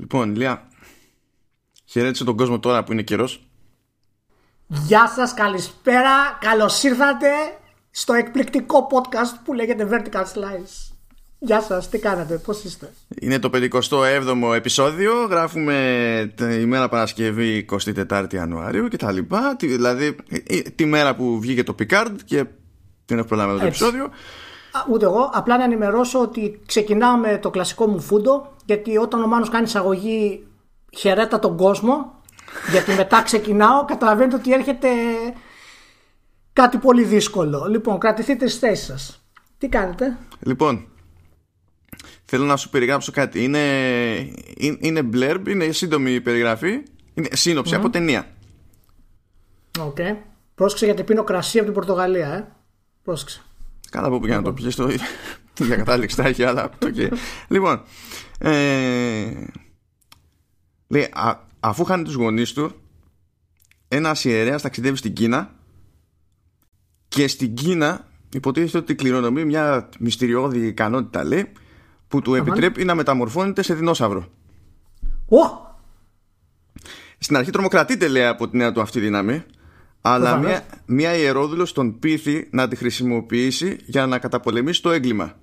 Λοιπόν, Λία, χαιρέτησε τον κόσμο τώρα που είναι καιρός. Γεια σας, καλησπέρα, καλώς ήρθατε στο εκπληκτικό podcast που λέγεται Vertical Slice. Γεια σας, τι κάνετε, πώς είστε; Είναι το 57ο επεισόδιο, γράφουμε τη ημέρα Παρασκευή 24 Ιανουαρίου και τα λοιπά, δηλαδή τη μέρα που βγήκε το Picard και δεν έχω προλάβει το επεισόδιο. Ούτε εγώ. Απλά να ενημερώσω ότι ξεκινάω με το κλασικό μου φούντο. Γιατί όταν ο Μάνος κάνει εισαγωγή, χαιρέτα τον κόσμο. Γιατί μετά ξεκινάω, καταλαβαίνετε ότι έρχεται κάτι πολύ δύσκολο. Λοιπόν, κρατηθείτε στις θέσεις σας. Τι Λοιπόν, θέλω να σου περιγράψω κάτι. Είναι, είναι blurb, είναι σύντομη περιγραφή. Είναι σύνοψη από ταινία. Ok. Okay. Πρόσεξε γιατί πίνω κρασί από την Πορτογαλία, ε. Πρόσεξε. Καλά απ' όπου για να το πιεις το την ίδια κατάληξη θα έχει αλλά okay. λοιπόν ε, λέει αφού χάνει τους γονείς του ένας ιερέας ταξιδεύει στην Κίνα και στην Κίνα υποτίθεται ότι κληρονομεί μια μυστηριώδη ικανότητα λέει που του επιτρέπει να μεταμορφώνεται σε δεινόσαυρο. Oh! Στην αρχή τρομοκρατείται λέει από την νέα του αυτή δύναμη αλλά μια, μια ιερόδουλος τον πείθει να τη χρησιμοποιήσει για να καταπολεμήσει το έγκλημα.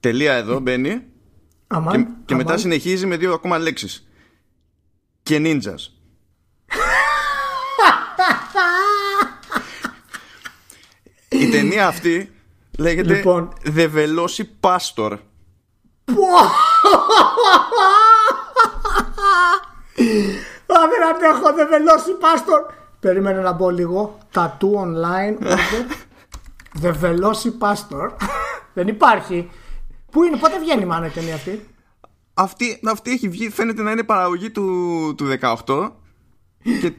Τελεία εδώ μπαίνει αμάν, και, μετά συνεχίζει με δύο ακόμα λέξεις. Και νίντζας. Η ταινία αυτή λέγεται λοιπόν. The Veloci Pastor. Α, δεν αντέχω, δεν βελώσει πάστορ. Περίμενε να μπω λίγο. Tattoo online. The Veloci Pastor. Δεν υπάρχει. Πού είναι, πότε βγαίνει μάνα η ταινία αυτή; Αυτή, αυτή έχει βγει, φαίνεται να είναι παραγωγή του, του 18 και,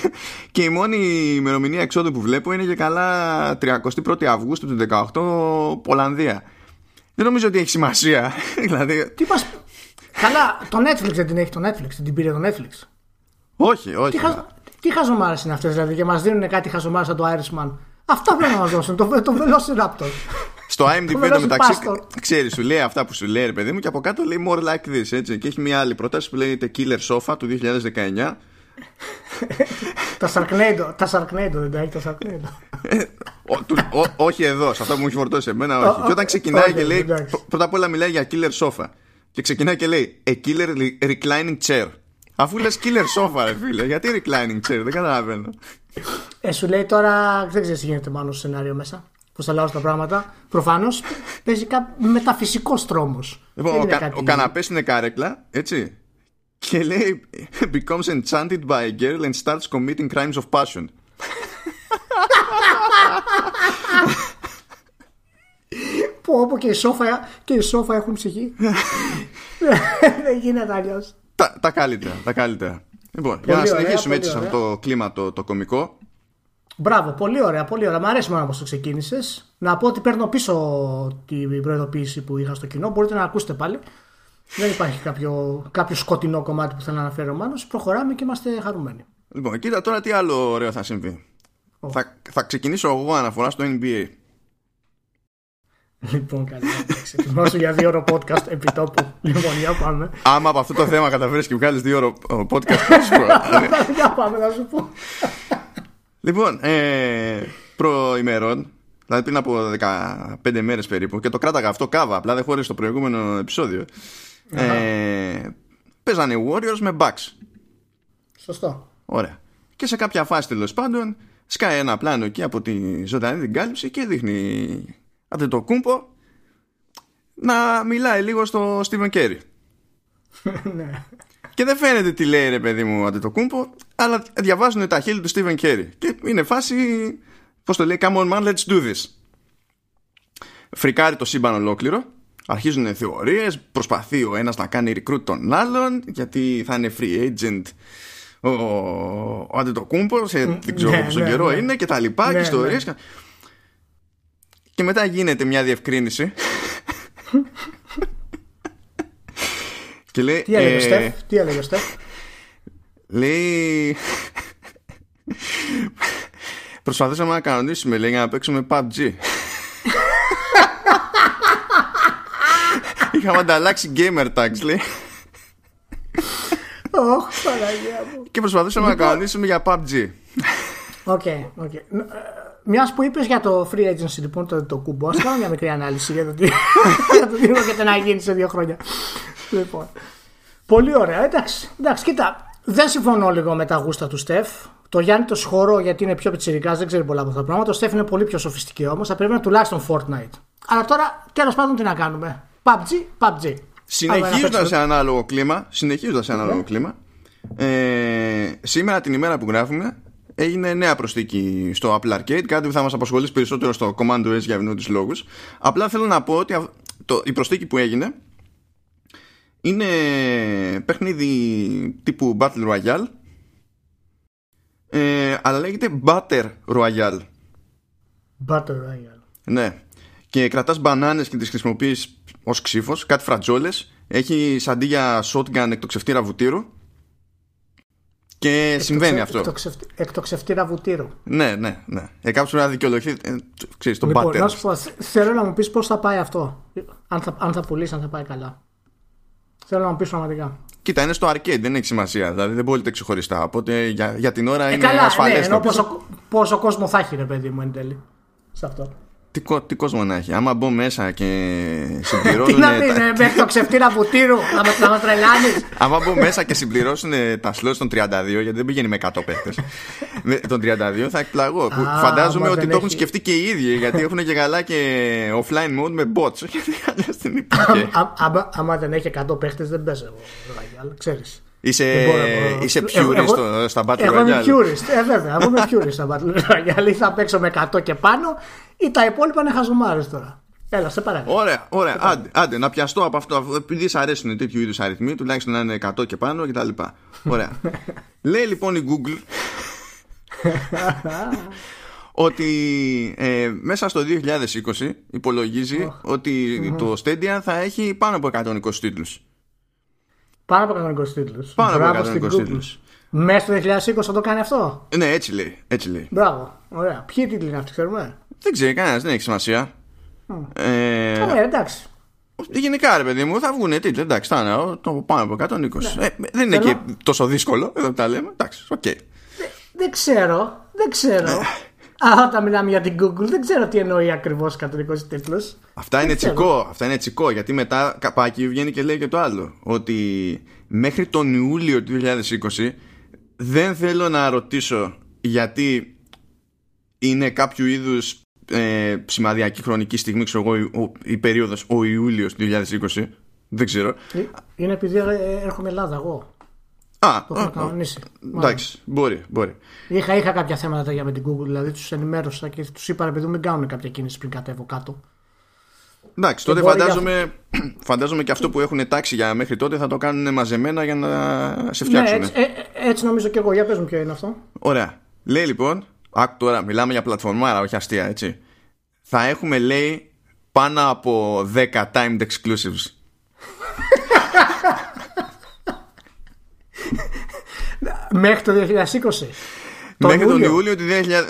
και η μόνη ημερομηνία εξόδου που βλέπω είναι για καλά 31η Αυγούστου του 18 Πολανδία. Δεν νομίζω ότι έχει σημασία. δηλαδή... Τι πας... Καλά, το Netflix δεν την έχει το Netflix, την πήρε το Netflix. Όχι, όχι. Τι, χα... τι χαζομάρες είναι αυτές δηλαδή και μας δίνουν κάτι χαζομάρε σαν το Irishman. Αυτά πρέπει να μας δώσουν. Το, το Velociraptor. Στο IMDb το μεταξύ, ξέρεις, σου λέει αυτά που σου λέει, ρε παιδί μου, και από κάτω λέει more like this. Έτσι. Και έχει μια άλλη πρόταση που λέγεται Killer Sofa του 2019. τα Sharknado, τα Sharknado δεν τα έχει τα Sharknado. Ε, όχι εδώ, σε αυτό που μου έχει φορτώσει εμένα, όχι. Και όταν ξεκινάει και λέει, πρώτα απ' όλα μιλάει για Killer Sofa. Και ξεκινάει και λέει A killer reclining chair. Αφού λες killer sofa, ρε φίλε, γιατί reclining chair, δεν καταλαβαίνω. Ε, σου λέει τώρα, δεν ξέρεις τι γίνεται μάλλον στο σενάριο μέσα. Πώς θα αλλάζουν τα πράγματα. Προφανώς παίζει μεταφυσικό τρόμος. Λοιπόν, ο, κα, ο καναπές είναι κάρεκλα, έτσι. Και λέει Becomes enchanted by a girl and starts committing crimes of passion. Πω, πω και οι σόφα, και οι σόφα έχουν ψυχή. Δεν γίνεται αλλιώς. Τα, τα καλύτερα, τα καλύτερα. Λοιπόν, για να συνεχίσουμε έτσι σε αυτό το κλίμα το, το κομικό. Μπράβο, πολύ ωραία, πολύ ωραία. Μ' αρέσει μόνο πώ το ξεκίνησες. Να πω ότι παίρνω πίσω την προειδοποίηση που είχα στο κοινό. Μπορείτε να ακούσετε πάλι. Δεν υπάρχει κάποιο, κάποιο σκοτεινό κομμάτι που θέλω να αναφέρω μάλλον. Προχωράμε και είμαστε χαρούμενοι. Λοιπόν, κοίτα τώρα τι άλλο ωραίο θα συμβεί. Θα, θα ξεκινήσω εγώ αναφορά στο NBA. Λοιπόν, καλά. Ετοιμάσου για δύο ώρο podcast επί τόπου. Λοιπόν, για πάμε. Άμα από αυτό το θέμα καταφέρεις και βγάλεις δύο ώρο podcast. Για πάμε, να σου πω. Λοιπόν, ε, προημερών, δηλαδή πριν από 15 μέρες περίπου, και το κράταγα αυτό κάβα, απλά δεν χώρισε το προηγούμενο επεισόδιο. Ε, παίζανε Warriors με Bucks. Σωστό. Ωραία. Και σε κάποια φάση τέλος πάντων σκάει ένα πλάνο εκεί από τη ζωντανή την κάλυψη και δείχνει άντε το κούμπο να μιλάει λίγο στο Στίβεν Κέρι. Ναι. Και δεν φαίνεται τι λέει ρε παιδί μου άντε το κούμπο, αλλά διαβάζουν τα χείλη του Στίβεν Κέρι. Και είναι φάση, πώς το λέει, come on man, let's do this. Φρικάρει το σύμπαν ολόκληρο. Αρχίζουν θεωρίες, προσπαθεί ο ένας να κάνει recruit τον άλλον, γιατί θα είναι free agent ο, ο Αντετοκούμπο, σε δεν ξέρω ναι, πόσο ναι, καιρό είναι και τα λοιπά και ιστορίες. Και μετά γίνεται μια διευκρίνηση. και λέει, τι έλεγε ο ε, Στεφ, τι έλεγε ο Στεφ; Λέει... Προσπαθήσαμε να κανονίσουμε λέει, για να παίξουμε PUBG. είχαμε ανταλλάξει gamer tags, λέει. Όχι, Παναγία μου. Και προσπαθούσαμε να κανονίσουμε για PUBG. Ok, ok. Μιας που είπες για το free agency, λοιπόν, το, το κουμπό, α κάνω μια μικρή ανάλυση για το τι για το τι έρχεται να γίνει σε δύο χρόνια. Λοιπόν. Πολύ ωραία. Εντάξει, εντάξει, κοίτα. Δεν συμφωνώ λίγο με τα γούστα του Στεφ. Το Γιάννη το σχωρώ γιατί είναι πιο πιτσιρικάς, δεν ξέρει πολλά από αυτά τα πράγματα. Το Στεφ είναι πολύ πιο sophisticated όμως. Θα πρέπει να τουλάχιστον Fortnite. Αλλά τώρα τέλος πάντων τι να κάνουμε. PUBG, PUBG. Συνεχίζοντας σε ανάλογο κλίμα, συνεχίζοντας σε ανάλογο κλίμα, ε, σήμερα την ημέρα που γράφουμε έγινε νέα προσθήκη στο Apple Arcade, κάτι που θα μας απασχολήσει περισσότερο στο Command OS για ευνούτους λόγους. Απλά θέλω να πω ότι το, η προσθήκη που έγινε είναι παιχνίδι τύπου Battle Royale ε, αλλά λέγεται Butter Royale. Butter Royale. Ναι. Και κρατάς μπανάνες και τις χρησιμοποιείς ως ξύφος, κάτι φρατζόλες. Έχεις αντί για shotgun εκτοξευτήρα βουτύρου και συμβαίνει αυτό. Εκτοξευτήρα βουτύρου. Ναι, ναι, ναι. Ε, κάποιος να δικαιολογηθεί. Ε, ξέρεις, τον λοιπόν, να σου πω, θέλω να μου πεις πώς θα πάει αυτό. Αν θα, αν θα πουλήσει, αν θα πάει καλά. Θέλω να μου πεις πραγματικά. Κοίτα, είναι στο arcade, δεν έχει σημασία. Δηλαδή δεν μπορείτε ξεχωριστά. Οπότε για, για την ώρα ε, είναι ασφαλές. Ναι, πόσο, πόσο κόσμο θα έχει, ρε παιδί μου, εν τέλει. Σε αυτό τι, τι κόσμο να έχει. Άμα μπω μέσα και συμπληρώνουν. τι να πει, τα... μέχρι το ξεφτύρα βουτύρου, να μα τρελάνεις. Άμα μπω μέσα και συμπληρώσουν τα slots των 32, γιατί δεν πηγαίνει με 100 παίχτες. τον 32 θα εκπλαγώ. Που φαντάζομαι ότι το έχουν σκεφτεί και οι ίδιοι, γιατί έχουν και καλά και offline mode με bots. Γιατί Άμα δεν έχει 100 παίχτες, δεν παίζω. Ξέρεις. Είσαι, είσαι purist στο, στα Battle Royale. Εγώ είμαι purist. Ε, βέβαια, εγώ είμαι purist στα Battle Royale. Ή θα παίξω με 100 και πάνω, ή τα υπόλοιπα είναι χαζομάρες τώρα. Έλα, σε παράδειγμα. Ωραία, ωραία. Άντε, άντε, να πιαστώ από αυτό. Επειδή σα αρέσουν τέτοιου είδους αριθμοί, τουλάχιστον να είναι 100 και πάνω κτλ. Ωραία. Λέει λοιπόν η Google ότι ε, μέσα στο 2020 υπολογίζει ότι το Stadia θα έχει πάνω από 120 τίτλους. Πάνω από 120 τίτλους. Πάνω από 120 τίτλους. Μέσα στο 2020 θα το κάνει αυτό; Ναι, έτσι λέει. Έτσι λέει. Μπράβο. Ωραία. Ποιοι τίτλοι είναι αυτοί, ξέρουμε; Δεν ξέρει κανένας, δεν έχει σημασία. Mm. Ε, Ωραία, εντάξει. Γενικά, ρε παιδί μου, θα βγουν τίτλοι. Εντάξει, θα είναι το πάνω από 120. Ναι. Ε, δεν είναι και τόσο δύσκολο, εδώ τα λέμε. Εντάξει, ok. Okay. Δεν ξέρω. Δεν ξέρω. Ε. Α, όταν μιλάμε για την Google, δεν ξέρω τι εννοεί ακριβώς 120 τίτλους. Αυτά είναι τσικό. Αυτά είναι τσικό. Γιατί μετά καπάκι βγαίνει και λέει και το άλλο. Ότι μέχρι τον Ιούλιο του 2020 δεν θέλω να ρωτήσω γιατί είναι κάποιο είδους ε, σημαδιακή χρονική στιγμή, ξέρω εγώ, η περίοδος ο Ιούλιος του 2020. Δεν ξέρω. Ε, είναι επειδή έρχομαι Ελλάδα εγώ. Α, το έχω κανονίσει. Εντάξει, μπορεί, μπορεί. Είχα, είχα κάποια θέματα για με την Google, δηλαδή τους ενημέρωσα και τους είπα επειδή μην κάνουν κάποια κίνηση πριν κατέβω κάτω. Εντάξει, τότε φαντάζομαι, για... φαντάζομαι και αυτό που έχουν τάξει για μέχρι τότε θα το κάνουν μαζεμένα για να σε φτιάξουν. Ναι, έτσι, ε, έτσι νομίζω και εγώ. Για πες μου ποιο είναι αυτό. Ωραία. Λέει λοιπόν, άκου τώρα, μιλάμε για πλατφορμάρα, όχι αστεία, έτσι. Θα έχουμε, λέει, πάνω από 10 timed exclusives. Μέχρι το 2020. Μέχρι τον Ιούλιο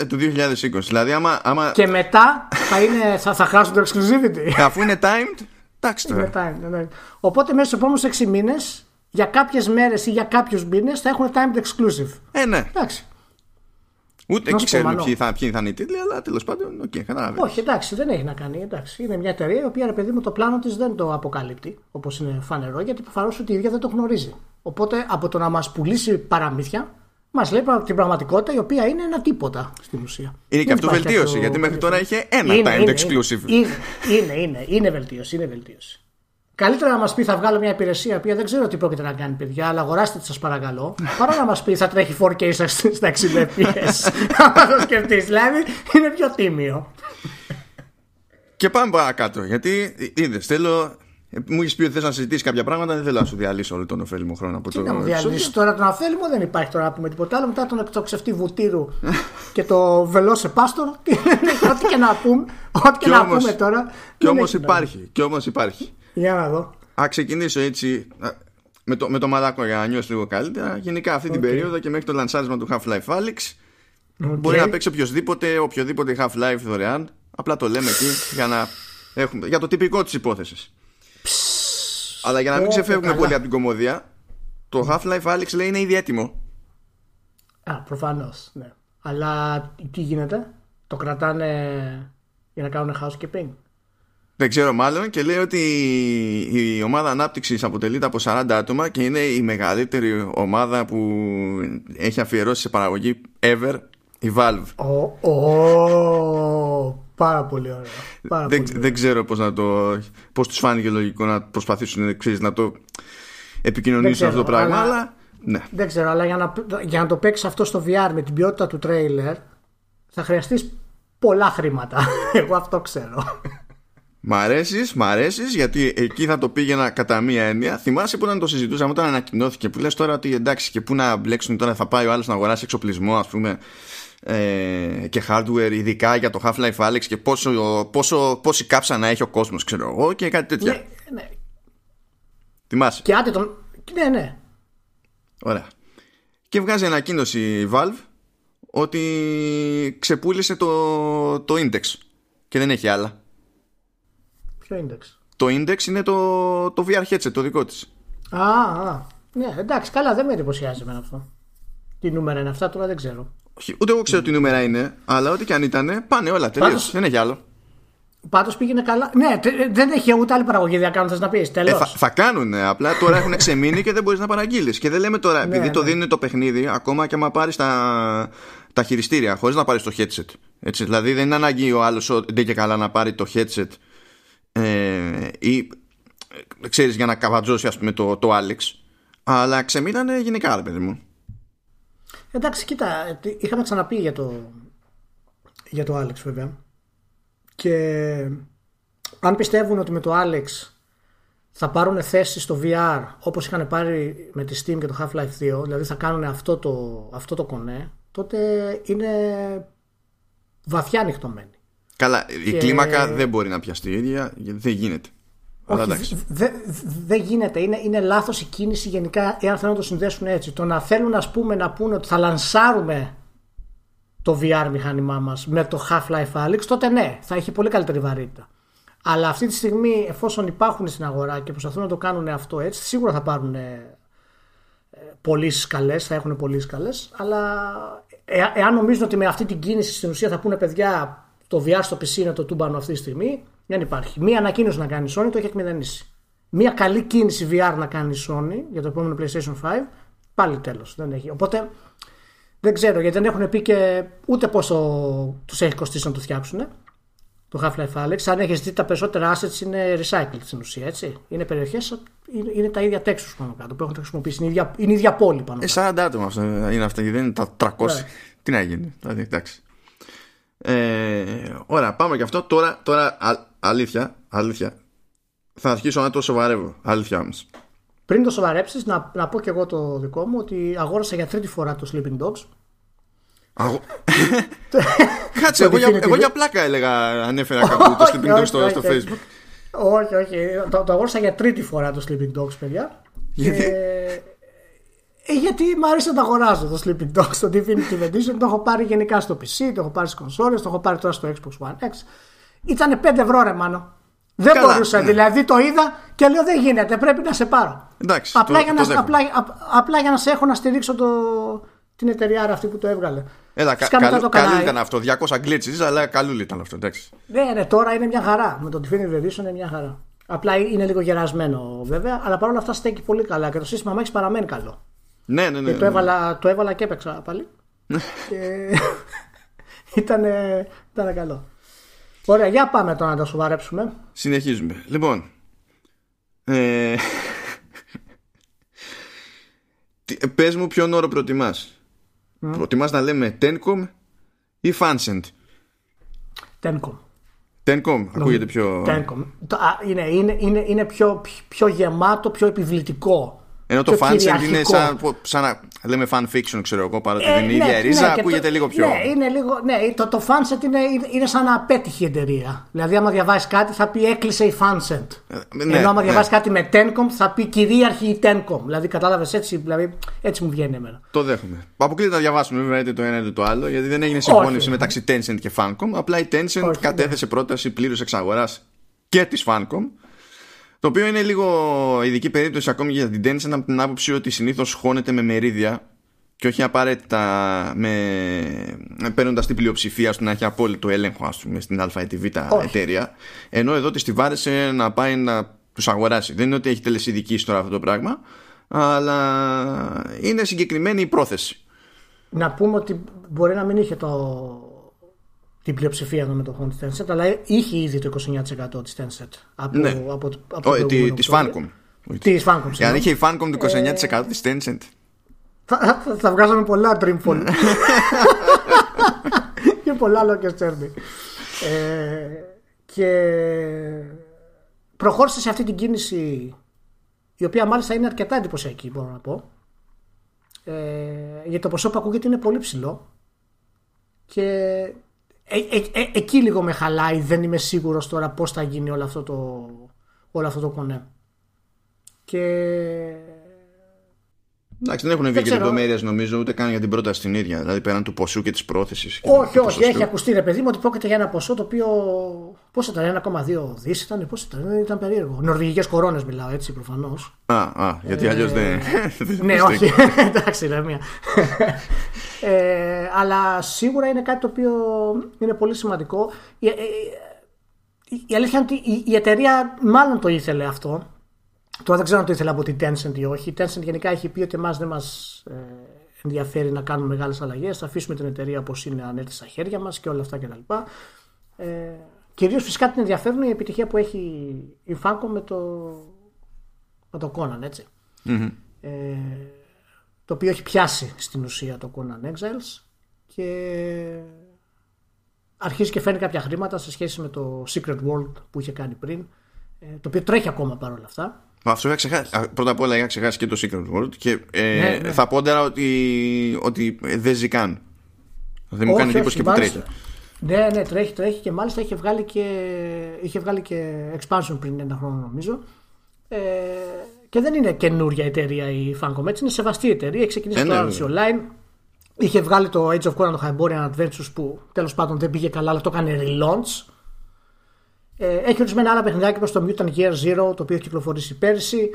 του 2020. Δηλαδή, άμα, άμα... Και μετά θα, είναι, θα, θα χάσουν το exclusivity. Αφού είναι timed, εντάξει τώρα. timed, ναι. Οπότε μέσα στους επόμενους 6 μήνες, για κάποιες μέρες ή για κάποιους μήνες, θα έχουν timed exclusive. Ε, ναι. Εντάξει. Ούτε εκεί ξέρουμε ποιοι θα, ποιοι θα είναι οι τίτλοι, αλλά τέλος πάντων, ok, okay, Όχι, εντάξει, δεν έχει να κάνει. Εντάξει. Είναι μια εταιρεία η οποία, ρε παιδί μου, το πλάνο της δεν το αποκαλύπτει, όπως είναι φανερό, γιατί προφανώς ότι η ίδια δεν το γνωρίζει. Οπότε από το να μας πουλήσει παραμύθια, μας λέει την πραγματικότητα η οποία είναι ένα τίποτα στην ουσία. Είναι και αυτό βελτίωση, γιατί μέχρι τώρα είχε ένα είναι, timed exclusive. Είναι, είναι, είναι, είναι βελτίωση. Είναι βελτίωση. Καλύτερα να μας πει θα βγάλω μια υπηρεσία που δεν ξέρω τι πρόκειται να κάνει, παιδιά, αλλά αγοράστε τη σας παρακαλώ. παρά να μας πει θα τρέχει 4K στα 60 FPS. Αν το σκεφτείς, δηλαδή είναι πιο τίμιο. Και πάμε παρακάτω. Γιατί είδες, θέλω. Μου έχεις πει ότι θες να συζητήσεις κάποια πράγματα, δεν θέλω να σου διαλύσω όλο τον ωφέλιμο χρόνο από το. Τι να μου διαλύσεις τώρα τον ωφέλιμο, δεν υπάρχει τώρα να πούμε τίποτα άλλο. Μετά τον εκτοξευτή βουτύρου και το βελό πάστορ. ό,τι και να πούμε, ό,τι και να πούμε τώρα. Κι όμως υπάρχει. Κι όμως υπάρχει. Για να δω. Α ξεκινήσω έτσι με το, με το μαλάκο για να νιώσει λίγο καλύτερα. Γενικά αυτή την περίοδο και μέχρι το λανσάρισμα του Half-Life Alyx μπορεί να παίξει οποιοδήποτε, οποιοδήποτε Half-Life δωρεάν. Απλά το λέμε εκεί για, να έχουμε, για το τυπικό της υπόθεσης. Αλλά για να μην Ω, ξεφεύγουμε καλά. πολύ από την κομμωδία, το Half-Life Alex λέει είναι ήδη έτοιμο. Α, προφανώ. Ναι. Αλλά τι γίνεται, το κρατάνε για να κάνουν housekeeping. Δεν ξέρω μάλλον και λέει ότι η ομάδα ανάπτυξης αποτελείται από 40 άτομα και είναι η μεγαλύτερη ομάδα που έχει αφιερώσει σε παραγωγή ever η Valve. Ω, ω, πάρα πολύ ωραία. Πάρα Δεν, πολύ δεν ξέρω πώς, να το, πώς τους φάνηκε λογικό να προσπαθήσουν ξέρεις, να το επικοινωνήσουν Δεν αυτό το ξέρω, πράγμα, αλλά- αλλά ναι. Δεν ξέρω, αλλά για να, για να το παίξεις αυτό στο VR με την ποιότητα του τρέιλερ θα χρειαστείς πολλά χρήματα. Εγώ αυτό ξέρω. Μ' αρέσεις, μ' αρέσεις, γιατί εκεί θα το πήγαινα κατά μία έννοια. Θυμάσαι που όταν το συζητούσαμε, όταν ανακοινώθηκε, που λες τώρα ότι εντάξει και πού να μπλέξουν τώρα, θα πάει ο άλλος να αγοράσει εξοπλισμό, ας πούμε, ε, και hardware, ειδικά για το Half-Life Alex και πόσο, πόσο, πόση κάψα να έχει ο κόσμος, ξέρω εγώ, και κάτι τέτοια. ναι, ναι. Θυμάσαι. Και άντε τον. Ναι, ναι. Ωραία. Και βγάζει ανακοίνωση η Valve ότι ξεπούλησε το, το index και δεν έχει άλλα. Ποιο index. Το index είναι το, το VR headset, το δικό της. Α, α. Ναι, εντάξει, καλά, δεν με εντυπωσιάζει εμένα αυτό. Τι νούμερα είναι αυτά, τώρα δεν ξέρω. Όχι, Ούτε εγώ ξέρω τι νούμερα είναι, αλλά ό,τι και αν ήταν, πάνε όλα τελείως. Πάντως- Δεν έχει άλλο. Πάντως πήγαινε καλά. Ναι, τε- δεν έχει ούτε άλλη παραγωγή διακάνου, θες να πεις. Τέλο. Ε, θα, θα κάνουν, απλά τώρα έχουν ξεμείνει και δεν μπορείς να παραγγείλεις. Και δεν λέμε τώρα, επειδή το ναι. δίνουν το παιχνίδι, ακόμα και άμα πάρεις τα, τα χειριστήρια, χωρίς να πάρεις το headset. Έτσι, δηλαδή δεν είναι ανάγκη ο άλλος δεν και καλά να πάρει το headset ε, ή ε, ξέρεις για να καβατζώσει ας πούμε το, το Alex αλλά ξεμείνανε γενικά ρε παιδί μου Εντάξει, κοίτα, ε, τι- είχαμε ξαναπεί για το, για το Alex βέβαια. Και αν πιστεύουν ότι με το Alex θα πάρουν θέση στο VR όπως είχαν πάρει με τη Steam και το Half-Life 2, δηλαδή θα κάνουν αυτό το, αυτό το κονέ, τότε είναι βαθιά ανοιχτωμένοι. Καλά, η Και- κλίμακα δεν μπορεί να πιαστεί η ίδια, γιατί δεν γίνεται. Αλλά Όχι, εντάξει. δεν δε γίνεται. Είναι, είναι λάθος η κίνηση γενικά εάν θέλουν να το συνδέσουν έτσι. Το να θέλουν ας πούμε να πούνε ότι θα λανσάρουμε το VR μηχάνημά μας με το Half-Life Alyx, τότε ναι, θα έχει πολύ καλύτερη βαρύτητα. Αλλά αυτή τη στιγμή εφόσον υπάρχουν στην αγορά και προσπαθούν να το κάνουν αυτό έτσι, σίγουρα θα πάρουν ε, πωλήσει καλέ, θα έχουν πωλήσει καλέ. Αλλά ε, εάν νομίζουν ότι με αυτή την κίνηση στην ουσία θα πούνε παιδιά το VR στο PC είναι το τούμπανο αυτή τη στιγμή, δεν υπάρχει. Μία ανακοίνωση να κάνει η Sony το έχει εκμηδενήσει. Μία καλή κίνηση VR να κάνει η Sony για το επόμενο PlayStation 5, πάλι τέλος. Δεν έχει. Οπότε δεν ξέρω γιατί δεν έχουν πει και ούτε πόσο τους έχει κοστίσει να το φτιάξουν. Το Half-Life Alex. Αν έχεις δει τα περισσότερα assets είναι recycled στην ουσία, έτσι. Είναι περιοχές, είναι, είναι τα ίδια Texas πάνω κάτω που έχουν χρησιμοποιήσει. Είναι η ίδια, είναι η ίδια πόλη πάνω Ε, κάτω. 40 άτομα αυτό είναι αυτά, δεν είναι τα 300. Ναι. Τι να γίνει, δηλαδή, εντάξει. Ε, ωραία, πάμε και αυτό. Τώρα, τώρα α, αλήθεια, αλήθεια. Θα αρχίσω να το σοβαρεύω. Αλήθεια όμω. Πριν το σοβαρέψεις, να, να πω και εγώ το δικό μου ότι αγόρασα για τρίτη φορά το Sleeping Dogs. Αγω... Κάτσε, εγώ, για, definitive. εγώ για πλάκα έλεγα, ανέφερα κάπου το Όχι, Sleeping Dogs όχι, στο, όχι, στο όχι. Facebook. Όχι, όχι. Το, το αγόρασα για τρίτη φορά το Sleeping Dogs, παιδιά. Γιατί; Ε, ε, γιατί μου αρέσει να το αγοράζω το Sleeping Dogs στο Definitive Edition. Το έχω πάρει γενικά στο PC, το έχω πάρει στις κονσόλες, το έχω πάρει τώρα στο Xbox One X. Ήταν 5 ευρώ ρε μάνο. Δεν Καλά, μπορούσα, ναι. δηλαδή το είδα και λέω δεν γίνεται, πρέπει να σε πάρω. Εντάξει, απλά, το- για το να, δέχομαι. απλά, απ- απλά για να σε έχω να στηρίξω το, την εταιρεία αυτή που το έβγαλε. Έλα, κα, Φυσικά μετά καλού, το καλού κανάλι. ήταν αυτό. 200 glitches, αλλά καλού ήταν αυτό. Εντάξει. Ναι, ναι, τώρα είναι μια χαρά. Με το Definitive Edition είναι μια χαρά. Απλά είναι λίγο γερασμένο βέβαια, αλλά παρόλα αυτά στέκει πολύ καλά και το σύστημα Max παραμένει καλό. Ναι, ναι, ναι. Και το, ναι. έβαλα, το έβαλα και έπαιξα πάλι. και ήταν, ήταν καλό. Ωραία, για πάμε τώρα να τα σοβαρέψουμε. Συνεχίζουμε. Λοιπόν. Ε... τι- ε, Πες μου ποιον όρο προτιμάς. Προτιμάς να λέμε Tencom ή Fancent. Tencom. Tencom, ακούγεται πιο... Tencom. Το- α, είναι, είναι, είναι, είναι πιο, πιο γεμάτο, πιο επιβλητικό. Ενώ το πιο Fancent είναι κυριαρχικό. σαν, σαν να λέμε fan fiction, ξέρω εγώ, παρότι Ε, δεν είναι η ίδια ναι, ρίζα, ναι, και ακούγεται το- λίγο πιο... Ναι, είναι λίγο, ναι το, το Fanset είναι, είναι, είναι σαν να απέτυχε η εταιρεία. Δηλαδή, άμα διαβάσεις κάτι, θα πει έκλεισε η Fanset. ναι, Ενώ άμα ναι. διαβάσεις κάτι με Tencom, θα πει κυρίαρχη η Tencom. Δηλαδή, κατάλαβες έτσι, δηλαδή, έτσι μου βγαίνει εμένα. Το δέχομαι. Αποκλείται να διαβάσουμε βέβαια είτε το ένα είτε το άλλο, γιατί δεν έγινε συμφώνηση Όχι. μεταξύ Tencent και Fancom. Απλά η Tencent Όχι, κατέθεσε πρόταση πλήρους εξαγοράς και της Fancom. Το οποίο είναι λίγο ειδική περίπτωση ακόμη για την Tencent από την άποψη ότι συνήθως χώνεται με μερίδια και όχι απαραίτητα με, παίρνοντας την πλειοψηφία στο να έχει απόλυτο έλεγχο ας πούμε, στην α ή τη β εταιρεία ενώ εδώ τη τη βάρεσε να πάει να τους αγοράσει. Δεν είναι ότι έχει τελεσίδικη τώρα αυτό το πράγμα αλλά είναι συγκεκριμένη η πρόθεση. Να πούμε ότι μπορεί να μην είχε το, την πλειοψηφία των μετοχών τη Tencent, αλλά είχε ήδη το 29% της Tencent από, ναι. από, από, από oh, τη Fancom. Της Fancom. Αν είχε η Fancom το 29% ε... της Tencent. Θα, θα, θα βγάζαμε πολλά Dreamfall. και πολλά λόγια Τσέρνι. Ε, και προχώρησε σε αυτή την κίνηση η οποία μάλιστα είναι αρκετά εντυπωσιακή μπορώ να πω ε, γιατί το ποσό που ακούγεται είναι πολύ ψηλό και ε, ε, ε, εκεί λίγο με χαλάει δεν είμαι σίγουρος τώρα πώς θα γίνει όλο αυτό το, όλο αυτό το κονέ. Και Εντάξει, δεν έχουν βγει και λεπτομέρειες νομίζω ούτε καν για την πρόταση την ίδια. Δηλαδή πέραν του ποσού και της πρόθεσης. Όχι, όχι. Έχει ακουστεί ρε παιδί μου ότι πρόκειται για ένα ποσό το οποίο. Πώς ήταν, 1,2 δις ήταν, πώς ήταν, ήταν περίεργο. Νορβηγικές κορώνες μιλάω έτσι προφανώς. Α, α, γιατί αλλιώς δεν. ναι, όχι. Εντάξει, είναι μία. ε, αλλά σίγουρα είναι κάτι το οποίο είναι πολύ σημαντικό. Η, η, η αλήθεια είναι ότι η, η εταιρεία μάλλον το ήθελε αυτό Τώρα δεν ξέρω αν το ήθελα από την Tencent ή όχι. Η Tencent γενικά έχει πει ότι εμάς δεν μας ε, ενδιαφέρει να κάνουμε μεγάλες αλλαγές. Θα αφήσουμε την εταιρεία όπως είναι αν έρθει στα χέρια μας και όλα αυτά κτλ. Ε, Κυρίως φυσικά την ενδιαφέρουν η επιτυχία που έχει η Φάκο με το, με το Conan, ετσι Ε, το οποίο έχει πιάσει στην ουσία το Conan Exiles και αρχίζει και φέρνει κάποια χρήματα σε σχέση με το Secret World που είχε κάνει πριν ε, το οποίο τρέχει ακόμα παρόλα αυτά αυτό είχα ξεχάσει. Πρώτα απ' όλα είχα ξεχάσει και το Secret World και ε, ναι, ναι. θα πω τώρα ότι, ότι δεν ζει καν. Δεν μου κάνει εντύπωση και που τρέχει. Ναι, ναι, τρέχει, τρέχει και μάλιστα είχε βγάλει και, είχε βγάλει και expansion πριν ένα χρόνο νομίζω. Ε, και δεν είναι καινούρια εταιρεία η Fancom, έτσι είναι σεβαστή εταιρεία. Έχει ξεκινήσει ε, το ναι, online. Είχε βγάλει το Age of Conan, το Hyborian Adventures που τέλος πάντων δεν πήγε καλά, αλλά το έκανε relaunch. Ε, έχει ορισμένα άλλα παιχνιδάκια όπως το Mutant Year Zero, το οποίο έχει κυκλοφορήσει πέρσι.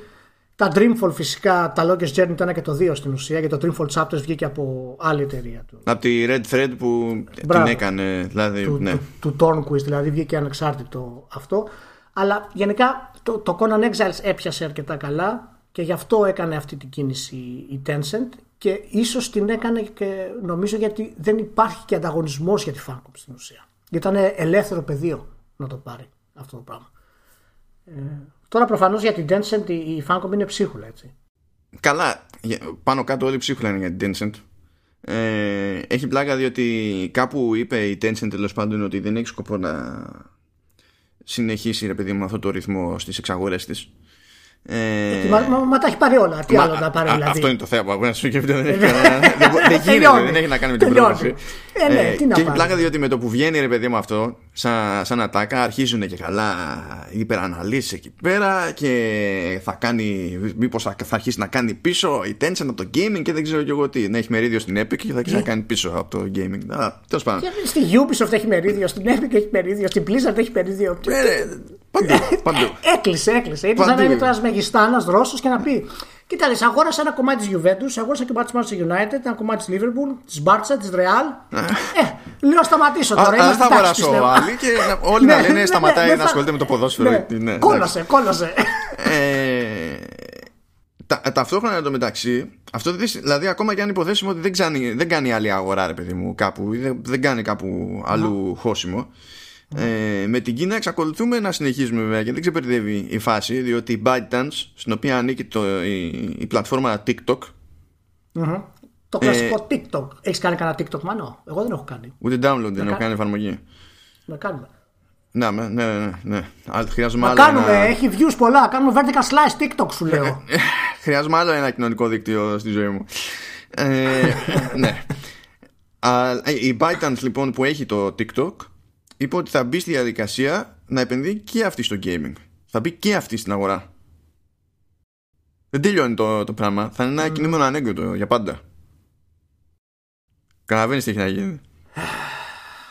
Τα Dreamfall φυσικά, τα Longest Journey ήταν και το 2 στην ουσία, γιατί το Dreamfall Chapters βγήκε από άλλη εταιρεία του. Από τη Red Thread που Μπράβο. την έκανε, δηλαδή. Του, ναι. του, του Tornquist, δηλαδή βγήκε ανεξάρτητο αυτό. Αλλά γενικά το, το Conan Exiles έπιασε αρκετά καλά και γι' αυτό έκανε αυτή την κίνηση η Tencent και ίσως την έκανε και νομίζω γιατί δεν υπάρχει και ανταγωνισμός για τη Famicom στην ουσία. Γιατί ήταν ελεύθερο πεδίο να το πάρει αυτό το πράγμα. Ε, τώρα προφανώς για την Tencent η Fancom είναι ψίχουλα έτσι. Καλά, πάνω κάτω όλοι ψίχουλα είναι για την Tencent. Ε, έχει πλάκα διότι κάπου είπε η Tencent τέλος πάντων ότι δεν έχει σκοπό να συνεχίσει ρε παιδί με αυτό το ρυθμό στις εξαγορές της ε... Μα, μα, μα, τα έχει πάρει όλα. Τι μα, άλλο να πάρει, δηλαδή; Αυτό είναι το θέμα που σου δεν, έχει, δεν, γίνεται, δεν έχει να κάνει με την πρόταση. Ε, ναι, ε, τι και έχει πλάκα διότι με το που βγαίνει ρε παιδί μου αυτό, σαν, σαν ατάκα, αρχίζουν και καλά υπεραναλύσεις εκεί πέρα και θα κάνει, μήπως θα, θα αρχίσει να κάνει πίσω η Tencent από το gaming και δεν ξέρω κι εγώ τι. Να έχει μερίδιο στην Epic και θα αρχίσει να κάνει πίσω από το gaming. Τέλος πάντων. Στη Ubisoft έχει μερίδιο, στην Epic έχει μερίδιο, στην Blizzard έχει μερίδιο. Ε, Παντού. παντού. έκλεισε, έκλεισε. Ήταν σαν να είναι τώρα Μεγιστάνα Ρώσος και να πει: Κοίτα, αγόρασα ένα κομμάτι της Juventus, αγόρασα και κομμάτι τη Manchester United, ένα κομμάτι της Liverpool, της Μπάρτσα, της Real. ε, λέω σταματήσω τώρα. Α, θα αγοράσω άλλη και όλοι να ναι, λένε ναι, σταματάει ναι, να ασχολείται με το ποδόσφαιρο. Κόλωσε, κόλωσε. Ε, ταυτόχρονα εντωμεταξύ, αυτό δηλαδή ακόμα και αν υποθέσουμε ότι δεν, κάνει, δεν κάνει άλλη αγορά, ρε παιδί μου, κάπου, δεν, δεν κάνει κάπου αλλού χώσιμο. Ε, με την Κίνα εξακολουθούμε να συνεχίζουμε βέβαια και δεν ξεπερδεύει η φάση διότι η ByteDance στην οποία ανήκει το, η, η πλατφόρμα TikTok mm-hmm. Το κλασικό ε, TikTok. Έχεις κάνει κανένα TikTok μάνο; Εγώ δεν έχω κάνει. Ούτε download δεν έχω κάνει εφαρμογή. Να κάνουμε. Ναι, ναι, ναι, ναι. ναι. Χρειάζομαι να κάνουμε, ένα... έχει views πολλά. Κάνουμε vertical slice TikTok σου λέω. Χρειάζομαι άλλο ένα κοινωνικό δίκτυο στη ζωή μου. ε, ναι. η ByteDance λοιπόν που έχει το TikTok είπε ότι θα μπει στη διαδικασία να επενδύει και αυτή στο gaming. Θα μπει και αυτή στην αγορά. Δεν τελειώνει το, το πράγμα. Θα είναι ένα mm. κινούμενο ανέκδοτο για πάντα. Καταλαβαίνεις τι έχει να γίνει.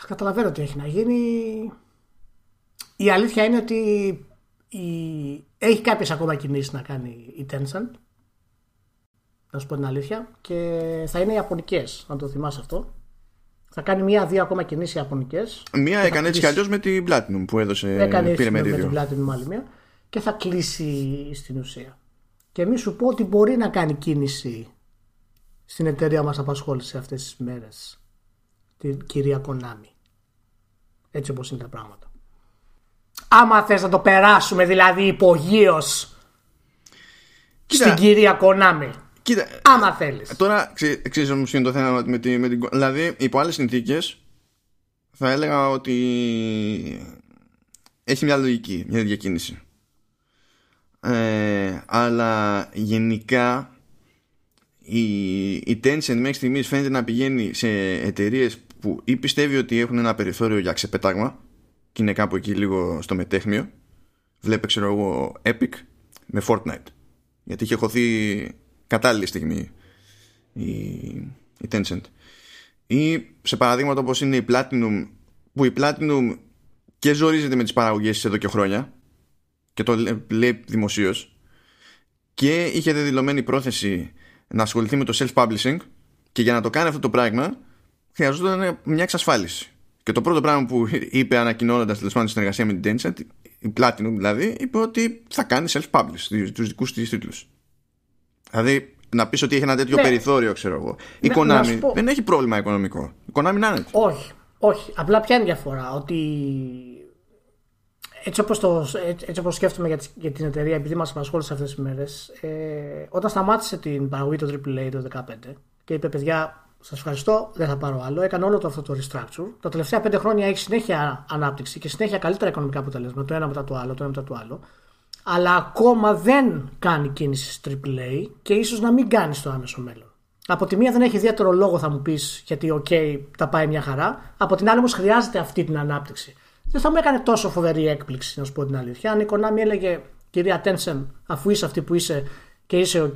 Καταλαβαίνω τι έχει να γίνει. Η αλήθεια είναι ότι η... έχει κάποιες ακόμα κινήσεις να κάνει η Tencent να σου πω την αλήθεια και θα είναι Ιαπωνικές αν το θυμάσαι αυτό θα κάνει μία-δύο ακόμα κινήσεις Ιαπωνικές. Μία έκανε έτσι κι αλλιώς με την Platinum που έδωσε έκανε πήρε με, με μερίδιο. την Platinum άλλη μία και θα κλείσει στην ουσία. Και μη σου πω ότι μπορεί να κάνει κίνηση στην εταιρεία μας απασχόλησε αυτές τις μέρες την κυρία Konami. Έτσι όπως είναι τα πράγματα. Άμα θες να το περάσουμε δηλαδή υπογείως Κοίτα. στην κυρία Konami Κοίτα, άμα θέλεις Τώρα ξέ- ξέρεις όμως ποιο είναι το θέμα με, τη, με την. Δηλαδή, υπό άλλες συνθήκες θα έλεγα ότι έχει μια λογική, μια διακίνηση. Ε, αλλά γενικά η, η Tencent μέχρι στιγμής φαίνεται να πηγαίνει σε εταιρείες που ή πιστεύει ότι έχουν ένα περιθώριο για ξεπέταγμα και είναι κάπου εκεί λίγο στο μετέχνιο. Βλέπε, ξέρω εγώ, Epic με Fortnite. Γιατί είχε χωθεί κατάλληλη στιγμή η, η Tencent. Ή σε παραδείγματα όπως είναι η Platinum που η Platinum και ζορίζεται με τις παραγωγές της εδώ και χρόνια και το λέ- λέει δημοσίως και είχε δηλωμένη πρόθεση να ασχοληθεί με το self-publishing και για να το κάνει αυτό το πράγμα χρειαζόταν μια εξασφάλιση. Και το πρώτο πράγμα που είπε ανακοινώνοντας τέλος πάντων συνεργασία με την Tencent, η Platinum δηλαδή, είπε ότι θα κάνει self-publish τους δικούς της τίτλους. Δηλαδή να πεις ότι έχει ένα τέτοιο Ναι. περιθώριο, ξέρω εγώ. Η Να- να Konami σου πω. δεν έχει πρόβλημα οικονομικό. Η Konami να είναι έτσι. Όχι, όχι. Απλά ποια είναι η διαφορά. Ότι έτσι όπως, το, έτσι, έτσι όπως σκέφτομαι για, τις- για την εταιρεία, επειδή μας απασχόλησε αυτές τις μέρες, ε, όταν σταμάτησε την παραγωγή του AAA το 2015 και είπε παιδιά, σας ευχαριστώ, δεν θα πάρω άλλο, έκανε όλο το αυτό το restructure. Τα τελευταία πέντε χρόνια έχει συνέχεια ανάπτυξη και συνέχεια καλύτερα οικονομικά αποτελέσματα, το ένα μετά το άλλο, το ένα μετά το άλλο. Αλλά ακόμα δεν κάνει κινήσεις στη AAA και ίσως να μην κάνει στο άμεσο μέλλον. Από τη μία δεν έχει ιδιαίτερο λόγο, θα μου πεις, γιατί, οκ, τα πάει μια χαρά. Από την άλλη όμως χρειάζεται αυτή την ανάπτυξη. Δεν θα μου έκανε τόσο φοβερή έκπληξη, να σου πω την αλήθεια. Αν η Konami έλεγε, κυρία Tencent, αφού είσαι αυτή που είσαι και είσαι οκ,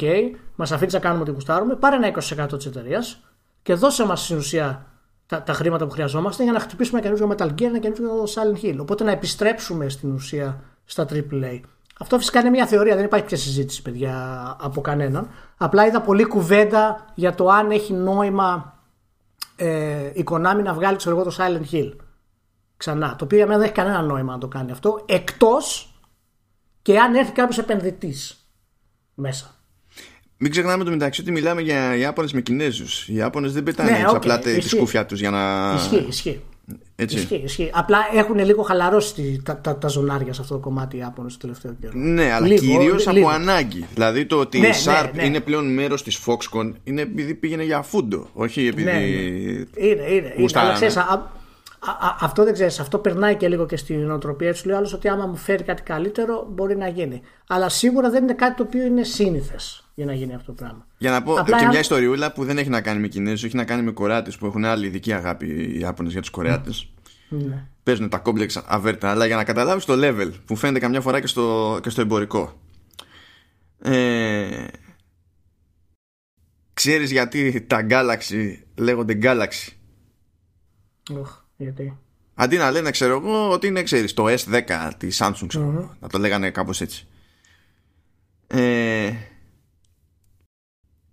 μας αφήνεις να κάνουμε ό,τι γουστάρουμε, πάρε ένα 20% της εταιρείας και δώσε μας στην ουσία τα, τα χρήματα που χρειαζόμαστε για να χτυπήσουμε ένα καινούργιο Metal Gear, ένα καινούργιο Silent Hill. Οπότε να επιστρέψουμε στην ουσία στα AAA. Αυτό φυσικά είναι μια θεωρία, δεν υπάρχει πια συζήτηση, παιδιά, από κανέναν. Απλά είδα πολλή κουβέντα για το αν έχει νόημα ε, η Konami να βγάλει ξέρω εγώ, το Silent Hill ξανά. Το οποίο για μένα δεν έχει κανένα νόημα να το κάνει αυτό, εκτός και αν έρθει κάποιος επενδυτής μέσα. Μην ξεχνάμε στο μεταξύ ότι μιλάμε για Ιάπωνες με Κινέζους. Οι Ιάπωνες δεν πετάνε Ναι, έτσι οκ, απλά τε- τη ισχύει. σκούφια τους για να. Ισχύει, ισχύει. Έτσι. Ισχύει, ισχύει. Απλά έχουν λίγο χαλαρώσει τη- τα, τα, τα ζωνάρια σε αυτό το κομμάτι οι Ιάπωνε το τελευταίο καιρό. Ναι, αλλά Λίγο, κυρίως λι- από λίγο. ανάγκη. Δηλαδή το ότι Ναι, η ναι, Sharp ναι. είναι πλέον μέρος της Foxconn είναι επειδή πήγαινε για φούντο. Όχι επειδή. Ναι, ναι. Είναι, είναι. είναι. Γουστάρανε. Αλλά ξέρεις, α, α, α, αυτό δεν ξέρεις. Αυτό περνάει και λίγο και στην νοοτροπία του. Λέει άλλος ότι άμα μου φέρει κάτι καλύτερο μπορεί να γίνει. Αλλά σίγουρα δεν είναι κάτι το οποίο είναι σύνηθες για να γίνει αυτό το πράγμα. Για να πω Απλά και αν- μια ιστοριούλα που δεν έχει να κάνει με Κινέζους, έχει να κάνει με Κορεάτες που έχουν άλλη ειδική αγάπη οι Ιάπωνες για τους Κορεάτες. Ναι. Παίζουν τα κόμπλεξ αβέρτα, αλλά για να καταλάβεις το level που φαίνεται καμιά φορά και στο, και στο εμπορικό. Ε, ξέρεις γιατί τα Galaxy λέγονται Galaxy; Οχ, γιατί; Αντί να λένε, ξέρω εγώ, ότι είναι, ξέρεις, το S10 της Samsung, ξέρω εγώ. Να το λέγανε κάπως έτσι. Ε,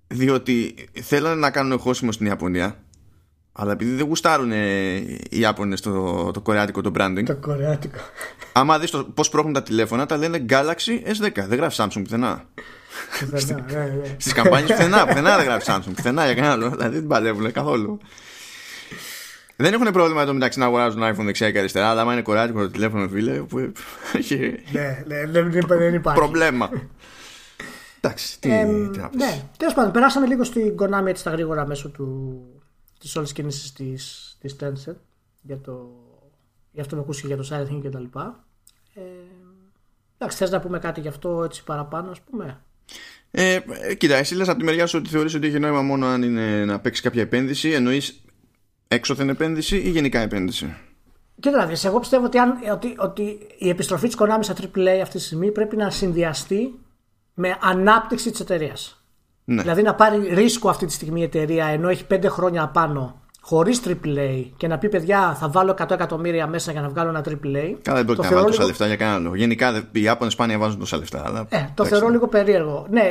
διότι θέλανε να κάνουν χώσιμο στην Ιαπωνία, αλλά επειδή δεν γουστάρουν ε, οι Ιάπωνες το, το κορεάτικο το branding, Το κορεάτικο. άμα δεις το, πώς πρόχνουν τα τηλέφωνα, τα λένε Galaxy S10. Δεν γράφει Samsung πουθενά. Πουθενά, ναι, ναι. Στις καμπάνιες πουθενά, πουθενά δεν γράφει Samsung. Πουθενά για κανένα άλλο. Δηλαδή δεν παλεύουν καθόλου. Δεν έχουν πρόβλημα εδώ μεταξύ να αγοράζουν iPhone δεξιά και αριστερά, αλλά άμα είναι κορεάτικο το τηλέφωνο, φίλε, που έχει Ναι, ναι, δεν, δεν, δεν υπάρχει. πρόβλημα. Εντάξει, τι, Εμ, τι να πεις. ναι, τέλος πάντων, περάσαμε λίγο στην Konami έτσι στα γρήγορα μέσω του, της όλης κίνησης της, της Tencent για, το, για αυτό που ακούστηκε για το Silent Hill και τα λοιπά. Ε, εντάξει, θες να πούμε κάτι γι' αυτό έτσι παραπάνω, ας πούμε; Ε, ε, κοίτα, εσύ λες από τη μεριά σου ότι θεωρείς ότι έχει νόημα μόνο αν είναι να παίξει κάποια επένδυση, εννοείς έξωθεν επένδυση ή γενικά επένδυση; Κοίτα να δεις, εγώ πιστεύω ότι, αν, ότι, ότι η επιστροφή της Konami στα AAA αυτή τη στιγμή πρέπει να συνδυαστεί με ανάπτυξη της εταιρείας. Ναι. Δηλαδή να πάρει ρίσκο αυτή τη στιγμή η εταιρεία ενώ έχει πέντε χρόνια απάνω χωρίς AAA και να πει παιδιά θα βάλω 100 εκατομμύρια μέσα για να βγάλω ένα AAA. Καλά, δεν πρόκειται να βάλω τόσα λεφτά για κανένα λόγο. Γενικά οι Ιάπωνες σπάνια βάζουν τόσα λεφτά. Αλλά... Ε, το θεωρώ λίγο περίεργο. Ναι,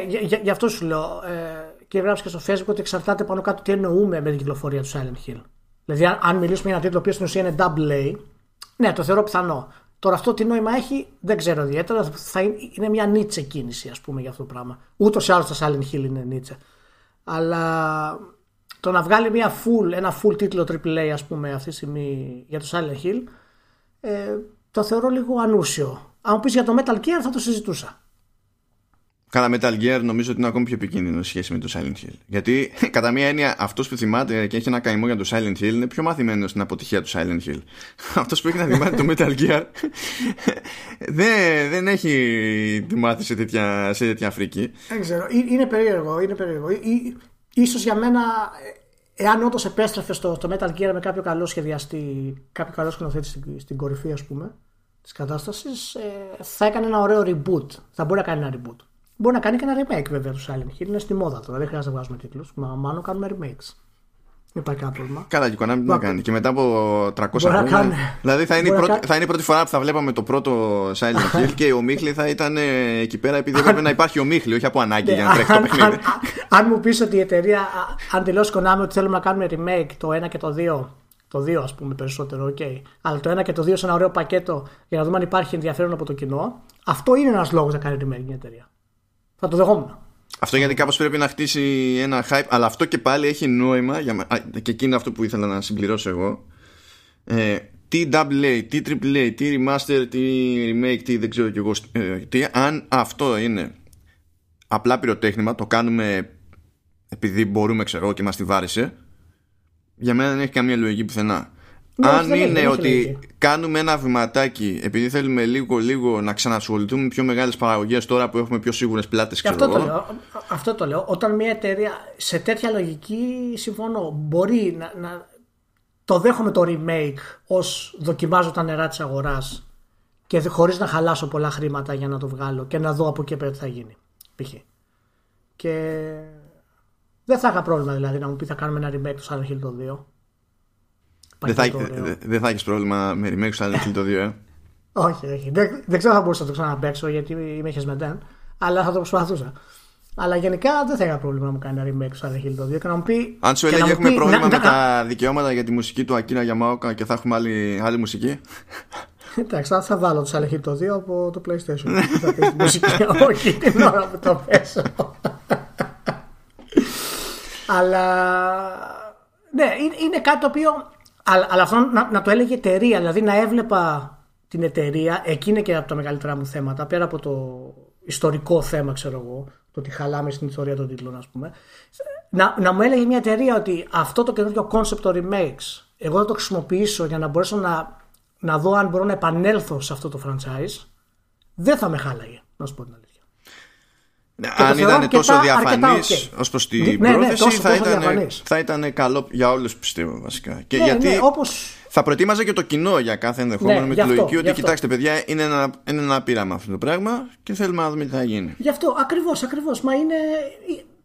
γι' αυτό σου λέω. Ε, και γράψει και στο Facebook ότι εξαρτάται πάνω κάτω τι εννοούμε με την κυκλοφορία του Silent Hill. Δηλαδή, αν μιλήσουμε για ένα τίτλο που στην ουσία είναι double A, ναι, το θεωρώ πιθανό. Τώρα αυτό τι νόημα έχει δεν ξέρω ιδιαίτερα. Θα είναι μια νίτσε κίνηση, ας πούμε, για αυτό το πράγμα. Ούτως ή άλλως το Silent Hill είναι νίτσε. Αλλά το να βγάλει μια full, ένα full τίτλο AAA, ας πούμε, αυτή τη στιγμή για το Silent Hill, ε, το θεωρώ λίγο ανούσιο. Αν μου πεις για το Metal Gear θα το συζητούσα. Καλά, Metal Gear νομίζω ότι είναι ακόμη πιο επικίνδυνο σε σχέση με το Silent Hill. Γιατί, κατά μία έννοια, αυτός που θυμάται και έχει ένα καημό για το Silent Hill είναι πιο μαθημένος στην αποτυχία του Silent Hill. Αυτός που έχει να θυμάται το Metal Gear δεν, δεν έχει τη μάθει σε τέτοια, σε τέτοια φρίκη. Δεν ξέρω. Είναι περίεργο. Είναι περίεργο. Ίσως για μένα, εάν όντως επέστρεφε στο, στο Metal Gear με κάποιο καλό σχεδιαστή, κάποιο καλό σκηνοθέτη στην, στην κορυφή, ας πούμε, της κατάστασης, ε, θα έκανε ένα ωραίο reboot. Θα μπορεί να κάνει ένα reboot. Μπορεί να κάνει και ένα remake βέβαια του Silent Hill. Είναι στη μόδα τώρα. Δεν χρειάζεται να βγάζουμε τίτλους. Μα μάλλον κάνουμε remakes. Δεν υπάρχει κανένα πρόβλημα. Καλά, και η να κάνει. Και μετά από 300 χρόνια. Δηλαδή θα είναι, η πρώτη, θα είναι η πρώτη φορά που θα βλέπαμε το πρώτο Silent Hill και ο Μίχλη θα ήταν ε, εκεί πέρα επειδή έπρεπε να υπάρχει η ομίχλη, όχι από ανάγκη για να τρέχει το παιχνίδι. Αν μου πεις ότι η εταιρεία, αν δηλώσει η Konami ότι θέλουμε να κάνουμε remake το 1 και το 2 το 2 ας πούμε περισσότερο, ok. Okay. Αλλά το 1 και το 2 σε ένα ωραίο πακέτο για να δούμε αν υπάρχει ενδιαφέρον από το κοινό. Αυτό είναι ένας λόγος να κάνει remake μια εταιρεία. Θα το δεχόμουν. Αυτό γιατί κάπως πρέπει να χτίσει ένα hype, αλλά αυτό και πάλι έχει νόημα, για, και εκεί είναι αυτό που ήθελα να συμπληρώσω εγώ. Ε, τι AA, τι AAA, τι remaster, τι remake, τι δεν ξέρω κι εγώ ε, τι, αν αυτό είναι απλά πυροτέχνημα, το κάνουμε επειδή μπορούμε ξέρω και μας τη βάρισε, για μένα δεν έχει καμία λογική πουθενά. Ναι, Αν είναι ότι κάνουμε ένα βηματάκι επειδή θέλουμε λίγο λίγο να ξανασχοληθούμε με πιο μεγάλες παραγωγές τώρα που έχουμε πιο σίγουρες πλάτες και αυτό, το λέω, αυτό το λέω. Όταν μια εταιρεία σε τέτοια λογική συμφωνώ. Μπορεί να, να το δέχομαι το remake ως δοκιμάζω τα νερά της αγοράς και χωρίς να χαλάσω πολλά χρήματα για να το βγάλω και να δω από εκεί πέρα τι θα γίνει. Π.χ. Και δεν θα είχα πρόβλημα δηλαδή να μου πει θα κάνουμε ένα remake του Silent Hill το 2 δεν θα, δε, θα έχεις πρόβλημα με remake του Silent Hill το 2, ε; όχι, όχι. Δεν, δεν ξέρω αν θα μπορούσα να το ξαναπέξω γιατί είμαι χεσμεντέν, αλλά θα το προσπαθούσα. Αλλά γενικά δεν θα είχα πρόβλημα να μου κάνει ένα remake του Silent Hill το 2 και να μου πει. Αν σου έλεγε έχουμε πει, πρόβλημα να, με να, τα δικαιώματα για τη μουσική του Ακίνα Γιαμάοκα και θα έχουμε άλλη, άλλη μουσική; Εντάξει, θα, θα βάλω το Silent Hill το 2 από το PlayStation. θα πεις τη μουσική, όχι την ώρα που το πέσω. Αλλά ναι, είναι κάτι το οποίο αλλά, αλλά αυτό να, να, το έλεγε εταιρεία, δηλαδή να έβλεπα την εταιρεία, εκεί είναι και από τα μεγαλύτερα μου θέματα, πέρα από το ιστορικό θέμα, ξέρω εγώ, το ότι χαλάμε στην ιστορία των τίτλων, ας πούμε. Να, να μου έλεγε μια εταιρεία ότι αυτό το καινούργιο concept το remakes, εγώ θα το χρησιμοποιήσω για να μπορέσω να, να δω αν μπορώ να επανέλθω σε αυτό το franchise, δεν θα με χάλαγε, να σου πω την αλήθεια. Ναι, αν ήταν τόσο διαφανής ως προς την ναι, ναι, πρόθεση, θα, ήταν, θα ήταν καλό για όλους πιστεύω βασικά. Και ναι, γιατί ναι, όπως... θα προετοίμαζε και το κοινό για κάθε ενδεχόμενο με τη λογική ότι κοιτάξτε, παιδιά, είναι ένα, είναι ένα πείραμα αυτό το πράγμα και θέλουμε να δούμε τι θα γίνει. Γι' αυτό ακριβώς, ακριβώς. Μα είναι.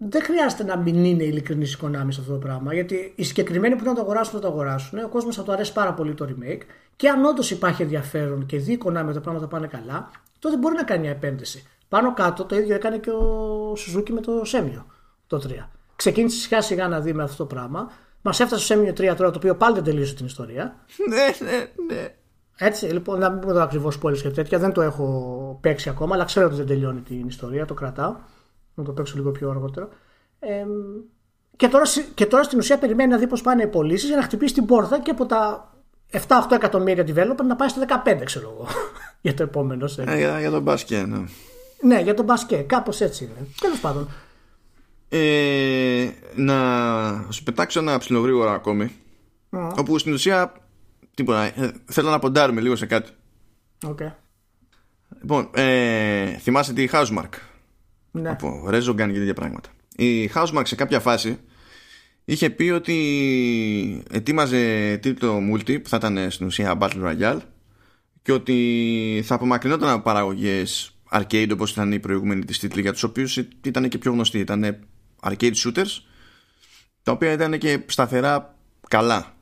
Δεν χρειάζεται να μην είναι ειλικρινής η Konami σε αυτό το πράγμα. Γιατί οι συγκεκριμένοι που να το αγοράσουν θα το αγοράσουν. Ο κόσμος θα του αρέσει πάρα πολύ το remake. Και αν όντως υπάρχει ενδιαφέρον και δει η Konami ότι τα πράγματα πάνε καλά, τότε μπορεί να κάνει μια επένδυση. Πάνω κάτω το ίδιο έκανε και ο Σουζούκι με το Σέμιο το 3. Ξεκίνησε σιγά σιγά να δει με αυτό το πράγμα. Μας έφτασε το Σέμιο 3 τώρα το οποίο πάλι δεν τελείωσε την ιστορία. Ναι, ναι, ναι. Έτσι, λοιπόν, να μην πω ακριβώς πόλει και τέτοια. Δεν το έχω παίξει ακόμα, αλλά ξέρω ότι δεν τελειώνει την ιστορία. Το κρατάω. Να το παίξω λίγο πιο αργότερα. Ε, και, τώρα, και τώρα στην ουσία περιμένει να δει πώς πάνε οι πωλήσεις για να χτυπήσει την πόρτα και από τα 7-8 εκατομμύρια developer να πάει στα 15, ξέρω εγώ. για το επόμενο. Ε, για, για τον μπάσκετ, ναι. Ναι, για τον μπασκέ. Κάπως έτσι είναι. Τέλος πάντων. Ε, να σου πετάξω ένα ψιλογρήγορα ακόμη. Mm. Όπου στην ουσία. Τίποτα. Ε, θέλω να ποντάρουμε λίγο σε κάτι. Okay. Λοιπόν, ε, θυμάσαι τη Housemark. Ναι. Από Rezogan και τέτοια πράγματα. Η Housemark σε κάποια φάση είχε πει ότι ετοίμαζε τίτλο multi που θα ήταν στην ουσία Battle Royale και ότι θα απομακρυνόταν από παραγωγές arcade όπως ήταν οι προηγούμενοι της τίτλοι για τους οποίους ήταν και πιο γνωστοί ήταν arcade shooters τα οποία ήταν και σταθερά καλά.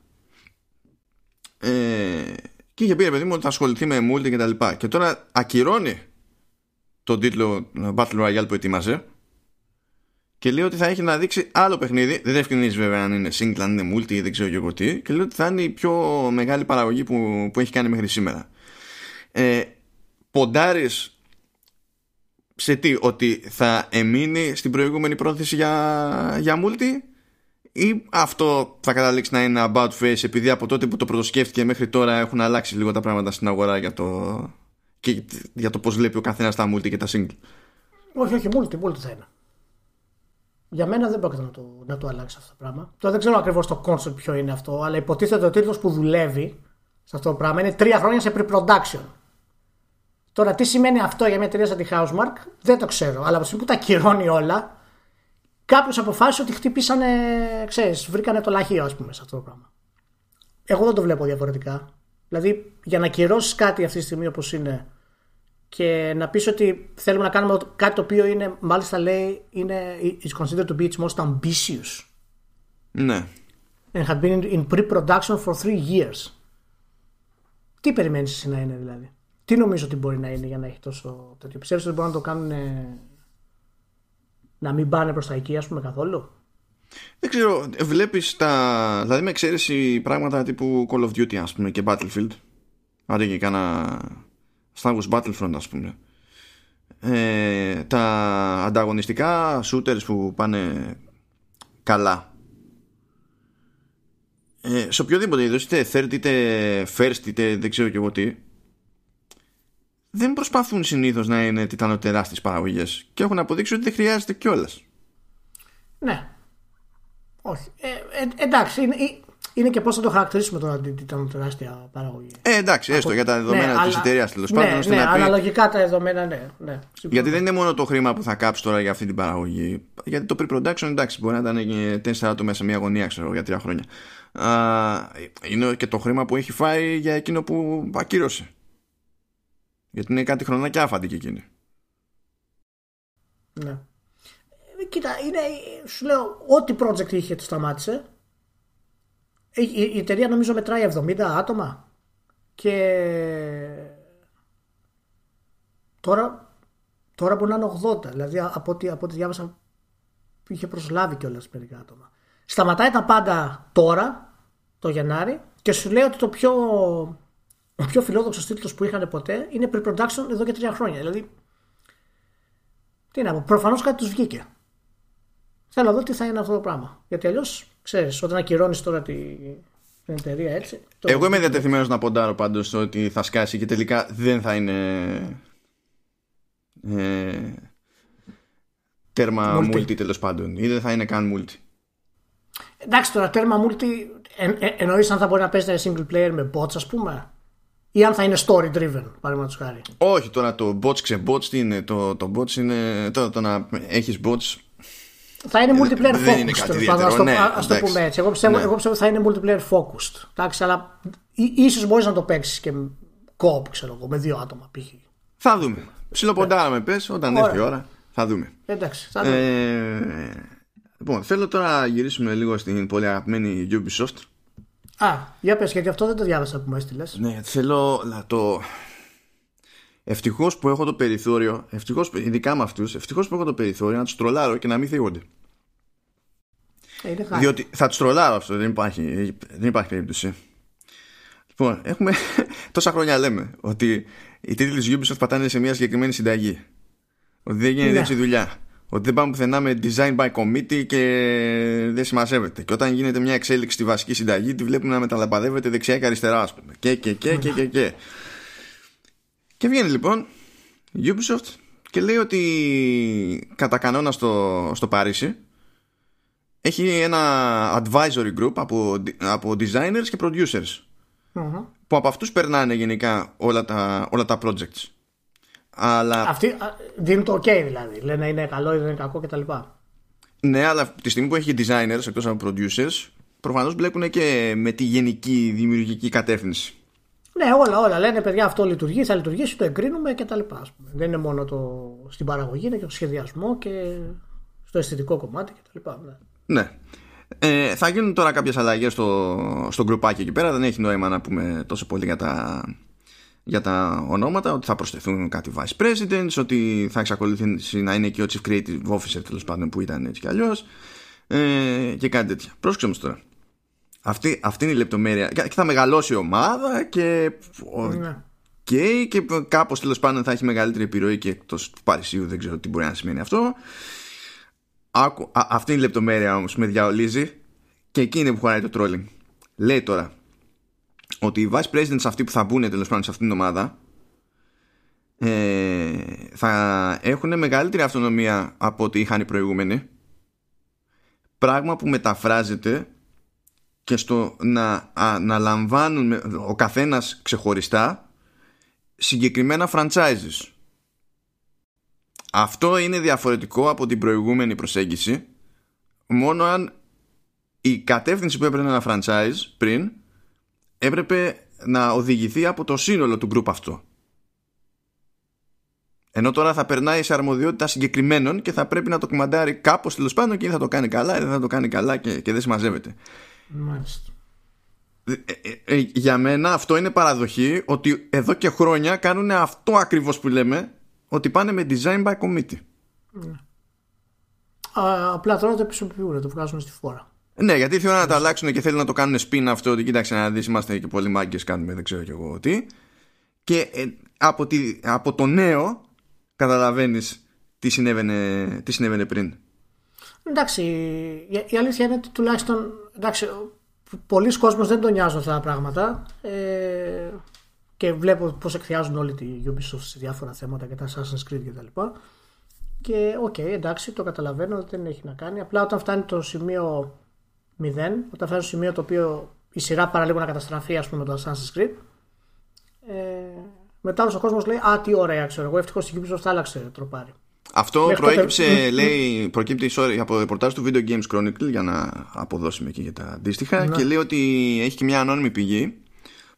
Ε, και είχε πει ρε παιδί μου ότι θα ασχοληθεί με multi και τα λοιπά. Και τώρα ακυρώνει τον τίτλο Battle Royale που ετοίμαζε και λέει ότι θα έχει να δείξει άλλο παιχνίδι. Δεν ευκρινίζει βέβαια αν είναι single, αν είναι multi ή δεν ξέρω και εγώ τι. Και λέει ότι θα είναι η πιο μεγάλη παραγωγή που, που έχει κάνει μέχρι σήμερα. Ε, ποντάρεις σε τι, ότι θα εμείνει στην προηγούμενη πρόθεση για, για multi ή αυτό θα καταλήξει να είναι about face επειδή από τότε που το πρωτοσκέφτηκε μέχρι τώρα έχουν αλλάξει λίγο τα πράγματα στην αγορά για το, και για το πώς βλέπει ο καθένας τα multi και τα single. Όχι, όχι, multi, multi θα είναι. Για μένα δεν πρόκειται να το, να το αλλάξει αυτό το πράγμα. Τώρα δεν ξέρω ακριβώς το concept ποιο είναι αυτό, αλλά υποτίθεται ο τίτλος που δουλεύει σε αυτό το πράγμα είναι τρία χρόνια σε pre-production. Τώρα τι σημαίνει αυτό για μια εταιρεία σαν τη Housemark δεν το ξέρω, αλλά από τη στιγμή που τα ακυρώνει όλα, κάποιος αποφάσισε ότι χτύπησανε, ξέρεις, βρήκανε το λαχείο, ας πούμε, σε αυτό το πράγμα. Εγώ δεν το βλέπω διαφορετικά. Δηλαδή, για να ακυρώσεις κάτι αυτή τη στιγμή όπως είναι και να πεις ότι θέλουμε να κάνουμε κάτι το οποίο είναι, μάλιστα λέει, είναι is considered to be its most ambitious. Ναι. And had been in pre-production for three years. Τι περιμένεις εσύ να είναι δηλαδή; Τι νομίζω ότι μπορεί να είναι για να έχει τόσο τέτοιο. Πιστεύεις ότι μπορούν να το κάνουν να μην πάνε προς τα εκεί ας πούμε καθόλου; Δεν ξέρω, βλέπεις τα... Δηλαδή με εξαίρεση πράγματα τύπου Call of Duty ας πούμε και Battlefield. Άντε και κάνα Star Wars Battlefront ας πούμε ε, τα ανταγωνιστικά shooters που πάνε καλά ε, σε οποιοδήποτε είδος είτε third είτε first είτε δεν ξέρω και εγώ τι δεν προσπαθούν συνήθως να είναι τιτανοτεράστιες παραγωγές και έχουν αποδείξει ότι δεν χρειάζεται κιόλας. Ναι. Όχι. Ε, ε, εντάξει, είναι, είναι και πώς θα το χαρακτηρίσουμε τώρα ότι ήταν τεράστια παραγωγή. Ε, εντάξει, έστω για τα δεδομένα ναι, της εταιρείας τέλος ναι, πάντων. Ναι, ναι, αναλογικά τα δεδομένα, ναι. ναι γιατί δεν είναι μόνο το χρήμα που θα κάψεις τώρα για αυτή την παραγωγή. Γιατί το pre-production, εντάξει, μπορεί να ήταν και τέσσερα άτομα σε μια γωνία, ξέρω για τρία χρόνια. Α, είναι και το χρήμα που έχει φάει για εκείνο που ακύρωσε. Γιατί είναι κάτι χρονάκια άφαντη και εκείνη. Ναι. Ε, κοίτα, είναι, σου λέω, ό,τι project είχε το σταμάτησε η, η εταιρεία νομίζω μετράει 70 άτομα και τώρα, τώρα μπορεί να είναι 80. Δηλαδή από ό,τι, από ό,τι διάβασα είχε προσλάβει κιόλας μερικά άτομα. Σταματάει τα πάντα τώρα, το Γενάρη, και σου λέει ότι το πιο, ο πιο φιλόδοξος τίτλος που είχαν ποτέ είναι pre-production εδώ και τρία χρόνια. Δηλαδή, τι να πω, προφανώς κάτι τους βγήκε. Θέλω να δω τι θα είναι αυτό το πράγμα. Γιατί αλλιώς ξέρεις, όταν ακυρώνεις τώρα την, την εταιρεία έτσι. Εγώ είμαι διατεθειμένος να ποντάρω πάντως ότι θα σκάσει και τελικά δεν θα είναι ε, τέρμα multi, multi τέλος πάντων ή δεν θα είναι καν multi. Εντάξει τώρα τέρμα multi εν, ε, εννοείς αν θα μπορεί να παίζει single player με bots ας πούμε ή αν θα είναι story driven παραδείγματος χάρη. Όχι τώρα το bots ξε-bots τι είναι το, το bots είναι το, το να έχεις bots θα είναι multiplayer focused. Α το, ναι, το πούμε έτσι. Εγώ πιστεύω, ναι. εγώ πιστεύω θα είναι multiplayer focused. Εντάξει, αλλά ίσως μπορείς να το παίξεις και κόπ, ξέρω εγώ, με δύο άτομα π.χ. Θα δούμε. Ψιλοποντάραμε, πες, όταν έρθει η ώρα. Θα δούμε. Εντάξει, θα δούμε. Ε, λοιπόν, θέλω τώρα να γυρίσουμε λίγο στην πολύ αγαπημένη Ubisoft. Α, για πες, γιατί αυτό δεν το διάβασα που μου έστειλες. Ναι, θέλω να το. Ευτυχώς που έχω το περιθώριο, ευτυχώς, ειδικά με αυτούς, ευτυχώς που έχω το περιθώριο να τους τρολάρω και να μην θίγονται. Ε, Διότι θα τους τρολάρω αυτό, δεν υπάρχει, δεν υπάρχει περίπτωση. Λοιπόν, έχουμε τόσα χρόνια λέμε ότι οι τίτλοι της Ubisoft πατάνε σε μια συγκεκριμένη συνταγή. Ότι δεν γίνεται ναι. έτσι δουλειά. Ότι δεν πάμε πουθενά με design by committee και δεν σημασέβεται. Και όταν γίνεται μια εξέλιξη στη βασική συνταγή, τη βλέπουμε να μεταλαμπαδεύεται δεξιά και αριστερά, ας πούμε. Και, και, και, και, και, και. Και βγαίνει λοιπόν η Ubisoft και λέει ότι κατά κανόνα στο, στο Παρίσι έχει ένα advisory group από, από designers και producers που από αυτούς περνάνε γενικά όλα τα, όλα τα projects. Αλλά... Αυτοί δίνουν το ok δηλαδή. Λένε είναι καλό ή δεν είναι κακό κτλ. Ναι, αλλά τη στιγμή που έχει designers εκτός από producers προφανώς μπλέκουν και με τη γενική δημιουργική κατεύθυνση. Ναι, όλα, όλα. Λένε παιδιά αυτό λειτουργεί, θα λειτουργήσει, το εγκρίνουμε κτλ. Δεν είναι μόνο το στην παραγωγή, είναι και το σχεδιασμό και στο αισθητικό κομμάτι κτλ. Ναι. ναι. Ε, θα γίνουν τώρα κάποιες αλλαγές στο, στο γκρουπάκι εκεί πέρα. Δεν έχει νόημα να πούμε τόσο πολύ για τα, για τα ονόματα. Ότι θα προσθεθούν κάτι vice presidents, ότι θα εξακολουθήσει να είναι και ο chief creative officer τέλος πάντων που ήταν έτσι κι αλλιώς. Ε, και κάτι τέτοια. Πρόσεξε όμως τώρα. Αυτή, αυτή είναι η λεπτομέρεια. Και θα μεγαλώσει η ομάδα και. Ναι. Και, και κάπως τέλος πάντων θα έχει μεγαλύτερη επιρροή και εκτός του Παρισίου δεν ξέρω τι μπορεί να σημαίνει αυτό Άκου, α, αυτή είναι η λεπτομέρεια όμως με διαολίζει και εκεί είναι που χωράει το trolling. Λέει τώρα ότι οι vice presidents αυτοί που θα μπουν τέλος πάντων σε αυτήν την ομάδα ε, θα έχουν μεγαλύτερη αυτονομία από ό,τι είχαν οι προηγούμενοι. Πράγμα που μεταφράζεται και στο να αναλαμβάνουν ο καθένας ξεχωριστά συγκεκριμένα franchises. Αυτό είναι διαφορετικό από την προηγούμενη προσέγγιση μόνο αν η κατεύθυνση που έπαιρνε ένα franchise πριν έπρεπε να οδηγηθεί από το σύνολο του group αυτό. Ενώ τώρα θα περνάει σε αρμοδιότητα συγκεκριμένων και θα πρέπει να το κουμαντάρει κάπως τέλος πάντων και θα το κάνει καλά ή δεν θα το κάνει καλά και, και δεν συμμαζεύεται. Μάλιστα. Ε, ε, ε, για μένα αυτό είναι παραδοχή ότι εδώ και χρόνια κάνουν αυτό ακριβώς που λέμε ότι πάνε με design by committee. Ναι. Α, απλά τώρα το επισοποιούν, το βγάζουν στη φόρα. Ναι, γιατί θέλουν να το αλλάξουν και θέλουν να το κάνουν spin αυτό ότι κοίταξε να δεις είμαστε και πολλοί μάγκες κάνουμε δεν ξέρω κι εγώ τι και από, τη, από το νέο καταλαβαίνεις τι συνέβαινε, τι συνέβαινε πριν. Εντάξει, η, αλήθεια είναι ότι τουλάχιστον εντάξει, πολλοί κόσμος δεν τον νοιάζουν αυτά τα πράγματα ε, και βλέπω πώς εκθειάζουν όλη τη Ubisoft σε διάφορα θέματα και τα Assassin's Creed κτλ. Και OK, okay, εντάξει, το καταλαβαίνω, δεν έχει να κάνει. Απλά όταν φτάνει το σημείο 0, όταν φτάνει το σημείο το οποίο η σειρά παραλίγο να καταστραφεί, ας πούμε, το Assassin's Creed, ε, μετά ο κόσμος λέει Α, τι ωραία, ξέρω εγώ. Ευτυχώς η Ubisoft άλλαξε τροπάρι. Αυτό Μέχρι προέκυψε, λέει, προκύπτει sorry, από ρεπορτάζ του Video Games Chronicle για να αποδώσουμε εκεί για τα αντίστοιχα ναι. και λέει ότι έχει και μια ανώνυμη πηγή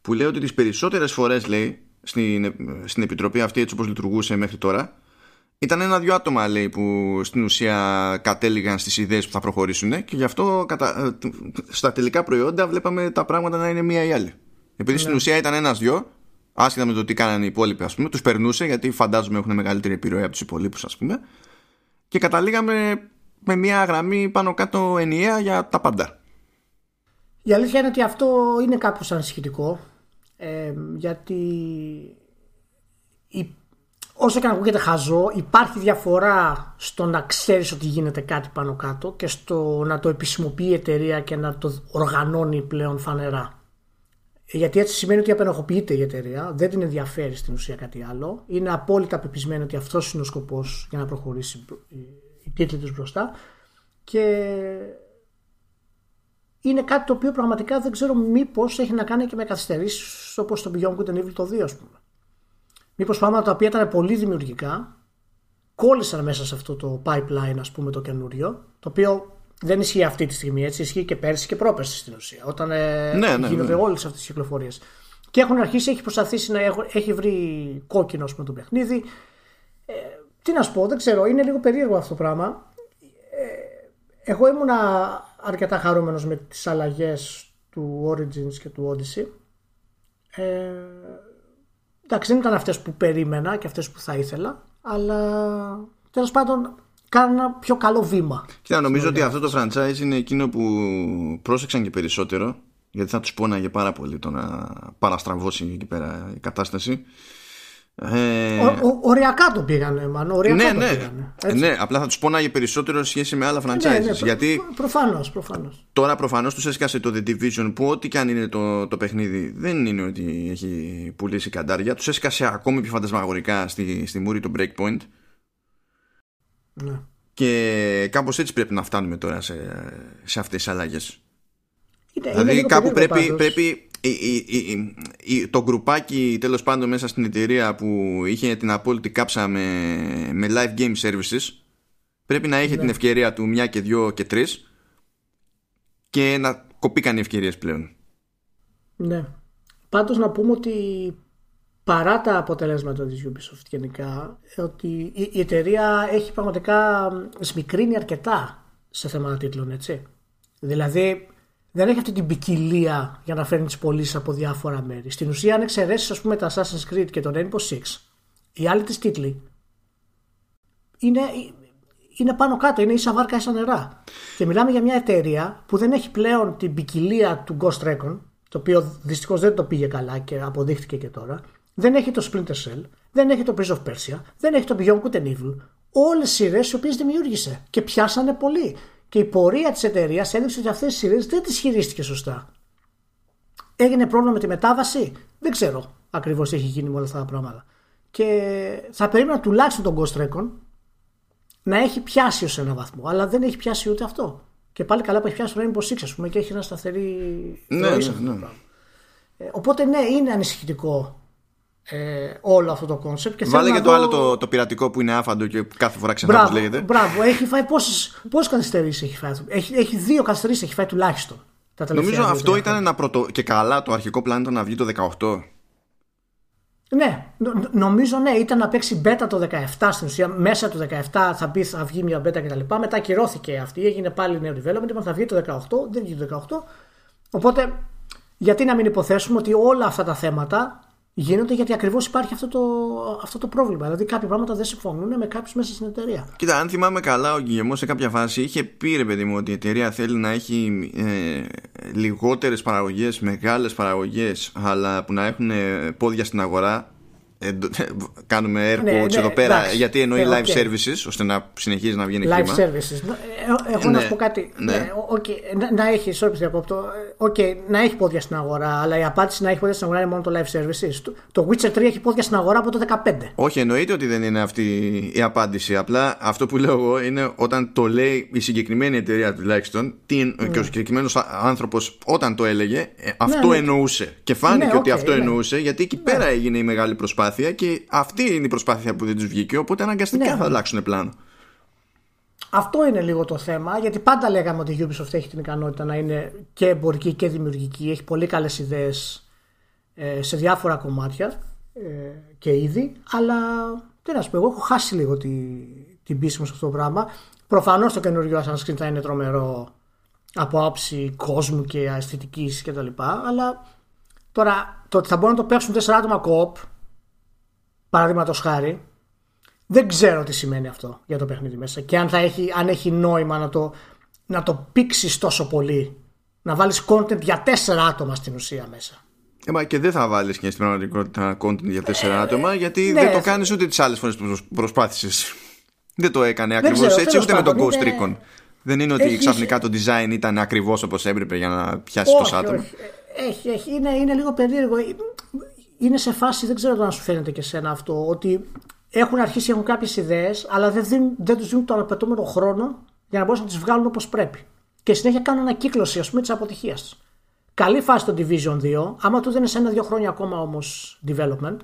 που λέει ότι τις περισσότερες φορές λέει στην, στην επιτροπή αυτή έτσι όπως λειτουργούσε μέχρι τώρα ήταν ένα-δυο άτομα λέει που στην ουσία κατέληγαν στις ιδέες που θα προχωρήσουν και γι' αυτό κατα... στα τελικά προϊόντα βλέπαμε τα πράγματα να είναι μία ή άλλη. Επειδή στην ναι. ουσία ήταν ένας-δυο άσχετα με το τι κάνανε οι υπόλοιποι ας πούμε τους περνούσε γιατί φαντάζομαι έχουν μεγαλύτερη επιρροή από τους υπολείπους ας πούμε και καταλήγαμε με μια γραμμή πάνω κάτω ενιαία για τα πάντα. Η αλήθεια είναι ότι αυτό είναι κάπως ανησυχητικό ε, γιατί η, όσο και να ακούγεται χαζό υπάρχει διαφορά στο να ξέρεις ότι γίνεται κάτι πάνω κάτω και στο να το επισημοποιεί η εταιρεία και να το οργανώνει πλέον φανερά. Γιατί έτσι σημαίνει ότι απενοχοποιείται η εταιρεία, δεν την ενδιαφέρει στην ουσία κάτι άλλο. Είναι απόλυτα πεπισμένη ότι αυτός είναι ο σκοπός για να προχωρήσει η τίτλη τους μπροστά. Και είναι κάτι το οποίο πραγματικά δεν ξέρω μήπως έχει να κάνει και με καθυστερήσεις όπως το Beyond Good and Evil το 2, ας πούμε. Μήπως πράγματα τα οποία ήταν πολύ δημιουργικά κόλλησαν μέσα σε αυτό το pipeline, ας πούμε, το καινούριο, το οποίο δεν ισχύει αυτή τη στιγμή, έτσι. Ισχύει και πέρσι και πρόπερσι στην ουσία. Όταν ε, ναι, ναι, γίνονται ναι. όλες αυτές τι κυκλοφορίες. Και έχουν αρχίσει, έχει προσπαθήσει να έχει βρει κόκκινο με το παιχνίδι. Ε, τι να σου πω, δεν ξέρω, είναι λίγο περίεργο αυτό το πράγμα. Ε, εγώ ήμουνα αρκετά χαρούμενος με τις αλλαγές του Origins και του Odyssey. Ε, εντάξει, δεν ήταν αυτές που περίμενα και αυτές που θα ήθελα, αλλά τέλος πάντων κάνουν ένα πιο καλό βήμα. Κοίτα, νομίζω ότι αυτό το franchise είναι εκείνο που πρόσεξαν και περισσότερο, γιατί θα τους πόναγε πάρα πολύ το να παραστραβώσει εκεί πέρα η κατάσταση. Ε... Ο, οριακά το πήγανε, μαν. Οριακά ναι, το ναι. Πήγανε, ναι, απλά θα τους πόναγε περισσότερο σχέση με άλλα ναι, franchises. Ναι, ναι, γιατί προφανώς, προφανώς. Τώρα προφανώς τους έσκασε το The Division που ό,τι και αν είναι το, το παιχνίδι δεν είναι ότι έχει πουλήσει καντάρια. Τους έσκασε ακόμη πιο φαντασμαγορικά στη, στη μούρη το Breakpoint. Ναι. Και κάπως έτσι πρέπει να φτάνουμε τώρα σε, σε αυτές τις αλλαγές. Δηλαδή κάπου πρέπει, πρέπει το γκρουπάκι τέλος πάντων μέσα στην εταιρεία που είχε την απόλυτη κάψα με, με live game services πρέπει να έχει ναι. την ευκαιρία του μια και δυο και τρεις και να κοπήκαν οι ευκαιρίες πλέον. Ναι. Πάντως να πούμε ότι παρά τα αποτελέσματα της Ubisoft γενικά ότι η, εταιρεία έχει πραγματικά σμικρύνει αρκετά σε θέματα τίτλων έτσι. Δηλαδή δεν έχει αυτή την ποικιλία για να φέρνει τις πωλήσεις από διάφορα μέρη. Στην ουσία, αν εξαιρέσεις, ας πούμε, τα Assassin's Creed και τον Rainbow Six, οι άλλοι τη τίτλοι είναι, είναι πάνω κάτω, είναι ίσα βάρκα ίσα νερά. Και μιλάμε για μια εταιρεία που δεν έχει πλέον την ποικιλία του Ghost Recon, το οποίο δυστυχώς δεν το πήγε καλά και αποδείχθηκε και τώρα. Δεν έχει το Splinter Cell, δεν έχει το Prince of Persia, δεν έχει το Beyond Good and Evil. Όλες οι σειρές οι οποίες δημιούργησε και πιάσανε πολύ. Και η πορεία της εταιρείας έδειξε ότι αυτές οι σειρές δεν τις χειρίστηκε σωστά. Έγινε πρόβλημα με τη μετάβαση; Δεν ξέρω ακριβώς τι έχει γίνει με όλα αυτά τα πράγματα. Και θα περίμενα τουλάχιστον τον Ghost Recon να έχει πιάσει ως ένα βαθμό. Αλλά δεν έχει πιάσει ούτε αυτό. Και πάλι καλά που έχει πιάσει το Rainbow Six, ας πούμε, και έχει ένα σταθερή. Ναι, ναι, ναι. Ε, οπότε ναι, είναι ανησυχητικό ε, όλο αυτό το κόνσεπτ. Βάλε και το άλλο το, το πειρατικό που είναι άφαντο και κάθε φορά ξεχνά πώς λέγεται. Μπράβο, έχει φάει πόσες καθυστερήσεις έχει φάει. Έχει, έχει δύο καθυστερήσεις έχει φάει τουλάχιστον. Τα Νομίζω αυτό ήταν ένα πρωτο. και καλά το αρχικό πλάνο ήταν να βγει το 18. Ναι, νομίζω ναι, ήταν να παίξει beta το 17 στην ουσία. Μέσα του 17 θα, μπει, θα βγει μια beta κτλ. Μετά ακυρώθηκε αυτή, έγινε πάλι νέο development. Θα βγει το 18, δεν βγει το 18. Οπότε, γιατί να μην υποθέσουμε ότι όλα αυτά τα θέματα γίνονται γιατί ακριβώς υπάρχει αυτό το, αυτό το πρόβλημα. Δηλαδή, κάποια πράγματα δεν συμφωνούν με κάποιους μέσα στην εταιρεία. Κοίτα, αν θυμάμαι καλά, ο Γκυγεμός σε κάποια φάση είχε πει ρε παιδί μου ότι η εταιρεία θέλει να έχει ε, λιγότερες παραγωγές, μεγάλες παραγωγές, αλλά που να έχουν πόδια στην αγορά ε, κάνουμε air ναι, quotes ναι, εδώ πέρα εντάξει, γιατί εννοεί ναι, live services ώστε να συνεχίζει να βγαίνει live services. Ε, εγώ να σου πω κάτι. ναι. okay, να, να έχει sorry διακόπτω okay, να έχει πόδια στην αγορά αλλά η απάντηση να έχει πόδια στην αγορά είναι μόνο το live services. Το, το Witcher 3 έχει πόδια στην αγορά από το 15 όχι εννοείται ότι δεν είναι αυτή η απάντηση. Απλά αυτό που λέω εγώ είναι όταν το λέει η συγκεκριμένη εταιρεία τουλάχιστον τι, και ο συγκεκριμένος άνθρωπος όταν το έλεγε αυτό εννοούσε. Και φάνηκε ότι αυτό εννοούσε γιατί εκεί πέρα έγινε η μεγάλη προσπάθεια και αυτή είναι η προσπάθεια που δεν τους βγήκε. Οπότε αναγκαστικά ναι. θα αλλάξουν πλάνο. Αυτό είναι λίγο το θέμα, γιατί πάντα λέγαμε ότι η Ubisoft έχει την ικανότητα να είναι και εμπορική και δημιουργική. Έχει πολύ καλές ιδέες ε, σε διάφορα κομμάτια ε, και ήδη, αλλά τι να σου πω, εγώ έχω χάσει λίγο την πίστη μου σε αυτό το πράγμα. Προφανώς το καινούριο Assassin's Creed θα είναι τρομερό από άψη κόσμου και αισθητικής κτλ. Αλλά τώρα το ότι θα μπορούν να το παίξουν 4 άτομα κοπ παραδείγματος χάρη, δεν ξέρω τι σημαίνει αυτό για το παιχνίδι μέσα. Και αν, θα έχει, αν έχει νόημα να το, να το πήξεις τόσο πολύ. Να βάλεις content για τέσσερα άτομα στην ουσία μέσα. Ε, και δεν θα βάλεις και στην πραγματικότητα content για τέσσερα άτομα, γιατί ναι, δεν το κάνεις ούτε τις άλλες φορές που προσπάθησες. Δεν το έκανε ακριβώς έτσι, ούτε με τον Ghost Recon. Δεν είναι ότι έχει... ξαφνικά το design ήταν ακριβώς όπως έπρεπε για να πιάσεις το άτομο. Έχει, έχει. Είναι, είναι λίγο περίεργο είναι σε φάση, δεν ξέρω αν σου φαίνεται και σένα αυτό, ότι έχουν αρχίσει, έχουν κάποιες ιδέες, αλλά δεν, δίνουν, δεν τους δίνουν τον απαιτούμενο χρόνο για να μπορέσουν να τις βγάλουν όπως πρέπει. Και συνέχεια κάνουν ανακύκλωση, ας πούμε, της αποτυχίας τους. Καλή φάση το Division 2. Άμα του δίνει ένα-δύο χρόνια ακόμα όμως development,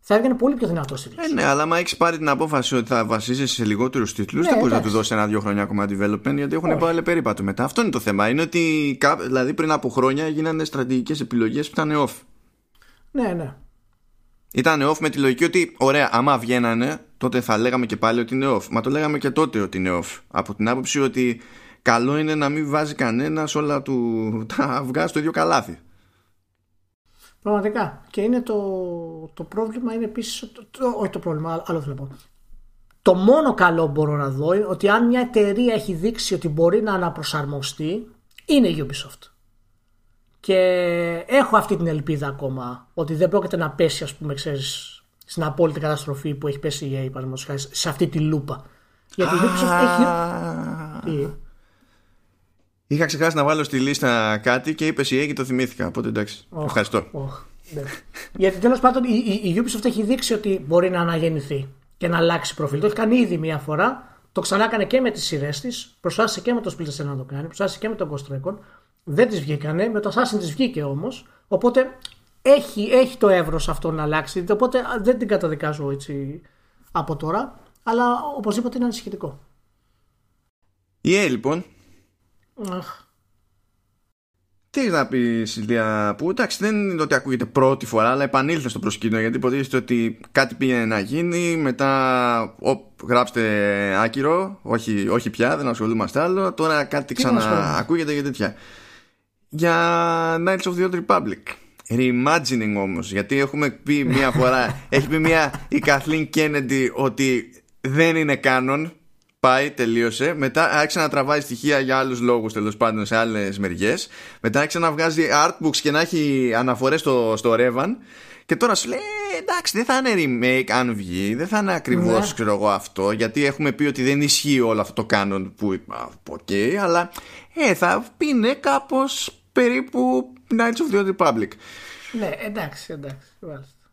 θα έβγαινε πολύ πιο δυνατό στη ε, ναι, αλλά άμα έχεις πάρει την απόφαση ότι θα βασίζεσαι σε λιγότερους τίτλους, ναι, δεν μπορείς να του δώσεις ένα-δύο χρόνια ακόμα development, γιατί έχουν πάρει περίπατο μετά. Αυτό είναι το θέμα. Είναι ότι δηλαδή πριν από χρόνια γίνανε στρατηγικές επιλογές που ήταν off. Ναι, ναι. Ήταν off με τη λογική ότι, ωραία, άμα βγαίνανε, τότε θα λέγαμε και πάλι ότι είναι off. Μα το λέγαμε και τότε ότι είναι off. Από την άποψη ότι καλό είναι να μην βάζει κανένας όλα του τα αυγά στο ίδιο καλάθι. Πραγματικά. Και είναι το, το πρόβλημα είναι επίσης. Όχι το πρόβλημα, άλλο θέλω να πω. Το μόνο καλό μπορώ να δω είναι ότι αν μια εταιρεία έχει δείξει ότι μπορεί να αναπροσαρμοστεί, είναι η Ubisoft. Και έχω αυτή την ελπίδα ακόμα ότι δεν πρόκειται να πέσει, ας πούμε, ξέρεις, στην απόλυτη καταστροφή που έχει πέσει η EA, σε αυτή τη λούπα. Γιατί η Ubisoft έχει. Είχα ξεχάσει να βάλω στη λίστα κάτι και είπες η EA και το θυμήθηκα. Οπότε εντάξει. Ευχαριστώ. Ναι. Γιατί τέλος πάντων η, η, Ubisoft έχει δείξει ότι μπορεί να αναγεννηθεί και να αλλάξει προφίλ. Το έχει κάνει ήδη μία φορά. Το ξανά έκανε και με τις σειρές της. Προσπάθησε και με το Splinter να το κάνει. Προσπάθησε και με τον Ghost Recon. Δεν τις βγήκανε, με το Assassin τις βγήκε όμως, οπότε έχει, έχει το εύρος αυτό να αλλάξει, οπότε δεν την καταδικάζω έτσι από τώρα, αλλά οπωσδήποτε είναι ανησυχητικό. Η yeah, λοιπόν, Αχ. Τι έχεις να πεις, Σιλία, που εντάξει δεν είναι ότι ακούγεται πρώτη φορά, αλλά επανήλθε στο προσκήνιο γιατί υποτίθεται ότι κάτι πήγαινε να γίνει. Μετά, ο, γράψτε άκυρο, όχι, όχι πια, δεν ασχολούμαστε άλλο. Τώρα κάτι ξαναακούγεται για τέτοια. Για Knights of the Old Republic. Reimagining όμως, γιατί έχουμε πει μία φορά, έχει πει μία η Kathleen Kennedy ότι δεν είναι κάνον πάει, τελείωσε. Μετά άρχισε να τραβάει στοιχεία για άλλους λόγους τέλος πάντων σε άλλες μεριές. Μετά άρχισε να βγάζει artbooks και να έχει αναφορές στο, στο Revan. Και τώρα σου λέει εντάξει, δεν θα είναι remake αν βγει, δεν θα είναι ακριβώς ναι. ξέρω εγώ αυτό, γιατί έχουμε πει ότι δεν ισχύει όλο αυτό το canon που. OK, okay, αλλά ε, θα είναι κάπως περίπου Knights of the Old Republic. Ναι, εντάξει, εντάξει.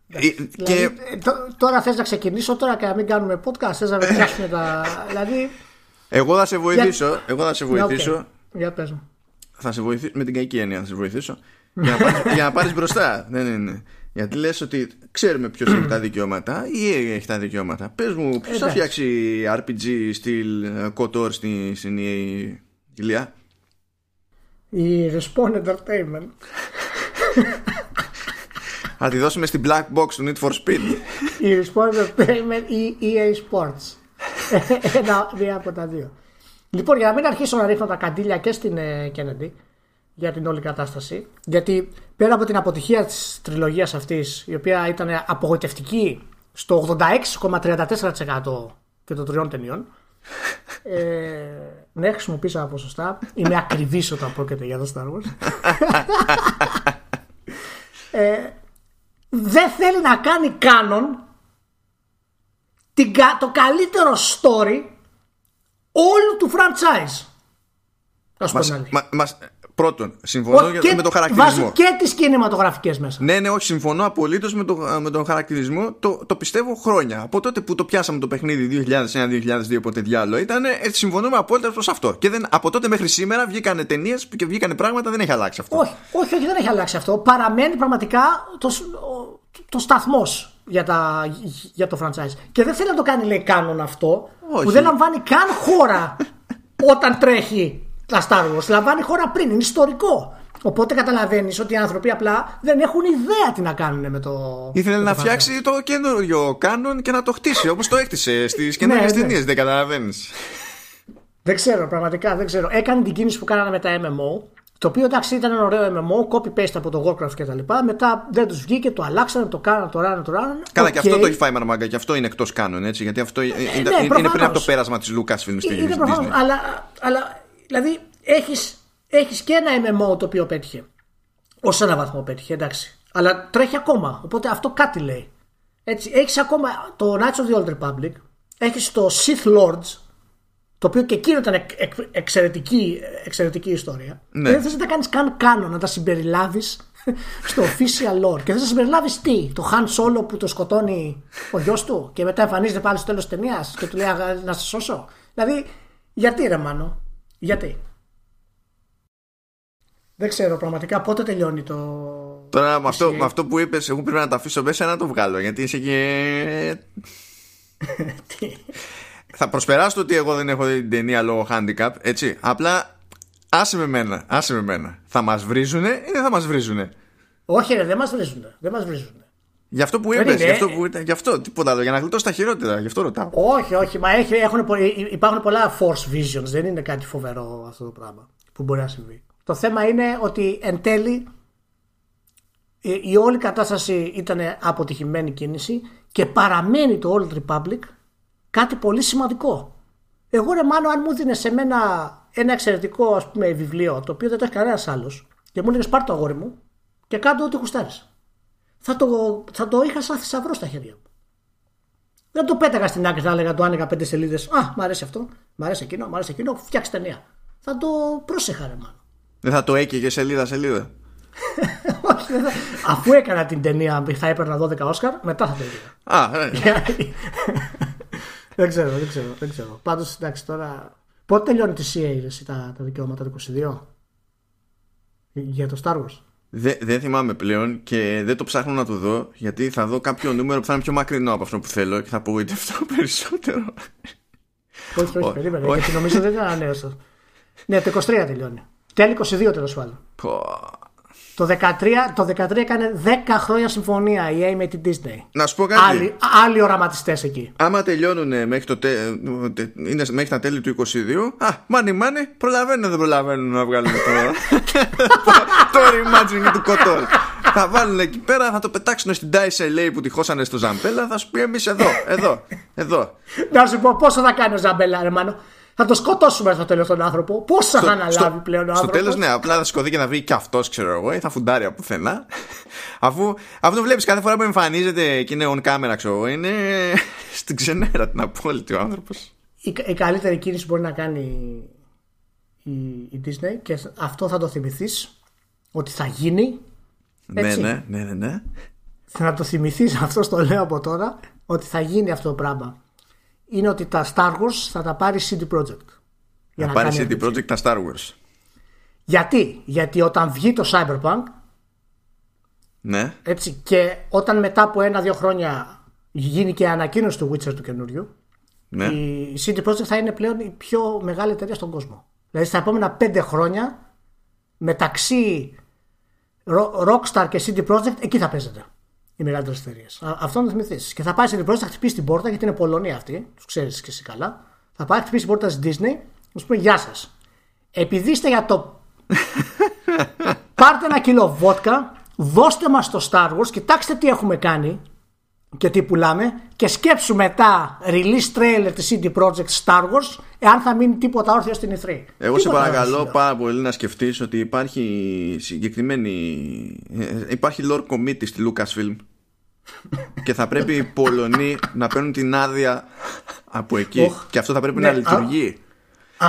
Ε, και... Δηλαδή, ε, τώρα θες να ξεκινήσω τώρα και να μην κάνουμε podcast, θες να πιάσουμε τα... δηλαδή... Εγώ θα σε βοηθήσω, εγώ θα σε βοηθήσω. Okay. Για πες μου. Θα σε βοηθήσω, με την κακή έννοια θα σε βοηθήσω. για, να πάρεις, για να πάρεις μπροστά. Ναι, ναι, ναι. Γιατί λες ότι ξέρουμε ποιος έχει τα δικαιώματα ή έχει τα δικαιώματα. Πες μου, ποιος θα φτιάξει RPG στυλ KOTOR στην, στην Ηλία; Η Respawn Entertainment. Θα τη δώσουμε στην black box του Need for Speed. Η Respawn Entertainment ή EA Sports. Ένα, μία από τα δύο. Λοιπόν, για να μην αρχίσω να ρίχνω τα καντήλια και στην ε, Kennedy για την όλη κατάσταση, γιατί πέρα από την αποτυχία της τριλογίας αυτής, η οποία ήταν απογοητευτική στο 86,34% και των τριών ταινιών, ε, ναι, χρησιμοποίησα τα ποσοστά. Είμαι ακριβής όταν πρόκειται για το Star Wars. ε, δεν θέλει να κάνει κάνον το καλύτερο story όλου του franchise. Μας, μα, μας, Πρώτον, συμφωνώ και, με τον χαρακτηρισμό. και τις κινηματογραφικές μέσα. Ναι, ναι, όχι, συμφωνώ απολύτως με, το, με τον χαρακτηρισμό. Το, το πιστεύω χρόνια. Από τότε που το πιάσαμε το παιχνίδι 2001-2002, πότε διάλογο ήταν, ε, συμφωνούμε απόλυτα προς αυτό. Και δεν, από τότε μέχρι σήμερα βγήκαν ταινίες και βγήκαν πράγματα, δεν έχει αλλάξει αυτό. Όχι, όχι, όχι δεν έχει αλλάξει αυτό. Παραμένει πραγματικά το, το σταθμός για, για το franchise. Και δεν θέλει να το κάνει, λέει, κάνον αυτό, όχι. που δεν λαμβάνει καν χώρα όταν τρέχει τα Star Wars. Λαμβάνει χώρα πριν, είναι ιστορικό. Οπότε καταλαβαίνεις ότι οι άνθρωποι απλά δεν έχουν ιδέα τι να κάνουν με το. Ήθελε να φτιάξει το καινούριο κάνον και να το χτίσει όπως το έκτισε στις καινούριε ναι, ταινίες. Δεν καταλαβαίνεις. Δεν ξέρω, πραγματικά δεν ξέρω. Έκανε την κίνηση που κάνανε με τα MMO. Το οποίο εντάξει ήταν ένα ωραίο MMO, copy-paste από το Warcraft κτλ. Μετά δεν τους βγήκε, το αλλάξανε, το κάνανε, το ράνε, το ράνε. Καλά, okay. και αυτό το έχει φάει μαρμάγκα, και αυτό είναι εκτός κάνων, έτσι. Γιατί αυτό είναι, ναι, είναι πριν από το πέρασμα της Lucasfilm στη Είναι προφανώς. Αλλά, αλλά δηλαδή έχεις, έχεις και ένα MMO το οποίο πέτυχε. Ω ένα βαθμό πέτυχε, εντάξει. Αλλά τρέχει ακόμα. Οπότε αυτό κάτι λέει. Έτσι, έχεις ακόμα το Knights of the Old Republic. Έχεις το Sith Lords. Το οποίο και εκείνο ήταν εξαιρετική, εξαιρετική ιστορία. Ναι. δεν θες να τα κάνεις καν κάνω, να τα συμπεριλάβεις στο official lore. Και θες να συμπεριλάβεις τι, το Han Solo που το σκοτώνει ο γιος του και μετά εμφανίζεται πάλι στο τέλος της ταινίας και του λέει να σε σώσω. Δηλαδή, γιατί ρε μάνο, γιατί; Δεν ξέρω πραγματικά πότε τελειώνει το. Τώρα με αυτό, με αυτό που είπες, εγώ πρέπει να το αφήσω μέσα να το βγάλω. Γιατί είσαι και. θα προσπεράσω ότι εγώ δεν έχω δει την ταινία λόγω handicap. Έτσι. Απλά άσε με μένα. Άσε με μένα. Θα μας βρίζουνε ή δεν θα μας βρίζουνε; Όχι, ρε, δεν μας βρίζουνε. Δεν μας βρίζουνε. Γι' αυτό που είπες, γι' αυτό που γι' αυτό, τίποτα άλλο, για να γλιτώσει τα χειρότερα, γι' αυτό ρωτάω. Όχι, όχι, μα έχει, έχουν, υπάρχουν πολλά force visions, δεν είναι κάτι φοβερό αυτό το πράγμα που μπορεί να συμβεί. Το θέμα είναι ότι εν τέλει η όλη κατάσταση ήταν αποτυχημένη κίνηση και παραμένει το Old Republic κάτι πολύ σημαντικό. Εγώ ρε μάνο αν μου δίνει σε μένα ένα εξαιρετικό ας πούμε βιβλίο το οποίο δεν το έχει κανένας άλλος και μου έλεγες πάρ το αγόρι μου και κάτω ό,τι γουστάρεις θα το, θα το είχα σαν θησαυρό στα χέρια μου. Δεν το πέταγα στην άκρη, θα έλεγα το άνοιγα πέντε σελίδες. Α, μ' αρέσει αυτό, μ' αρέσει εκείνο, μ' αρέσει εκείνο, φτιάξει ταινία. Θα το πρόσεχα, ρε μάλλον. Δεν θα το έκαιγε σελίδα-σελίδα. Όχι, θα... Αφού έκανα την ταινία, θα έπαιρνα 12 Όσκαρ, μετά θα το έκανα. Α, ναι. δεν ξέρω, δεν ξέρω. Δεν ξέρω. Πάντως, εντάξει, τώρα. Πότε τελειώνει τη CA τα, τα δικαιώματα του 22 για το Star Wars. Δεν θυμάμαι πλέον και δεν το ψάχνω να το δω γιατί θα δω κάποιο νούμερο που θα είναι πιο μακρινό από αυτό που θέλω και θα απογοητευτώ περισσότερο. Όχι, όχι, περίμενε. Γιατί νομίζω δεν ήταν ανανέωσα. Ναι, το 23 τελειώνει. Τέλη 22 τέλος πάντων. Το 13, το 13 έκανε 10 χρόνια συμφωνία η EA με την Disney. Να σου πω κάτι. Άλλοι, άλλοι οραματιστές εκεί. Άμα τελειώνουν μέχρι, το τε, είναι μέχρι τα τέλη του 22, α, μάνι μάνι, προλαβαίνουν δεν προλαβαίνουν να βγάλουν το, το reimagining του Κοτόρ. θα βάλουν εκεί πέρα, θα το πετάξουν στην Dice LA που τη χώσανε στο Ζαμπέλα, θα σου πει εμείς εδώ, εδώ, εδώ. Να σου πω πόσο θα κάνει ο Ζαμπέλα, ρε μάνο; Θα το σκοτώσουμε στο τέλος τον άνθρωπο. Πόσα θα αναλάβει στο, πλέον ο άνθρωπος; Στο τέλος, ναι, απλά θα σηκωθεί και να βρει και αυτός, ξέρω εγώ, ή θα φουντάρει από πουθενά. Αφού αυτό βλέπεις κάθε φορά που εμφανίζεται και είναι on camera, ξέρω εγώ, είναι στην ξενέρα την απόλυτη ο άνθρωπος. Η, η καλύτερη κίνηση που μπορεί να κάνει η, η Disney και αυτό θα το θυμηθείς ότι θα γίνει. Ναι, ναι, ναι, ναι, ναι. Θα το θυμηθείς αυτό, το λέω από τώρα, ότι θα γίνει αυτό το πράγμα είναι ότι τα Star Wars θα τα πάρει CD Projekt. Για να, πάρει CD Projekt τα Star Wars. Γιατί, γιατί όταν βγει το Cyberpunk ναι. έτσι, και όταν μετά από ένα-δύο χρόνια γίνει και ανακοίνωση του Witcher του καινούριου ναι. η CD Projekt θα είναι πλέον η πιο μεγάλη εταιρεία στον κόσμο. Δηλαδή στα επόμενα πέντε χρόνια μεταξύ Rockstar και CD Projekt εκεί θα παίζεται οι μεγαλύτερες εταιρείες. Αυτό να θυμηθείς. Και θα πάει στην Projekt, θα χτυπήσει την πόρτα, γιατί είναι Πολωνία αυτή, τους ξέρεις και εσύ καλά. Θα πάει, χτυπήσει την πόρτα της Disney, να σου πει Γεια σας. Επειδή είστε για το. Πάρτε ένα κιλό βότκα, δώστε μας το Star Wars, κοιτάξτε τι έχουμε κάνει και τι πουλάμε και σκέψου μετά release trailer της CD Projekt Star Wars εάν θα μείνει τίποτα όρθιο στην E3. Εγώ σε παρακαλώ πάρα πολύ να σκεφτείς ότι υπάρχει συγκεκριμένη ε, υπάρχει lore committee στη Lucasfilm και θα πρέπει οι Πολωνοί να παίρνουν την άδεια από εκεί και αυτό θα πρέπει να ναι, λειτουργεί.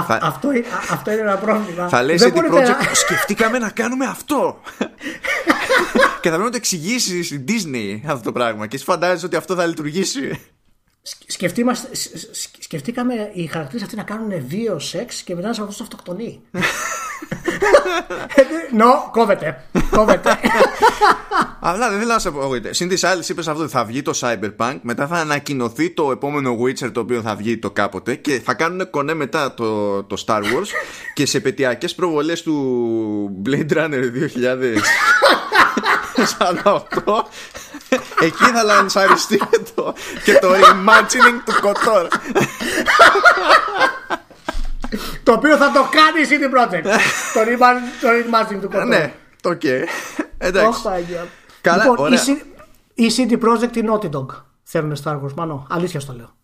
Θα... αυτό, αυτό είναι ένα πρόβλημα. Θα λέει CD Projekt σκεφτήκαμε να κάνουμε αυτό και θα πρέπει να το εξηγήσεις στην Disney αυτό το πράγμα. Και εσύ φαντάζεσαι ότι αυτό θα λειτουργήσει. Σκεφτήκαμε οι χαρακτήρες αυτοί να κάνουν δύο σεξ και μετά να αυτό αυτοκτονεί. Νο, κόβεται. Κόβεται. Αλλά δεν θέλω να σε πω. Συν της άλλης, είπες αυτό ότι θα βγει το Cyberpunk, μετά θα ανακοινωθεί το επόμενο Witcher το οποίο θα βγει το κάποτε και θα κάνουν κονέ μετά το, το Star Wars και σε πετειακές προβολές του Blade Runner 2000 σαν αυτό εκεί θα λανσαριστεί και το, και το reimagining του KOTOR το οποίο θα το κάνει η CD Projekt το reimagining του KOTOR ναι, το οκ εντάξει Καλά, λοιπόν, ωραία. ή CD Projekt ή Naughty Dog θέλουν Star Wars μάνα, αλήθεια στο λέω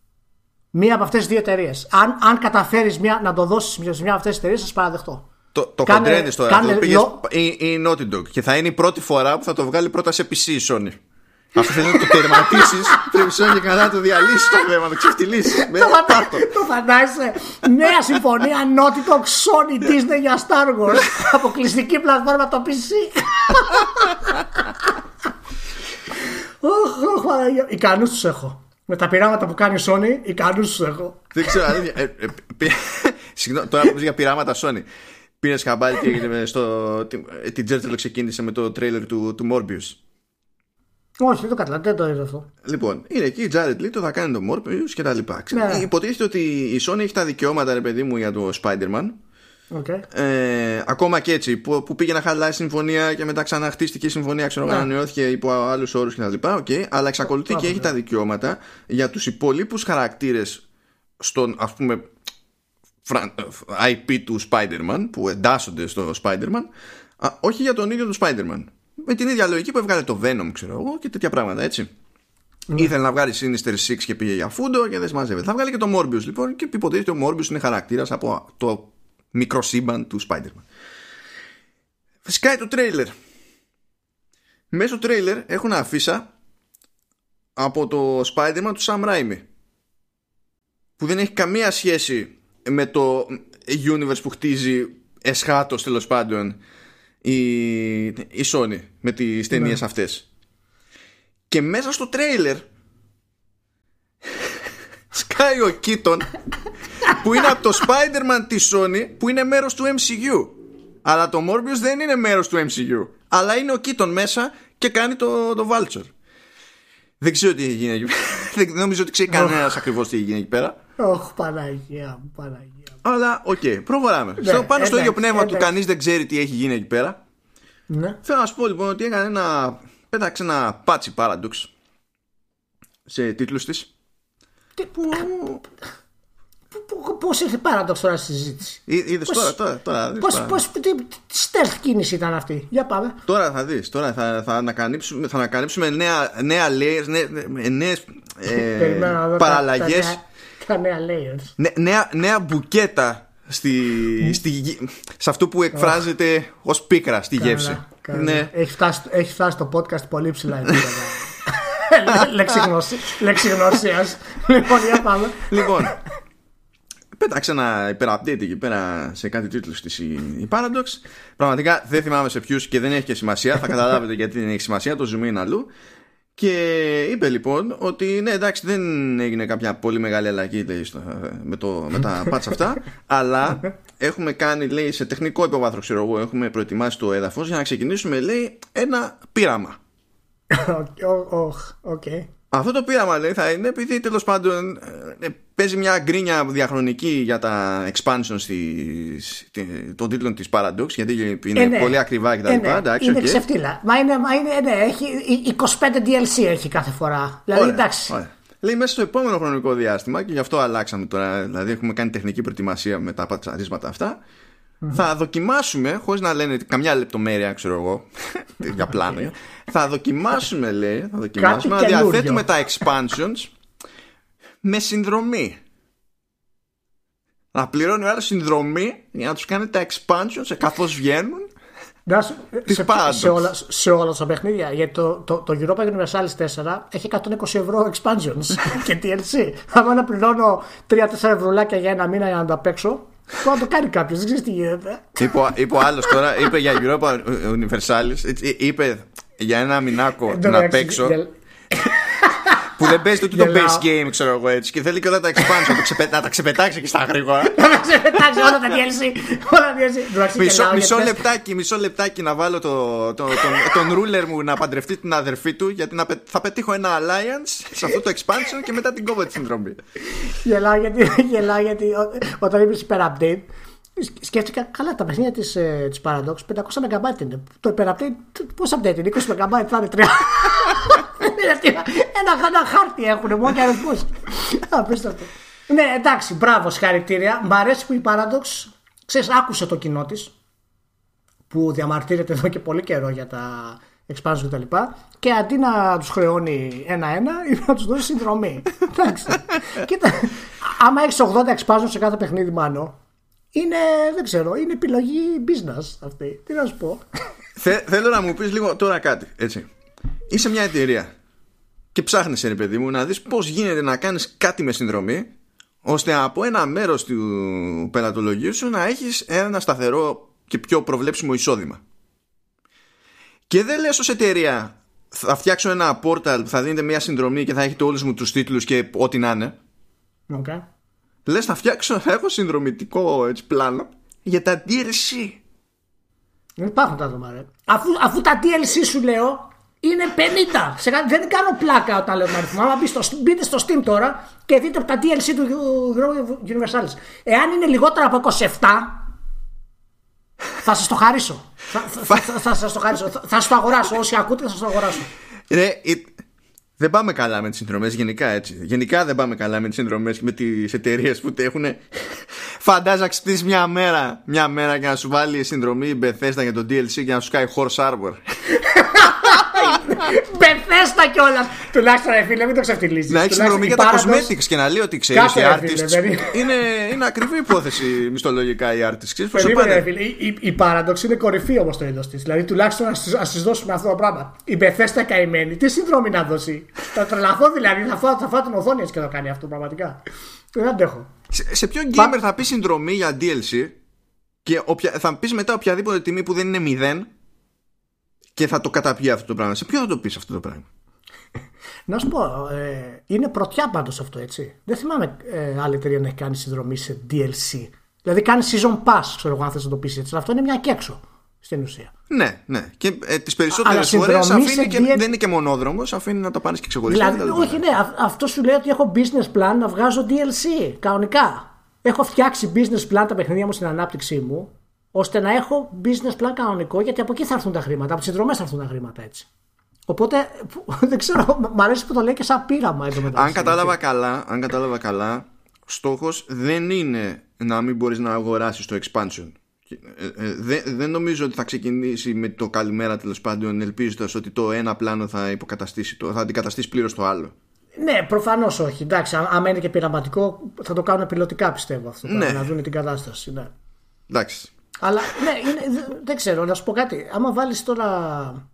Μία από αυτές τις δύο εταιρείες. Αν, αν καταφέρεις να το δώσεις σε μια από αυτές τις εταιρείες, θα παραδεχτώ. Το, το κάνε, τώρα. Κάνε, το πήγες, λο... η, η Naughty Dog. Και θα είναι η πρώτη φορά που θα το βγάλει πρώτα σε PC η Sony. Αυτό θέλει να το τερματίσει. Πρέπει η Sony και να το διαλύσεις το θέμα, να το ξεφτυλίσεις. το φαντάζεσαι. Νέα συμφωνία Naughty Dog Sony Disney για Star Wars. Αποκλειστική πλατφόρμα το PC. Ικανούς τους έχω. Με τα πειράματα που κάνει η Sony, ικανούς τους έχω. Δεν ξέρω, αλήθεια. Ε, ε, συγγνώμη, τώρα που για πειράματα Sony. Πήρες χαμπάρι και έγινε στο. Την Τζέρτζελο ξεκίνησε με το τρέιλερ του, του Morbius. Όχι, δεν το καταλαβαίνω, δεν το είδα αυτό. Λοιπόν, είναι εκεί η Jared Leto θα κάνει το Morbius και τα λοιπά. Ναι. Υποτίθεται ότι η Sony έχει τα δικαιώματα, ρε παιδί μου, για το Spider-Man. Okay. Ε, ακόμα και έτσι, που, που πήγε να χαλάσει συμφωνία και μετά ξαναχτίστηκε η συμφωνία, ξέρω εγώ, ναι. ανανεώθηκε υπό άλλους όρους κτλ. Okay, αλλά εξακολουθεί και έχει τα δικαιώματα για τους υπολείπους χαρακτήρες στον ας πούμε IP του Spider-Man που εντάσσονται στο Spider-Man όχι για τον ίδιο του Spider-Man με την ίδια λογική που έβγαλε το Venom ξέρω εγώ και τέτοια πράγματα έτσι ναι. Ήθελε να βγάλει Sinister Six και πήγε για φούντο και δεν συμμαζεύεται. Θα βγάλει και το Morbius λοιπόν και υποτίθεται ότι ο Morbius είναι χαρακτήρας από το μικρό σύμπαν του Spider-Man. Φυσικά το τρέιλερ. Μέσω τρέιλερ έχουν αφίσα από το Spider-Man του Sam Raimi που δεν έχει καμία σχέση με το universe που χτίζει εσχάτως τέλος πάντων η, η Sony με τις ταινίες ναι. αυτές. Και μέσα στο τρέιλερ σκάει ο Κίτον που είναι από το Spider-Man της Sony που είναι μέρος του MCU αλλά το Morbius δεν είναι μέρος του MCU αλλά είναι ο Keaton μέσα και κάνει το, το Vulture. Δεν ξέρω τι έγινε εκεί Δεν νομίζω ότι ξέρει κανένας ακριβώς τι έγινε εκεί πέρα. Όχι, Παναγία μου, Παναγία Αλλά OK, okay, προχωράμε. Ναι, Στο, πάνω στο ίδιο πνεύμα του εντάξει. κανείς δεν ξέρει τι έχει γίνει εκεί πέρα. Ναι. Θέλω να σου πω λοιπόν ότι έκανε ένα. Πέταξε ένα patch η Paradox σε τίτλους της Τι- που Πώς ήρθε παράδοξο τώρα στη συζήτηση; είδες Πώς- τώρα, τώρα, τώρα, δεις Πώς, τώρα. πώς, τι, τι stealth κίνηση ήταν αυτή; Για πάμε. Τώρα θα δεις, τώρα θα, θα, ανακαλύψουμε, θα ανακαλύψουμε νέα, νέα layers, νέ, νέ- νέες ε, Περιμένω να δω τα- παραλλαγές, τα νέα- Τα νέα layers. νέ- νέα, νέα μπουκέτα στη, στη, γη- σε αυτό που εκφράζεται ως πίκρα στη γεύση. Καλά, καλά. Ναι, Έχει, φτάσει, έχει φτάσει το podcast πολύ ψηλά επίπεδα. Λεξιγνωσίας. λοιπόν, για πάμε. λοιπόν, πέταξε ένα υπερ-update εκεί πέρα σε κάτι τίτλους της η, η Paradox. Πραγματικά δεν θυμάμαι σε ποιους και δεν έχει και σημασία. Θα καταλάβετε γιατί δεν έχει σημασία. Το zoom in αλλού. Και είπε λοιπόν ότι ναι εντάξει δεν έγινε κάποια πολύ μεγάλη αλλαγή λέει, στο, με, το, με τα patch αυτά αλλά έχουμε κάνει λέει σε τεχνικό υποβάθρο ξέρω εγώ έχουμε προετοιμάσει το έδαφος για να ξεκινήσουμε λέει ένα πείραμα Ω- οχ, Οκ. Αυτό το πείραμα λέει θα είναι επειδή τέλος πάντων ε, παίζει μια γκρίνια διαχρονική για τα expansions της, τη- των τίτλων της Paradox γιατί είναι Ε, ναι. πολύ ακριβά και τα Ε, λοιπά. ναι. εντάξει, Είναι οκ. ξεφτύλα. Μα είναι, μα είναι ναι, έχει, ε, 25 DLC έχει κάθε φορά. Δηλαδή Ωραία, εντάξει. ωραία. Λέει μέσα στο επόμενο χρονικό διάστημα και γι' αυτό αλλάξαμε τώρα. Δηλαδή έχουμε κάνει τεχνική προετοιμασία με τα πατσαρίσματα αυτά. Θα δοκιμάσουμε, χωρίς να λένε καμιά λεπτομέρεια, ξέρω εγώ, για πλάνο. θα δοκιμάσουμε, λέει, θα δοκιμάσουμε να καινούριο. διαθέτουμε τα expansions με συνδρομή. Να πληρώνει ο άλλος συνδρομή για να τους κάνει τα expansions καθώς βγαίνουν. Να σου- Της σε, Paradox. σε, όλα, σε όλα τα παιχνίδια. Γιατί το, το, το Europa Universalis 4 έχει 120 ευρώ expansions και DLC. Αν να πληρώνω 3-4 ευρουλάκια για ένα μήνα για να τα παίξω, μπορεί να το κάνει κάποιος. Δεν ξέρεις τι γίνεται. είπε, ο- είπε ο άλλος τώρα, είπε για Europa Universalis, έτσι, είπε για ένα μηνάκο να Εντάξει, παίξω. γελ- που δεν παίζει το, το Γελάω. base game, ξέρω εγώ έτσι. Και θέλει και όλα τα expansion να, το ξεπε- να τα ξεπετάξει και στα γρήγορα. Εντάξει, όλα τα DLC. Όλα τα DLC. Εντάξει, μισό, γελάω, μισό γιατί λεπτάκι, μισό λεπτάκι να βάλω το, το, τον, τον ruler μου να παντρευτεί την αδερφή του γιατί να, πε- θα πετύχω ένα alliance σε αυτό το expansion και μετά την κόβω τη συνδρομή. Γελάω γιατί, γελάω γιατί ό- όταν είπες υπερ update, σκέφτηκα καλά τα παιχνίδια της της Paradox 500 MB είναι. Το υπερ update, πόσο update είναι, 20 MB θα είναι 3. Ένα, ένα χάρτη έχουν μόνο και αριθμούς. Απίστευτο. Ναι, εντάξει, μπράβο, συγχαρητήρια. Μ' αρέσει που η Paradox ξέρεις, άκουσε το κοινό της που διαμαρτύρεται εδώ και πολύ καιρό για τα expansion κτλ. Και, και αντί να τους χρεώνει ένα-ένα, είπε να τους δώσει συνδρομή. Εντάξει. Κοίτα, άμα έχεις 80 expansion σε κάθε παιχνίδι, μάνο, είναι, δεν ξέρω, είναι επιλογή business αυτή. Τι να σου πω. Θε- θέλω να μου πεις λίγο τώρα κάτι, έτσι. Είσαι μια εταιρεία και ψάχνεις, ρε παιδί μου, να δεις πώς γίνεται να κάνεις κάτι με συνδρομή ώστε από ένα μέρος του πελατολογίου σου να έχεις ένα σταθερό και πιο προβλέψιμο εισόδημα. Και δεν λες ως εταιρεία θα φτιάξω ένα πόρταλ που θα δίνεται μια συνδρομή και θα έχετε όλους μου τους τίτλους και ό,τι να είναι. Okay. Λες θα φτιάξω, θα έχω συνδρομητικό έτσι, πλάνο για τα DLC. Δεν υπάρχουν τα άτομα, ρε. Αφού, αφού τα DLC σου λέω είναι 50. Σε, κα- δεν κάνω πλάκα όταν λέω τον αριθμό. Άμα μπείτε στο, μπείτε στο Steam τώρα και δείτε τα DLC του Euro Universalis. Εάν είναι λιγότερα από 27, θα σας το χαρίσω. θα, θα, θα, θα σας το χαρίσω. Θα, θα σας το αγοράσω. Όσοι ακούτε, θα σας το αγοράσω. Ρε, ε, δεν πάμε καλά με τις συνδρομές γενικά έτσι. Γενικά δεν πάμε καλά με τις συνδρομές και με τις εταιρείες που έχουν. Φαντάζα ξυπνήσει μια μέρα, μια μέρα και να σου βάλει συνδρομή η Bethesda για το DLC και να σου κάνει Horse Arbor. Μπεθέστα κιόλα. Τουλάχιστον, ρε φίλε, μην το ξεφτυλίζεις. να έχεις συνδρομή για τα cosmetics και να λέει ότι ξέρεις Κάθε οι ρε φίλε, artists. περίμενε. είναι, είναι ακριβή υπόθεση μισθολογικά οι artists. Ξέρεις πόσο Περίμενε, ρε πάνε. φίλε. Η, η, η Paradox είναι κορυφή όμως το είδος της. Δηλαδή, τουλάχιστον ας της δώσουμε αυτό το πράγμα. Η Bethesda καημένη, τι συνδρομή να δώσει; θα τρελαθώ δηλαδή, θα φάω, θα φάω την οθόνη έτσι και το κάνει αυτό πραγματικά. Δεν αντέχω. Σε, σε ποιον gamer θα πεις συνδρομή για DLC και οποια, θα πεις μετά οποιαδήποτε τιμή που δεν είναι 0 και θα το καταπιεί αυτό το πράγμα. Σε ποιον θα το πεις αυτό το πράγμα; Να σου πω, ε, είναι πρωτιά πάντως αυτό έτσι. Δεν θυμάμαι ε, άλλη εταιρεία να έχει κάνει συνδρομή σε DLC. Δηλαδή κάνει season pass, ξέρω εγώ αν θες να το πεις έτσι. Αλλά αυτό είναι μια και έξω στην ουσία. Ναι, ναι. Και ε, τις περισσότερες Αλλά φορές συνδρομή αφήνει σε και, DL δεν είναι και μονόδρομος, αφήνει να τα πάρει και ξεχωριστά. Δηλαδή, κτλ. όχι, ναι, α- αυτό σου λέει ότι έχω business plan να βγάζω DLC. Κανονικά. έχω φτιάξει business plan τα παιχνίδια μου στην ανάπτυξή μου, ώστε να έχω business plan κανονικό, γιατί από εκεί θα έρθουν τα χρήματα, από τις συνδρομές θα έρθουν τα χρήματα έτσι. Οπότε δεν ξέρω, μου αρέσει που το λέει και σαν πείραμα εδώ μετά. Αν κατάλαβα καλά, αν κατάλαβα καλά, στόχος δεν είναι να μην μπορείς να αγοράσεις το expansion. Ε, ε, δεν, δεν νομίζω ότι θα ξεκινήσει με το καλημέρα τέλος πάντων ελπίζοντας ότι το ένα πλάνο θα υποκαταστήσει το, θα αντικαταστήσει πλήρως το άλλο. Ναι, προφανώς όχι. Εντάξει, αν είναι και πειραματικό, θα το κάνουν πιλωτικά πιστεύω αυτό. Ναι. Να δουν την κατάσταση. Ναι. Εντάξει. Αλλά ναι, είναι, δεν ξέρω, να σου πω κάτι. Άμα βάλεις τώρα.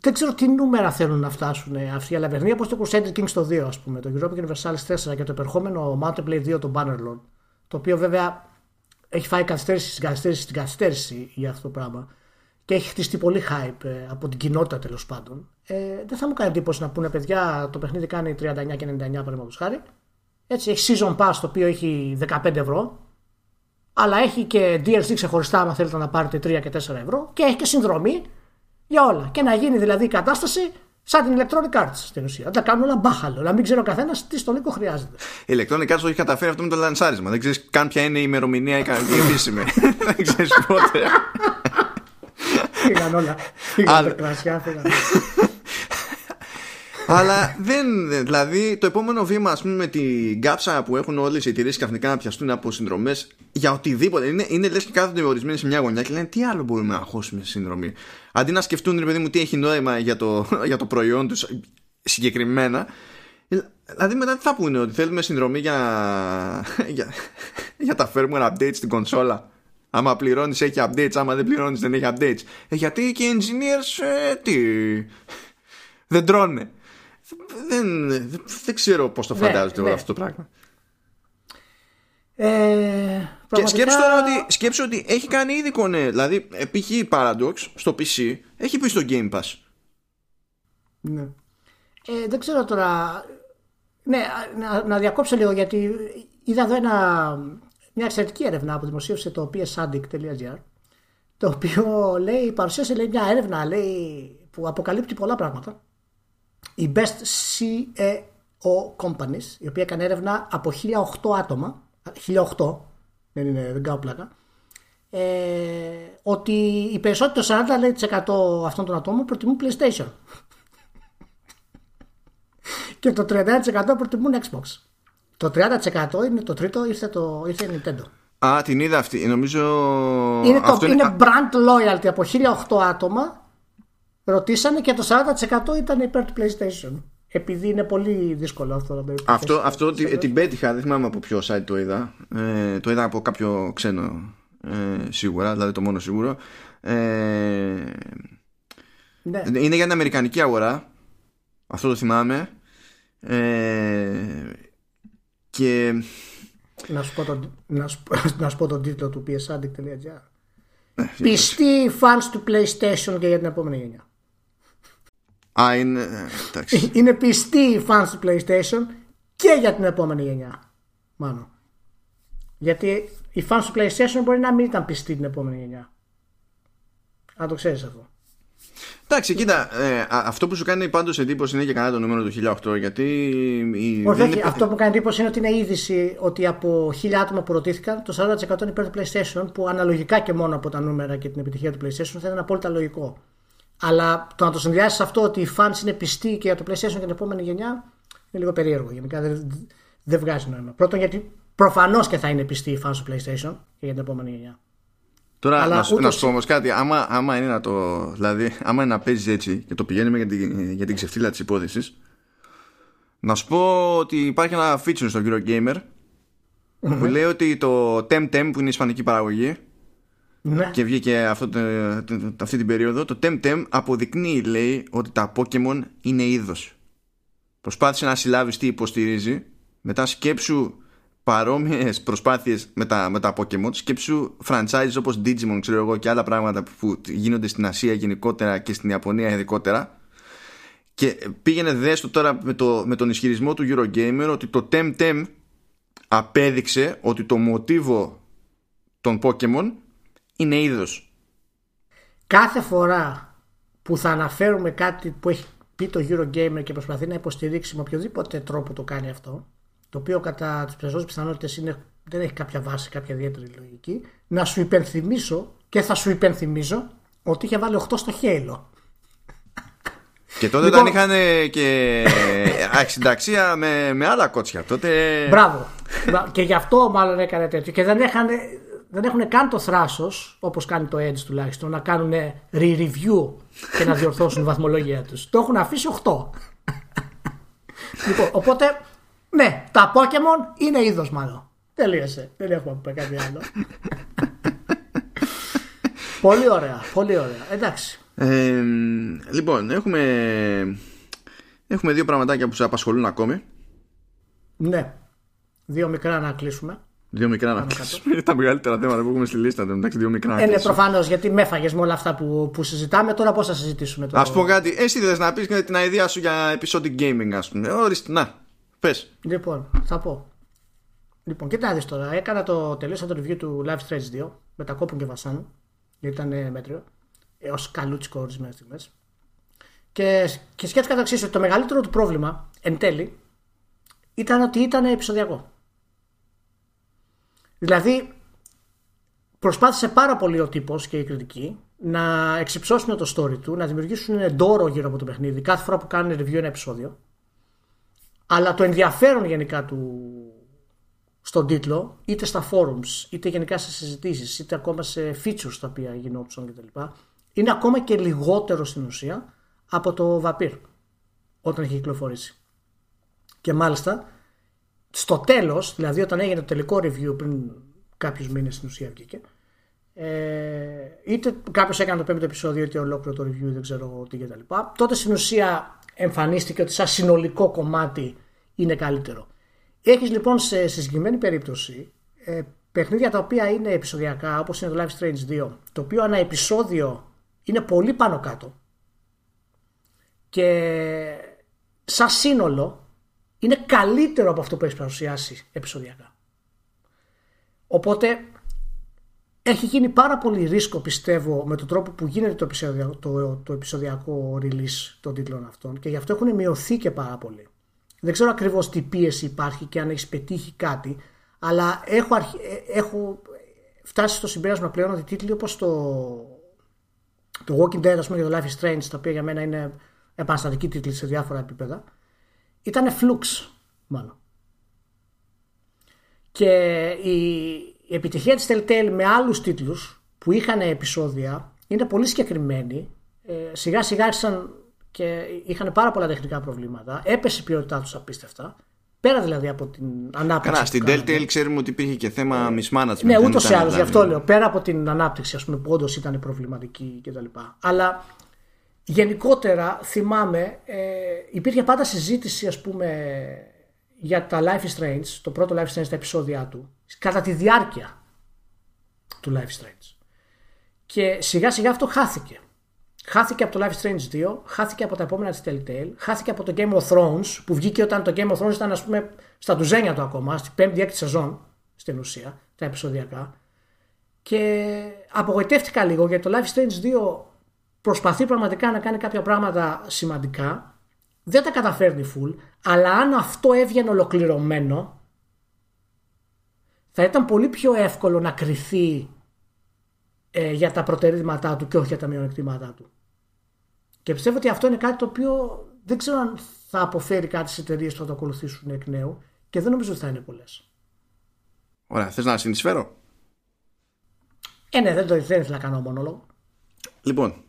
Δεν ξέρω τι νούμερα θέλουν να φτάσουν αυτοί οι αλαβερνοί όπως το Crusader Kings το 2, ας πούμε, το Europe Universalis 4 και το επερχόμενο Mountain Blade 2, το Bannerlord. Το οποίο βέβαια έχει φάει καθυστέρηση στην καθυστέρηση στην καθυστέρηση για αυτό το πράγμα και έχει χτιστεί πολύ hype ε, από την κοινότητα τέλος πάντων. Ε, δεν θα μου κάνει εντύπωση να πούνε παιδιά το παιχνίδι κάνει 39 και 99 παραδείγματος χάρη. Έτσι έχει season pass το οποίο έχει 15 ευρώ. Αλλά έχει και DLC ξεχωριστά, άμα θέλετε να πάρετε 3 και 4 ευρώ. Και έχει και συνδρομή για όλα. Και να γίνει δηλαδή η κατάσταση Σαν την Electronic Arts στην ουσία. Να τα κάνουν όλα μπάχαλο. Να μην ξέρει ο καθένας τι στον οίκο χρειάζεται. Η Electronic Arts το έχει καταφέρει αυτό με το λανσάρισμα. Δεν ξέρεις καν ποια είναι η ημερομηνία η επίσημη. Δεν ξέρεις πότε. Φύγαν όλα. Φύγαν τα κρασιά, φύγαν. Αλλά δεν. Δηλαδή, το επόμενο βήμα, ας πούμε, με την κάψα που έχουν όλες οι εταιρείες ξαφνικά να πιαστούν από συνδρομές για οτιδήποτε. Είναι, είναι λες και κάθονται ορισμένοι σε μια γωνιά και λένε τι άλλο μπορούμε να χώσουμε σε συνδρομή. Αντί να σκεφτούν, ρε παιδί μου, τι έχει νόημα για το, για το προϊόν τους συγκεκριμένα. Δηλαδή, μετά τι θα πούνε, ότι θέλουμε συνδρομή για, για, για τα firmware updates στην κονσόλα. Άμα πληρώνεις, έχει updates. Άμα δεν πληρώνεις, δεν έχει updates. Ε, γιατί και οι engineers, ε, τι. Δεν τρώνε δεν, δεν ξέρω πώς το ναι, φαντάζεται ναι, αυτό το πράγμα. Ε, Και σκέψου τώρα ότι, σκέψου ότι έχει κάνει ήδη κονέ. Δηλαδή, π.χ. Paradox στο PC έχει πει στο Game Pass. Ναι. Ε, δεν ξέρω τώρα. Ναι, να, να διακόψω λίγο γιατί είδα εδώ ένα, μια εξαιρετική έρευνα που δημοσίευσε το psaddict.gr το οποίο λέει, παρουσίασε λέει, μια έρευνα λέει, που αποκαλύπτει πολλά πράγματα η Best CEO Companies, η οποία έκανε έρευνα από 1008 άτομα, 1008, δεν, είναι, δεν κάνω πλάκα, ε, ότι οι περισσότεροι 40% αυτών των ατόμων προτιμούν PlayStation. και το 30% προτιμούν Xbox. Το 30% είναι το τρίτο, ήρθε, το, ήρθε η Nintendo. Α, την είδα αυτή. Νομίζω. Είναι, το, είναι brand loyalty από 1008 άτομα ρωτήσανε και το 40% ήταν υπέρ του PlayStation. Επειδή είναι πολύ δύσκολο αυτό να Αυτό, αυτό την πέτυχα, δεν θυμάμαι από ποιο site το είδα. Ε, το είδα από κάποιο ξένο ε, σίγουρα, δηλαδή το μόνο σίγουρο. Ε, ναι. Είναι για την Αμερικανική αγορά. Αυτό το θυμάμαι. Ε, και... Να σου, πω τον, να, σου, να σου πω τον τίτλο του psaddict.gr ε, Πιστοί fans του PlayStation και για την επόμενη γενιά. Α, είναι. είναι πιστοί οι fans του PlayStation και για την επόμενη γενιά. Μάλλον. Γιατί οι fans του PlayStation μπορεί να μην ήταν πιστοί την επόμενη γενιά. Αν το ξέρεις αυτό. Εντάξει, κοίτα, ε, αυτό που σου κάνει πάντως εντύπωση είναι και κανένα το νούμερο του 1008. Γιατί. Η... Όχι, είναι... αυτό που κάνει εντύπωση είναι ότι είναι είδηση ότι από χίλια άτομα που ρωτήθηκαν, το 40% είναι υπέρ του PlayStation, που αναλογικά και μόνο από τα νούμερα και την επιτυχία του PlayStation θα ήταν απόλυτα λογικό. Αλλά το να το συνδυάσεις αυτό ότι οι fans είναι πιστοί και για το PlayStation και την επόμενη γενιά είναι λίγο περίεργο. Γενικά δεν, δεν βγάζει νόημα. Πρώτον, γιατί προφανώς και θα είναι πιστοί οι fans του PlayStation και για την επόμενη γενιά. Τώρα Αλλά να, να σου πω όμως κάτι, άμα, άμα είναι να το. Δηλαδή, άμα είναι να παίζεις έτσι και το πηγαίνουμε για την, για την ξεφτύλα της υπόθεσης, να σου πω ότι υπάρχει ένα feature στο Eurogamer mm-hmm. που λέει ότι το Temtem που είναι η ισπανική παραγωγή ναι. και βγήκε αυτό, αυτή την περίοδο. Το Temtem αποδεικνύει λέει ότι τα Pokemon είναι είδος. Προσπάθησε να συλλάβεις τι υποστηρίζει. Μετά σκέψου παρόμοιες προσπάθειες με τα, με τα Pokemon σκέψου franchises όπως Digimon ξέρω εγώ και άλλα πράγματα που γίνονται στην Ασία γενικότερα και στην Ιαπωνία ειδικότερα. Και πήγαινε δέστο τώρα με, το, με τον ισχυρισμό του Eurogamer ότι το Temtem απέδειξε ότι το μοτίβο των Pokemon είναι είδος. Κάθε φορά που θα αναφέρουμε κάτι που έχει πει το Eurogamer και προσπαθεί να υποστηρίξει με οποιοδήποτε τρόπο το κάνει αυτό, το το οποίο κατά τις περισσότερες πιθανότητες δεν έχει κάποια βάση, κάποια ιδιαίτερη λογική, να σου υπενθυμίσω και θα σου υπενθυμίσω ότι είχε βάλει 8 στο χέλο. Και τότε λοιπόν, όταν είχαν και αξινταξία με, με άλλα κότσια. Τότε... Μπράβο. και γι' αυτό μάλλον έκανε τέτοιο. Και δεν, είχαν, δεν έχουν καν το θράσος, όπως κάνει το Edge τουλάχιστον, να κάνουν re-review και να διορθώσουν τη βαθμολογία τους. Το έχουν αφήσει 8. λοιπόν, οπότε, ναι, τα Pokémon είναι είδος μάλλον. Τελείωσε. Δεν έχουμε να πούμε κάτι άλλο. πολύ ωραία. Πολύ ωραία. Εντάξει. Ε, λοιπόν, έχουμε, έχουμε δύο πραγματάκια που σε απασχολούν ακόμη. Ναι. Δύο μικρά να κλείσουμε. Δύο μικρά να κλείσουμε. Τα μεγαλύτερα θέματα που έχουμε στη λίστα. Εντάξει, δύο μικρά να κλείσουμε. Είναι προφανώς γιατί με έφαγες με όλα αυτά που, που συζητάμε. Τώρα πώς θα συζητήσουμε τώρα. Α πω κάτι. Εσύ θες να πεις την ιδέα σου για επεισόδιο gaming, ας πούμε. Ορίστε, να. Πες. Λοιπόν, θα πω. Λοιπόν, κοίτα τώρα. Έκανα το τελείωσα το review του Live Strange 2 με τα κόπων και βασάνου. Γιατί ήταν μέτριο. Έω καλούτσικο ορισμένε στιγμές. Και, και σκέφτηκα το εξής: ότι το μεγαλύτερο του πρόβλημα εν τέλει ήταν ότι ήταν επεισοδιακό. Δηλαδή, προσπάθησε πάρα πολύ ο τύπος και η κριτική να εξυψώσουν το story του, να δημιουργήσουν εντόρο γύρω από το παιχνίδι κάθε φορά που κάνουν review ένα επεισόδιο. Αλλά το ενδιαφέρον γενικά του, στον τίτλο, είτε στα forums, είτε γενικά σε συζητήσεις, είτε ακόμα σε features τα οποία γινόντουσαν κτλ. Είναι ακόμα και λιγότερο στην ουσία από το Vapir όταν έχει κυκλοφορήσει. Και μάλιστα στο τέλος, δηλαδή όταν έγινε το τελικό review πριν κάποιους μήνες στην ουσία βγήκε, ε, είτε κάποιος έκανε το πέμπτο επεισόδιο, είτε ολόκληρο το review, δεν ξέρω τι κτλ. Τότε στην ουσία εμφανίστηκε ότι σαν συνολικό κομμάτι είναι καλύτερο. Έχεις λοιπόν σε, σε συγκεκριμένη περίπτωση ε, παιχνίδια τα οποία είναι επεισοδιακά όπως είναι το Life Strange 2 το οποίο ένα επεισόδιο είναι πολύ πάνω κάτω και σαν σύνολο είναι καλύτερο από αυτό που έχεις παρουσιάσει επεισοδιακά. Οπότε έχει γίνει πάρα πολύ ρίσκο πιστεύω με τον τρόπο που γίνεται το επεισοδιακό, το, το επεισοδιακό release των τίτλων αυτών και γι' αυτό έχουν μειωθεί και πάρα πολύ. Δεν ξέρω ακριβώς τι πίεση υπάρχει και αν έχεις πετύχει κάτι, αλλά έχω, αρχι... Ε, έχω φτάσει στο συμπέρασμα πλέον ότι τίτλοι όπως το, το Walking Dead, ας πούμε, και το Life is Strange, τα οποία για μένα είναι επαναστατικοί τίτλοι σε διάφορα επίπεδα, ήταν flux, μάλλον. Και η, η επιτυχία της Telltale με άλλους τίτλους που είχαν επεισόδια είναι πολύ συγκεκριμένη. Ε, σιγά σιγά άρχισαν και είχαν πάρα πολλά τεχνικά προβλήματα. Έπεσε η ποιότητά τους απίστευτα. Πέρα δηλαδή από την ανάπτυξη. Καλά, στην Delta ξέρουμε ότι υπήρχε και θέμα ε, mismanagement. Ναι, ούτως ή άλλως, γι' αυτό δηλαδή- λέω. Πέρα από την ανάπτυξη, ας πούμε, που όντως ήταν προβληματική κτλ. Αλλά γενικότερα θυμάμαι, ε, υπήρχε πάντα συζήτηση, ας πούμε, για τα Life is Strange, το πρώτο Life is Strange, τα επεισόδια του, κατά τη διάρκεια του Life is Strange. Και σιγά σιγά αυτό χάθηκε. Χάθηκε από το Life Strange 2, χάθηκε από τα επόμενα της Telltale, χάθηκε από το Game of Thrones που βγήκε όταν το Game of Thrones ήταν ας πούμε στα τουζένια του ακόμα, στην 5η-6η σεζόν στην ουσία, τα επεισοδιακά. Και απογοητεύτηκα λίγο γιατί το Life Strange 2 προσπαθεί πραγματικά να κάνει κάποια πράγματα σημαντικά. Δεν τα καταφέρνει full, αλλά αν αυτό έβγαινε ολοκληρωμένο, θα ήταν πολύ πιο εύκολο να κρυθεί ε, για τα προτερήματά του και όχι για τα μειονεκτήματά του. Και πιστεύω ότι αυτό είναι κάτι το οποίο δεν ξέρω αν θα αποφέρει κάτι στι εταιρείες που θα το ακολουθήσουν εκ νέου και δεν νομίζω ότι θα είναι πολλές. Ωραία, θες να συνεισφέρω; Ε, ναι, δεν, το, δεν ήθελα να κάνω μονόλογο. Λοιπόν,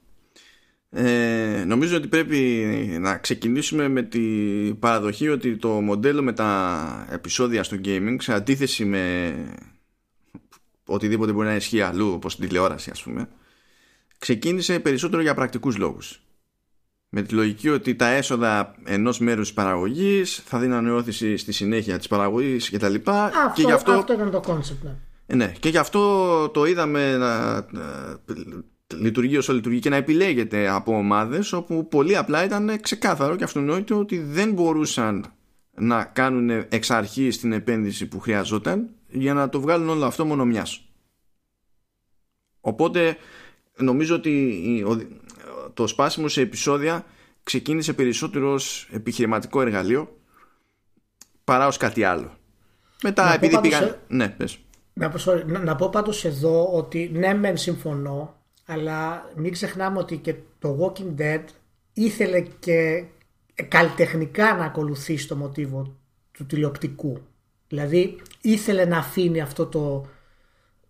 ε, νομίζω ότι πρέπει να ξεκινήσουμε με την παραδοχή ότι το μοντέλο με τα επεισόδια στο gaming σε αντίθεση με οτιδήποτε μπορεί να ισχύει αλλού όπως την τηλεόραση ας πούμε ξεκίνησε περισσότερο για πρακτικούς λόγους με τη λογική ότι τα έσοδα ενός μέρους της παραγωγής θα δίνανε ώθηση στη συνέχεια της παραγωγής και τα λοιπά αυτό, και γι' αυτό, αυτό ήταν το κόνσεπτ ναι. Ε, ναι. και γι' αυτό το είδαμε να, λειτουργεί όσο λειτουργεί και να επιλέγεται από ομάδες όπου πολύ απλά ήταν ξεκάθαρο και αυτονόητο ότι δεν μπορούσαν να κάνουν εξ αρχής την επένδυση που χρειαζόταν για να το βγάλουν όλο αυτό μονομιάς. Οπότε νομίζω ότι το σπάσιμο σε επεισόδια ξεκίνησε περισσότερο ως επιχειρηματικό εργαλείο παρά ως κάτι άλλο. Μετά Να πω επειδή πάντως, πήγαν. ε, Ναι, πες. Να, πω, sorry, να, να πω πάντως εδώ ότι ναι μεν συμφωνώ αλλά μην ξεχνάμε ότι και το Walking Dead ήθελε και καλλιτεχνικά να ακολουθήσει το μοτίβο του τηλεοπτικού. Δηλαδή ήθελε να αφήνει αυτό το,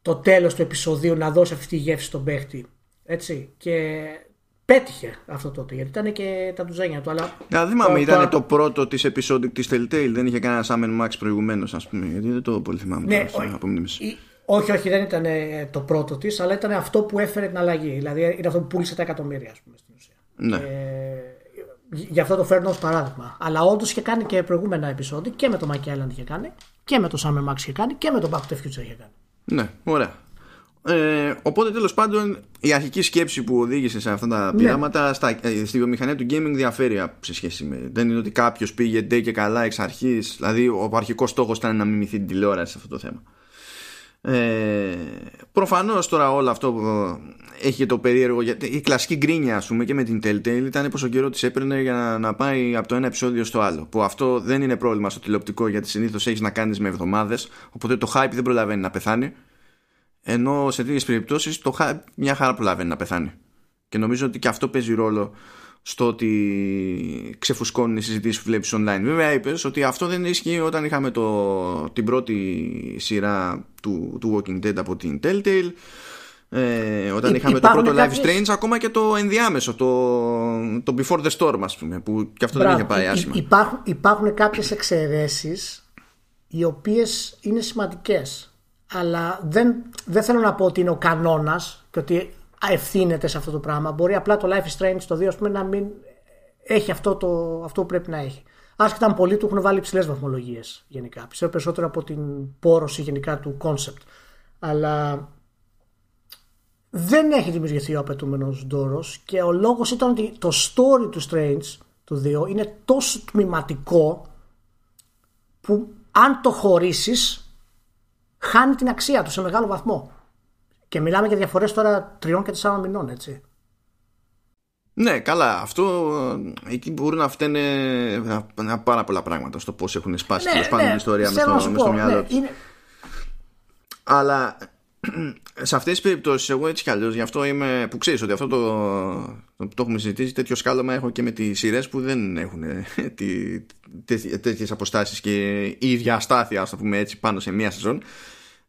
το τέλος του επεισοδίου να δώσει αυτή τη γεύση στον παίχτη. Έτσι. Και πέτυχε αυτό τότε γιατί ήταν και τα τουζένια του. Αλλά Να δούμε αν το- ήταν το- το πρώτο της episodic της Telltale. Δεν είχε κανένα Summon Max προηγουμένως, ας πούμε. Γιατί δεν το πολύ θυμάμαι. Ναι, τώρα, σαν όχι. απομνήμηση. Ή- όχι, όχι, δεν ήταν ε, το πρώτο της, αλλά ήταν αυτό που έφερε την αλλαγή. Δηλαδή είναι αυτό που πούλησε τα εκατομμύρια, ας πούμε, στην ουσία. Ναι. Ε, γι' αυτό το φέρνω ως παράδειγμα. Αλλά όντως είχε κάνει και προηγούμενα επεισόδια και με το Monkey Island είχε κάνει και με το Summer Max είχε κάνει και με το Back to the Future είχε κάνει. Ναι, ωραία. Ε, οπότε τέλος πάντων η αρχική σκέψη που οδήγησε σε αυτά τα πειράματα στα, ε, στη βιομηχανία του gaming διαφέρει από- σε σχέση με. Δεν είναι ότι κάποιος πήγε ντε και καλά εξ αρχής. Δηλαδή ο αρχικός στόχος ήταν να μιμηθεί την τηλεόραση σε αυτό το θέμα. Ε, Προφανώς τώρα όλο αυτό ε, έχει και το περίεργο. Γιατί η κλασική γκρίνια, ας πούμε, και με την Telltale ήταν πόσο καιρό της έπαιρνε για να, να πάει από το ένα επεισόδιο στο άλλο. Που αυτό δεν είναι πρόβλημα στο τηλεοπτικό γιατί συνήθως έχεις να κάνεις με εβδομάδες. Οπότε το hype δεν προλαβαίνει να πεθάνει. Ενώ σε τέτοιες περιπτώσεις το hype μια χαρά προλαβαίνει να πεθάνει. Και νομίζω ότι και αυτό παίζει ρόλο στο ότι ξεφουσκώνουν οι συζητήσεις που βλέπεις online. Βέβαια, είπες ότι αυτό δεν ισχύει όταν είχαμε το, την πρώτη σειρά του, του Walking Dead από την Telltale. Ε, όταν Υ- είχαμε το υπάρχουν πρώτο Live κάποιες- Strange, ακόμα και το ενδιάμεσο, το, το Before the Storm, ας πούμε, που και αυτό δεν Μπράβο. είχε πάει Υ- άσχημα. Υπάρχουν, υπάρχουν κάποιες εξαιρέσεις οι οποίες είναι σημαντικές αλλά δεν, δεν θέλω να πω ότι είναι ο κανόνας και ότι ευθύνεται σε αυτό το πράγμα. Μπορεί απλά το Life is Strange το 2 ας πούμε, να μην έχει αυτό, το, αυτό που πρέπει να έχει. Άσχετα αν πολλοί του έχουν βάλει υψηλές βαθμολογίες γενικά. Πιστεύω περισσότερο από την πόρωση γενικά του concept. Αλλά δεν έχει δημιουργηθεί ο απαιτούμενος ντόρος και ο λόγος ήταν ότι το story του Strange του 2 είναι τόσο τμηματικό που αν το χωρίσεις, χάνει την αξία του σε μεγάλο βαθμό. Και μιλάμε για διαφορές τώρα τριών και τεσσάρων μηνών, έτσι. Ναι, καλά. Αυτό ε, εκεί μπορούν να φταίνε ε, πάρα πολλά πράγματα στο πώς έχουν σπάσει τέλος πάντων την ιστορία με θέλω να στο, σου μες στο πω, μυαλό ναι, τους. είναι- Αλλά σε αυτές τις περιπτώσεις, εγώ έτσι κι αλλιώς, γι' αυτό είμαι. που ξέρεις ότι αυτό το, το, το έχουμε συζητήσει, τέτοιο σκάλωμα έχω και με τις σειρές που δεν έχουν ε, τέτοιες αποστάσεις και η ίδια αστάθεια, ας το πούμε έτσι, πάνω σε μία σεζόν.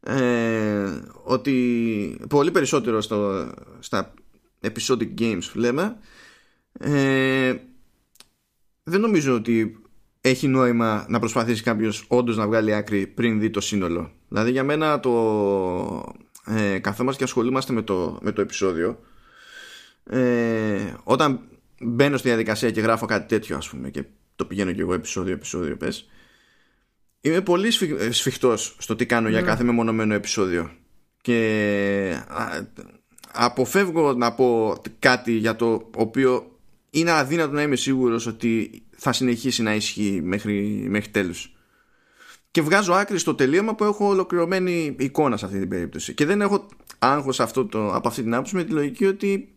Ε, ότι πολύ περισσότερο στο, στα episodic games που λέμε ε, δεν νομίζω ότι έχει νόημα να προσπαθήσει κάποιος όντως να βγάλει άκρη πριν δει το σύνολο. Δηλαδή για μένα το ε, καθόμαστε και ασχολούμαστε με το, με το επεισόδιο ε, όταν μπαίνω στη διαδικασία και γράφω κάτι τέτοιο ας πούμε και το πηγαίνω και εγώ επεισόδιο επεισόδιο πες είμαι πολύ σφι- ε, σφιχτός στο τι κάνω για κάθε μεμονωμένο επεισόδιο. Και α, αποφεύγω να πω κάτι για το οποίο είναι αδύνατο να είμαι σίγουρος ότι θα συνεχίσει να ισχύει μέχρι, μέχρι τέλους. Και βγάζω άκρη στο τελείωμα που έχω ολοκληρωμένη εικόνα σε αυτή την περίπτωση. Και δεν έχω άγχος αυτό το, από αυτή την άποψη με τη λογική ότι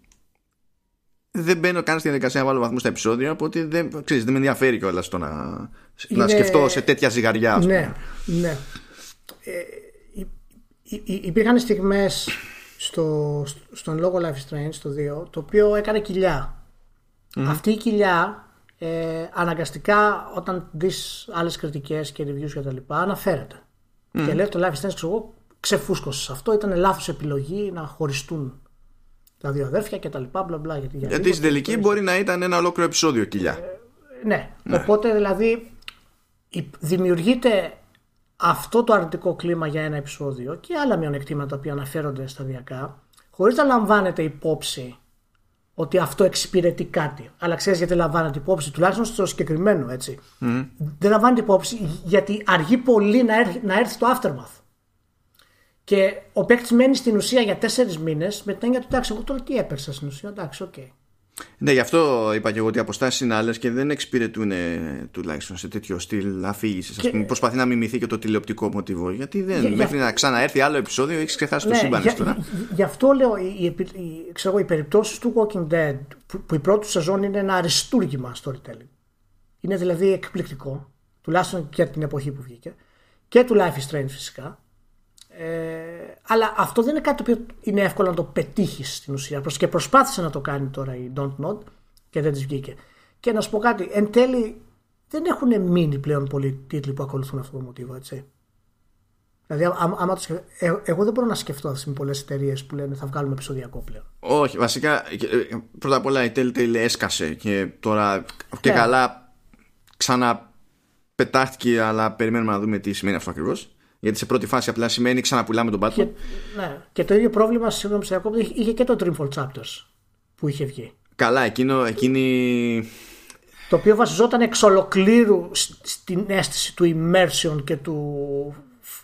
δεν μπαίνω καν στη διαδικασία να βάλω βαθμού στα επεισόδια οπότε δεν, ξέρεις, δεν με ενδιαφέρει κιόλας το να, να Είναι- σκεφτώ σε τέτοια ζυγαριά ας πούμε. Ναι, ναι. Ε, υ- υ- υ- υπήρχαν στιγμές στο, στον λόγο Life is Strange το 2 το οποίο έκανε κοιλιά. Αυτή η κοιλιά ε, αναγκαστικά όταν δεις άλλες κριτικές και reviews και τα λοιπά αναφέρεται. Και λέει το Life is Strange ξέρω εγώ ξεφούσκωσε σε αυτό ήταν λάθος επιλογή να χωριστούν τα δύο αδέρφια και τα λοιπά μπλα μπλα γιατί, γιατί στην τελική μπορεί να ήταν ένα ολόκληρο επεισόδιο κοιλιά ναι. Οπότε δηλαδή υ- δημιουργείται αυτό το αρνητικό κλίμα για ένα επεισόδιο και άλλα μειονεκτήματα που αναφέρονται σταδιακά χωρίς να λαμβάνεται υπόψη ότι αυτό εξυπηρετεί κάτι. Αλλά ξέρεις γιατί λαμβάνεται υπόψη, τουλάχιστον στο συγκεκριμένο έτσι. Δεν λαμβάνεται υπόψη γιατί αργεί πολύ να έρθει, να έρθει το aftermath. Και ο παίκτης μένει στην ουσία για τέσσερις μήνες με την έννοια του εντάξει, εγώ τώρα τι έπαιξα στην ουσία. Εντάξει, οκ. Ναι, γι' αυτό είπα και εγώ ότι οι αποστάσεις είναι άλλες και δεν εξυπηρετούν ε, τουλάχιστον σε τέτοιο στυλ αφήγησης. Και- Α πούμε, προσπαθεί να μιμηθεί και το τηλεοπτικό μοτίβο. Γιατί δεν, Για- για- μέχρι να ξαναέρθει άλλο επεισόδιο έχεις ξεχάσει το σύμπαν Ναι, για- τώρα. γι- Γι' αυτό λέω οι, οι, οι, ξέρω, οι περιπτώσεις του Walking Dead που, που η πρώτη του σεζόν είναι ένα αριστούργημα storytelling. Είναι δηλαδή εκπληκτικό, τουλάχιστον για την εποχή που βγήκε. και του Life is Strange φυσικά. Ε, αλλά αυτό δεν είναι κάτι το οποίο είναι εύκολο να το πετύχεις στην ουσία. Και προσπάθησε να το κάνει τώρα η Don't Nod και δεν της βγήκε. Και να σου πω κάτι, εν τέλει δεν έχουν μείνει πλέον πολλοί τίτλοι που ακολουθούν αυτό το μοτίβο, έτσι. Δηλαδή, άμα το σκεφ... ε, εγώ δεν μπορώ να σκεφτώ αυτές με πολλές εταιρείες που λένε θα βγάλουμε επεισοδιακό πλέον. Όχι, βασικά ε, πρώτα απ' όλα η Telltale έσκασε και τώρα και yeah. Ναι. καλά ξαναπετάχτηκε, αλλά περιμένουμε να δούμε τι σημαίνει αυτό ακριβώς. Γιατί σε πρώτη φάση απλά σημαίνει ξαναπουλάμε τον Batman. Και, ναι. και το ίδιο πρόβλημα συγγνώμη σε είχε και το Dreamfall Chapters που είχε βγει. Καλά, εκείνο, εκείνη το οποίο βασιζόταν εξ ολοκλήρου στην αίσθηση του immersion και του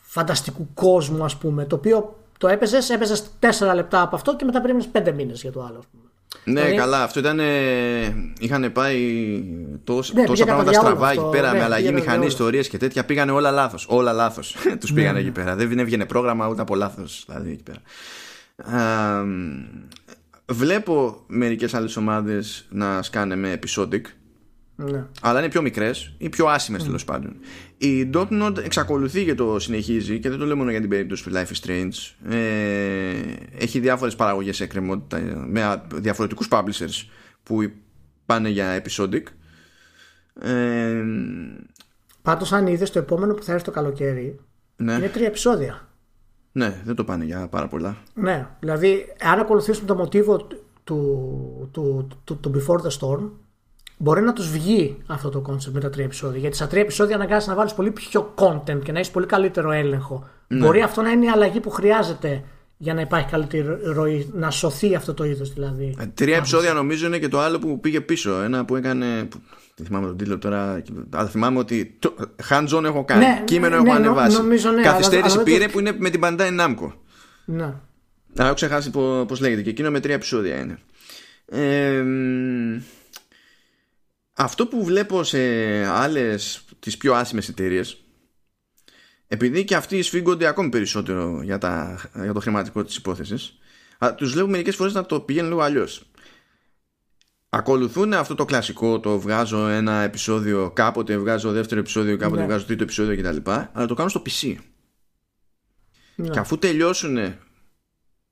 φανταστικού κόσμου ας πούμε το οποίο το έπαιζες, έπαιζες 4 λεπτά από αυτό και μετά περίμενες 5 μήνες για το άλλο. Ναι, δηλαδή... καλά, αυτό ήταν. Είχαν πάει τόσα, ναι, τόσα πράγματα στραβά εκεί πέρα ναι, με αλλαγή μηχανή, ιστορίες και τέτοια. Πήγανε όλα λάθος. Όλα λάθος. Τους πήγανε ναι. εκεί πέρα. Δεν έβγαινε πρόγραμμα ούτε από λάθος. Δηλαδή εκεί πέρα. Α, βλέπω μερικές άλλες ομάδες να σκάνε με episodic ναι. Αλλά είναι πιο μικρές ή πιο άσημες mm. τέλος πάντων. Η Dotnod εξακολουθεί και το συνεχίζει και δεν το λέω μόνο για την περίπτωση του Life is Strange. Ε, έχει διάφορες παραγωγές σε εκκρεμότητα με διαφορετικούς publishers που πάνε για episodic. Ε, Πάντως, αν είδες το επόμενο που θα έρθει το καλοκαίρι, ναι. είναι τρία επεισόδια. Ναι, δεν το πάνε για πάρα πολλά. Ναι, δηλαδή, αν ακολουθήσουμε το μοτίβο του, του, του, του, του Before the Storm, μπορεί να τους βγει αυτό το κόνσεπτ με τα τρία επεισόδια. Γιατί στα τρία επεισόδια αναγκάζει να βάλεις πολύ πιο content και να έχεις πολύ καλύτερο έλεγχο. Ναι. Μπορεί αυτό να είναι η αλλαγή που χρειάζεται για να υπάρχει καλύτερη ροή, να σωθεί αυτό το είδος δηλαδή. Ε, τρία επεισόδια νομίζω είναι και το άλλο που πήγε πίσω. Ένα που έκανε. Δεν θυμάμαι τον τίτλο τώρα. Αλλά θυμάμαι ότι. Hands-on έχω κάνει. Ναι, Κείμενο ναι, έχω ναι, ανεβάσει. Νομίζω, ναι, Καθυστέρηση αλλά, πήρε που είναι με την Bandai Namco. Ναι. Αλλά έχω ξεχάσει πώς λέγεται. Και εκείνο με τρία επεισόδια είναι. Ε, αυτό που βλέπω σε άλλες τις πιο άσημες εταιρείες, επειδή και αυτοί σφίγγονται ακόμη περισσότερο για, τα, για το χρηματικό της υπόθεσης τους βλέπω μερικές φορές να το πηγαίνουν λίγο αλλιώς ακολουθούν αυτό το κλασικό το βγάζω ένα επεισόδιο κάποτε βγάζω δεύτερο επεισόδιο κάποτε ναι. βγάζω τρίτο επεισόδιο κτλ αλλά το κάνω στο PC ναι. και αφού τελειώσουν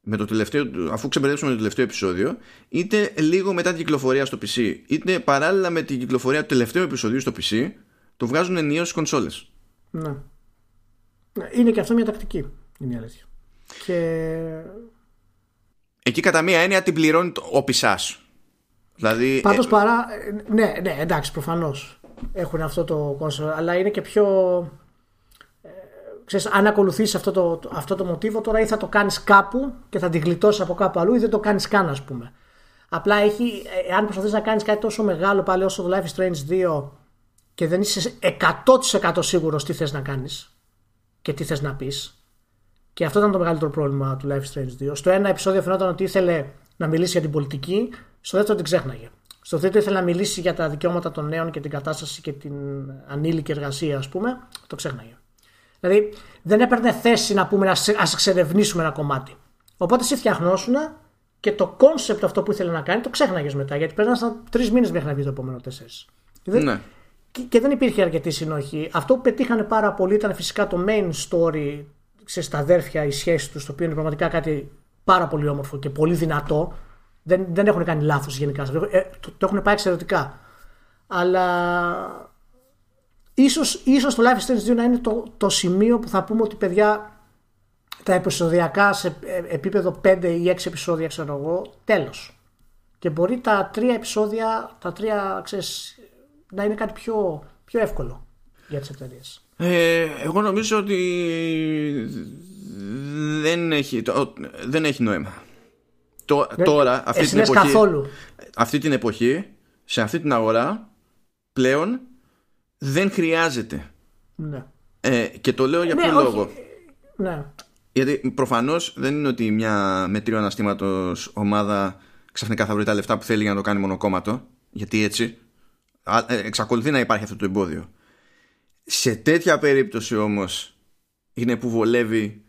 με το τελευταίο, αφού ξεμπερδέψουμε το τελευταίο επεισόδιο, είτε λίγο μετά την κυκλοφορία στο PC, είτε παράλληλα με την κυκλοφορία του τελευταίου επεισοδίου στο PC, το βγάζουν ενίω στις κονσόλες. Ναι. ναι. Είναι και αυτό μια τακτική. Είναι η αλήθεια. Και... Εκεί κατά μία έννοια την πληρώνει ο πισά. Δηλαδή. Πάντως ε... παρά. Ναι, ναι, εντάξει, προφανώς έχουν αυτό το κόνσολ, αλλά είναι και πιο ξέρεις, αν ακολουθήσει αυτό το, αυτό το μοτίβο τώρα ή θα το κάνεις κάπου και θα την γλιτώσεις από κάπου αλλού ή δεν το κάνεις καν ας πούμε. Απλά έχει, αν προσπαθείς να κάνεις κάτι τόσο μεγάλο πάλι όσο το Life is Strange 2 και δεν είσαι 100% σίγουρος τι θες να κάνεις και τι θες να πεις και αυτό ήταν το μεγαλύτερο πρόβλημα του Life is Strange 2. Στο ένα επεισόδιο φαινόταν ότι ήθελε να μιλήσει για την πολιτική, στο δεύτερο την ξέχναγε. Στο τρίτο ήθελε να μιλήσει για τα δικαιώματα των νέων και την κατάσταση και την ανήλικη εργασία, ας πούμε, το ξέχναγε. Δηλαδή δεν έπαιρνε θέση να πούμε ας εξερευνήσουμε ένα κομμάτι. Οπότε εσύ φτιαχνόσουν και το κόνσεπτ αυτό που ήθελε να κάνει το ξέχναγες μετά. Γιατί πέρασαν τρεις μήνες μέχρι να βγει το επόμενο τέσσερις. Ναι. Και, και, δεν υπήρχε αρκετή συνοχή. Αυτό που πετύχανε πάρα πολύ ήταν φυσικά το main story ξέρεις, τα αδέρφια, η σχέση τους, το οποίο είναι πραγματικά κάτι πάρα πολύ όμορφο και πολύ δυνατό. Δεν, δεν έχουν κάνει λάθος γενικά. Ε, το, το έχουν πάει εξαιρετικά. Αλλά Ίσως, ίσως το Life is Strange 2 να είναι το, το σημείο που θα πούμε ότι παιδιά τα επεισοδιακά σε επίπεδο 5 ή 6 επεισόδια ξέρω εγώ τέλος και μπορεί τα τρία επεισόδια τα τρία ξέρεις, να είναι κάτι πιο, πιο εύκολο για τις εταιρείες. Ε, εγώ νομίζω ότι δεν έχει, δεν έχει νόημα. Το, τώρα, αυτή την, εποχή, καθόλου. αυτή την εποχή, σε αυτή την αγορά, πλέον δεν χρειάζεται. Ναι. Ε, και το λέω για ναι, ποιο λόγο. Ναι. Γιατί προφανώς δεν είναι ότι μια μετρίου αναστήματος ομάδα ξαφνικά θα βρει τα λεφτά που θέλει για να το κάνει μονοκόμματο. Γιατί έτσι. Ε, εξακολουθεί να υπάρχει αυτό το εμπόδιο. Σε τέτοια περίπτωση όμως είναι που βολεύει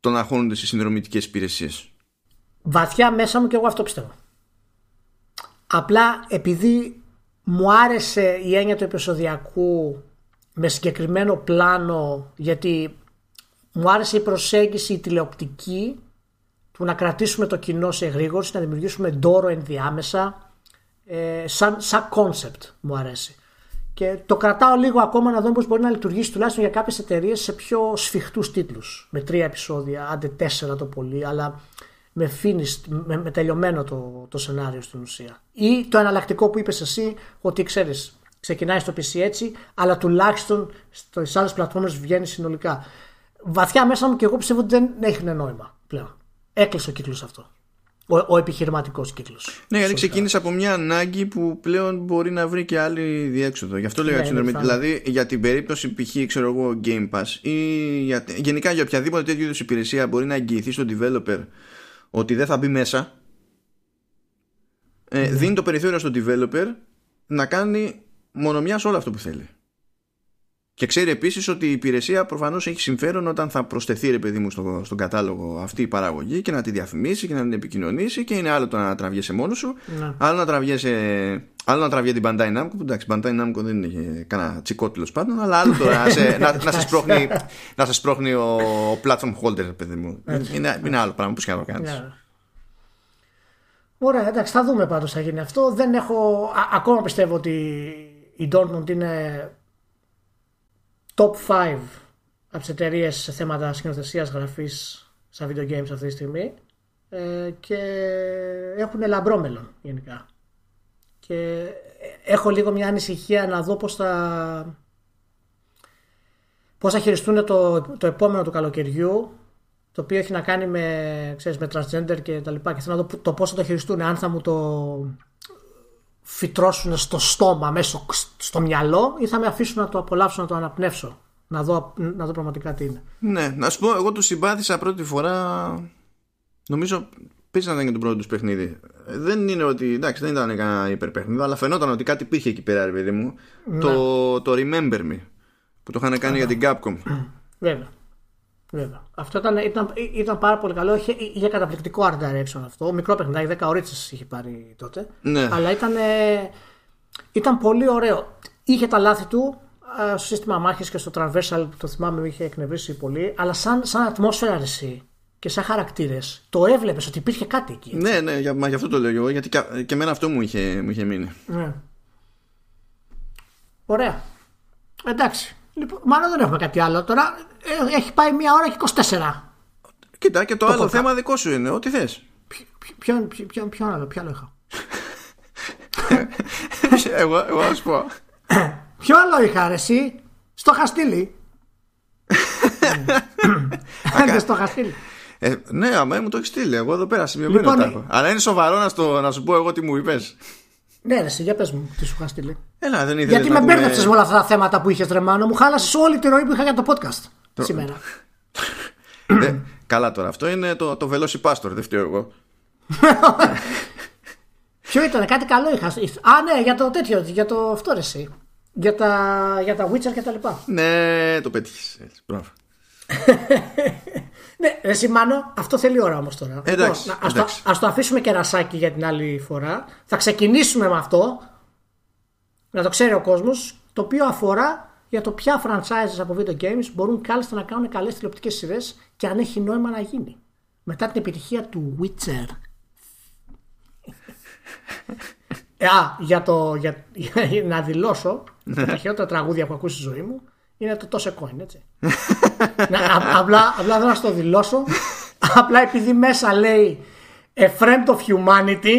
το να χώνονται σε συνδρομητικές υπηρεσίες. Βαθιά μέσα μου και εγώ αυτό πιστεύω. Απλά επειδή μου άρεσε η έννοια του επεισοδιακού με συγκεκριμένο πλάνο γιατί μου άρεσε η προσέγγιση η τηλεοπτική του να κρατήσουμε το κοινό σε γρήγορση, να δημιουργήσουμε ντόρο ενδιάμεσα ε, σαν, σαν concept μου αρέσει. Και το κρατάω λίγο ακόμα να δω πώς μπορεί να λειτουργήσει τουλάχιστον για κάποιες εταιρείες σε πιο σφιχτούς τίτλους. Με τρία επεισόδια, άντε τέσσερα το πολύ, αλλά με finished, με, με τελειωμένο το, το σενάριο στην ουσία. Ή το εναλλακτικό που είπες εσύ, ότι ξέρεις, ξεκινάει στο PC έτσι, αλλά τουλάχιστον στις άλλες πλατφόρμες βγαίνει συνολικά. Βαθιά μέσα μου και εγώ πιστεύω ότι δεν έχει νόημα πλέον. Έκλεισε ο κύκλος αυτό. Ο, ο επιχειρηματικός κύκλος. Ναι, γιατί ξεκίνησε από μια ανάγκη που πλέον μπορεί να βρει και άλλη διέξοδο. Γι' αυτό λέγα ναι, Δηλαδή για την περίπτωση π.χ. ξέρω εγώ Game Pass ή για, γενικά για οποιαδήποτε τέτοιου είδους υπηρεσία μπορεί να εγγυηθεί στον developer ότι δεν θα μπει μέσα. Ε, ναι. Δίνει το περιθώριο στον developer να κάνει μόνο μια όλο αυτό που θέλει. Και ξέρει επίσης ότι η υπηρεσία προφανώς έχει συμφέρον όταν θα προσθεθεί ρε παιδί μου στο, στον κατάλογο αυτή η παραγωγή και να τη διαφημίσει και να την επικοινωνήσει. Και είναι άλλο το να τραβιέσαι μόνος σου, ναι. άλλο να τραβιέσαι. Άλλο να τραβιέ την Bandai Namco, που εντάξει, Bandai Namco δεν είναι κανένα τσικό τέλος πάντων, αλλά άλλο το να, σε, να, να, σε σπρώχνει, να σε σπρώχνει ο, ο platform holder, παιδί μου. Είναι, είναι άλλο πράγμα που και να το κάνεις. Ναι. Ωραία, εντάξει, θα δούμε πάντως θα γίνει αυτό. Δεν έχω. Α, ακόμα πιστεύω ότι η Dortmund είναι top 5 από τις εταιρείες σε θέματα σκηνοθεσίας γραφής στα video games αυτή τη στιγμή ε, και έχουν λαμπρό μέλλον γενικά. Και έχω λίγο μια ανησυχία να δω πώς θα, πώς θα χειριστούν το, το επόμενο του καλοκαιριού το οποίο έχει να κάνει με, ξέρεις, με transgender και τα λοιπά και θέλω να δω το πώς θα το χειριστούν αν θα μου το φυτρώσουν στο στόμα, μέσα στο, μυαλό ή θα με αφήσουν να το απολαύσω, να το αναπνεύσω. Να δω, να δω πραγματικά τι είναι. Ναι, να σου πω, εγώ του συμπάθησα πρώτη φορά. Νομίζω πίσω να ήταν και το πρώτο τους παιχνίδι. Δεν είναι ότι. Εντάξει, δεν ήταν κανένα υπερπέχνιδο, αλλά φαινόταν ότι κάτι υπήρχε εκεί πέρα, ρε παιδί μου. Ναι. Το, το Remember Me που το είχαν κάνει για την Capcom. Βέβαια. Βέβαια. Αυτό ήταν, ήταν, ήταν πάρα πολύ καλό. Είχε, είχε καταπληκτικό art direction αυτό. Μικρό παιχνιδάκι, 10 ώρες είχε πάρει τότε. Ναι. Αλλά ήταν, ήταν πολύ ωραίο. Είχε τα λάθη του στο σύστημα μάχης και στο traversal που το θυμάμαι με είχε εκνευρίσει πολύ. Αλλά σαν, σαν ατμόσφαιρα αρεσί και σαν χαρακτήρες, το έβλεπες ότι υπήρχε κάτι εκεί. Ναι, ναι, για, μα γι' αυτό το λέω εγώ. Γιατί και, και εμένα αυτό μου είχε, μου είχε μείνει. Ναι. Ωραία. Εντάξει. Λοιπόν, μάλλον δεν έχουμε κάτι άλλο τώρα. Ε, έχει πάει μία ώρα και 24. Κοίτα, και το, το άλλο θέμα δικό σου είναι. Ό,τι θες. Ποιο, ποιο, ποιο, άλλο, ποιο άλλο είχα. εγώ, εγώ να σου πω. Ποιο άλλο είχα, ρε, εσύ; Στο χαστήλι. Δεν στο χαστήλι. Ε, ναι, άμα μου το έχεις στείλει. Εγώ εδώ πέρα σημειωμένο λοιπόν, Αλλά είναι σοβαρό να, στο, να σου πω εγώ τι μου είπες. Ναι, ρε, για πες μου, τι σου είχα στείλει. Έλα, δεν Γιατί με μπέρδεψες με όλα αυτά τα θέματα που είχες τρεμάνο, μου χάλασες όλη τη ροή που είχα για το podcast το... σήμερα. ναι, καλά τώρα, αυτό είναι το, το Velocipastor, δεν φταίω εγώ. Ποιο ήταν, κάτι καλό είχα. Α, ναι, για το τέτοιο, για το αυτό ρε, εσύ. Για τα, για τα Witcher και τα λοιπά. Ναι, το πέτυχε. Μπράβο. Ναι, εσύ Μάνο, αυτό θέλει ώρα όμως τώρα. Εντάξει, λοιπόν, ας, Το, ας το αφήσουμε κερασάκι για την άλλη φορά. Θα ξεκινήσουμε με αυτό. Να το ξέρει ο κόσμος. Το οποίο αφορά για το ποια franchises από video games μπορούν κάλλιστα να κάνουν καλές τηλεοπτικές σειρές και αν έχει νόημα να γίνει. Μετά την επιτυχία του Witcher. Α, για, το, για, για να δηλώσω τα χειρότερα τραγούδια που ακούσει στη ζωή μου είναι το τόσο coin, έτσι. απλά, απλά δεν να το δηλώσω. απλά επειδή μέσα λέει A friend of humanity.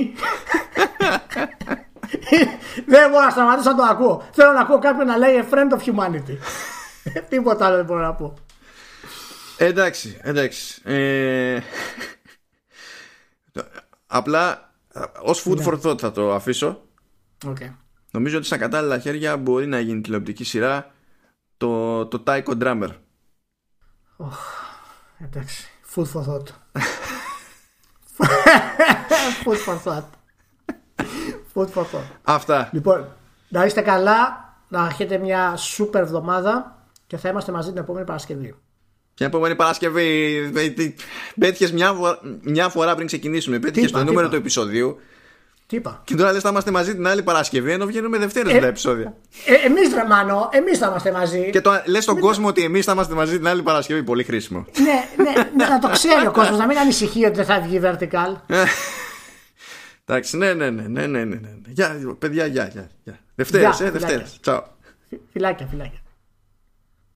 δεν μπορώ να σταματήσω να το ακούω. Θέλω να ακούω κάποιον να λέει A friend of humanity. Τίποτα άλλο δεν μπορώ να πω. Εντάξει, εντάξει. Ε... Απλά ως food ναι. for thought θα το αφήσω. Okay. Νομίζω ότι στα κατάλληλα χέρια μπορεί να γίνει τηλεοπτική σειρά το, το Taiko Drummer. Oh, εντάξει. Food for thought. Food for thought. Food for thought. Αυτά. Λοιπόν, να είστε καλά, να έχετε μια σούπερ εβδομάδα και θα είμαστε μαζί την επόμενη Παρασκευή. Την επόμενη Παρασκευή πέτυχες μια, μια φορά πριν ξεκινήσουμε. Πέτυχες το νούμερο του επεισοδίου. Τι είπα; Και τώρα λες, θα είμαστε μαζί την άλλη Παρασκευή, ενώ βγαίνουμε Δευτέρε ε, τα επεισόδια. Ε, εμείς ρε Μάνο, εμείς θα είμαστε μαζί. Και το λες στον κόσμο ότι εμείς θα είμαστε μαζί την άλλη Παρασκευή. Πολύ χρήσιμο. ναι, ναι, ναι, να το ξέρει ο κόσμος, να μην ανησυχεί ότι δεν θα βγει vertical. Εντάξει, ναι, ναι, ναι, ναι, ναι, ναι. Γεια, παιδιά, γεια, γεια. Δευτέρες, ε, Δευτέρες. Τσαου. Φιλάκια, φιλάκια.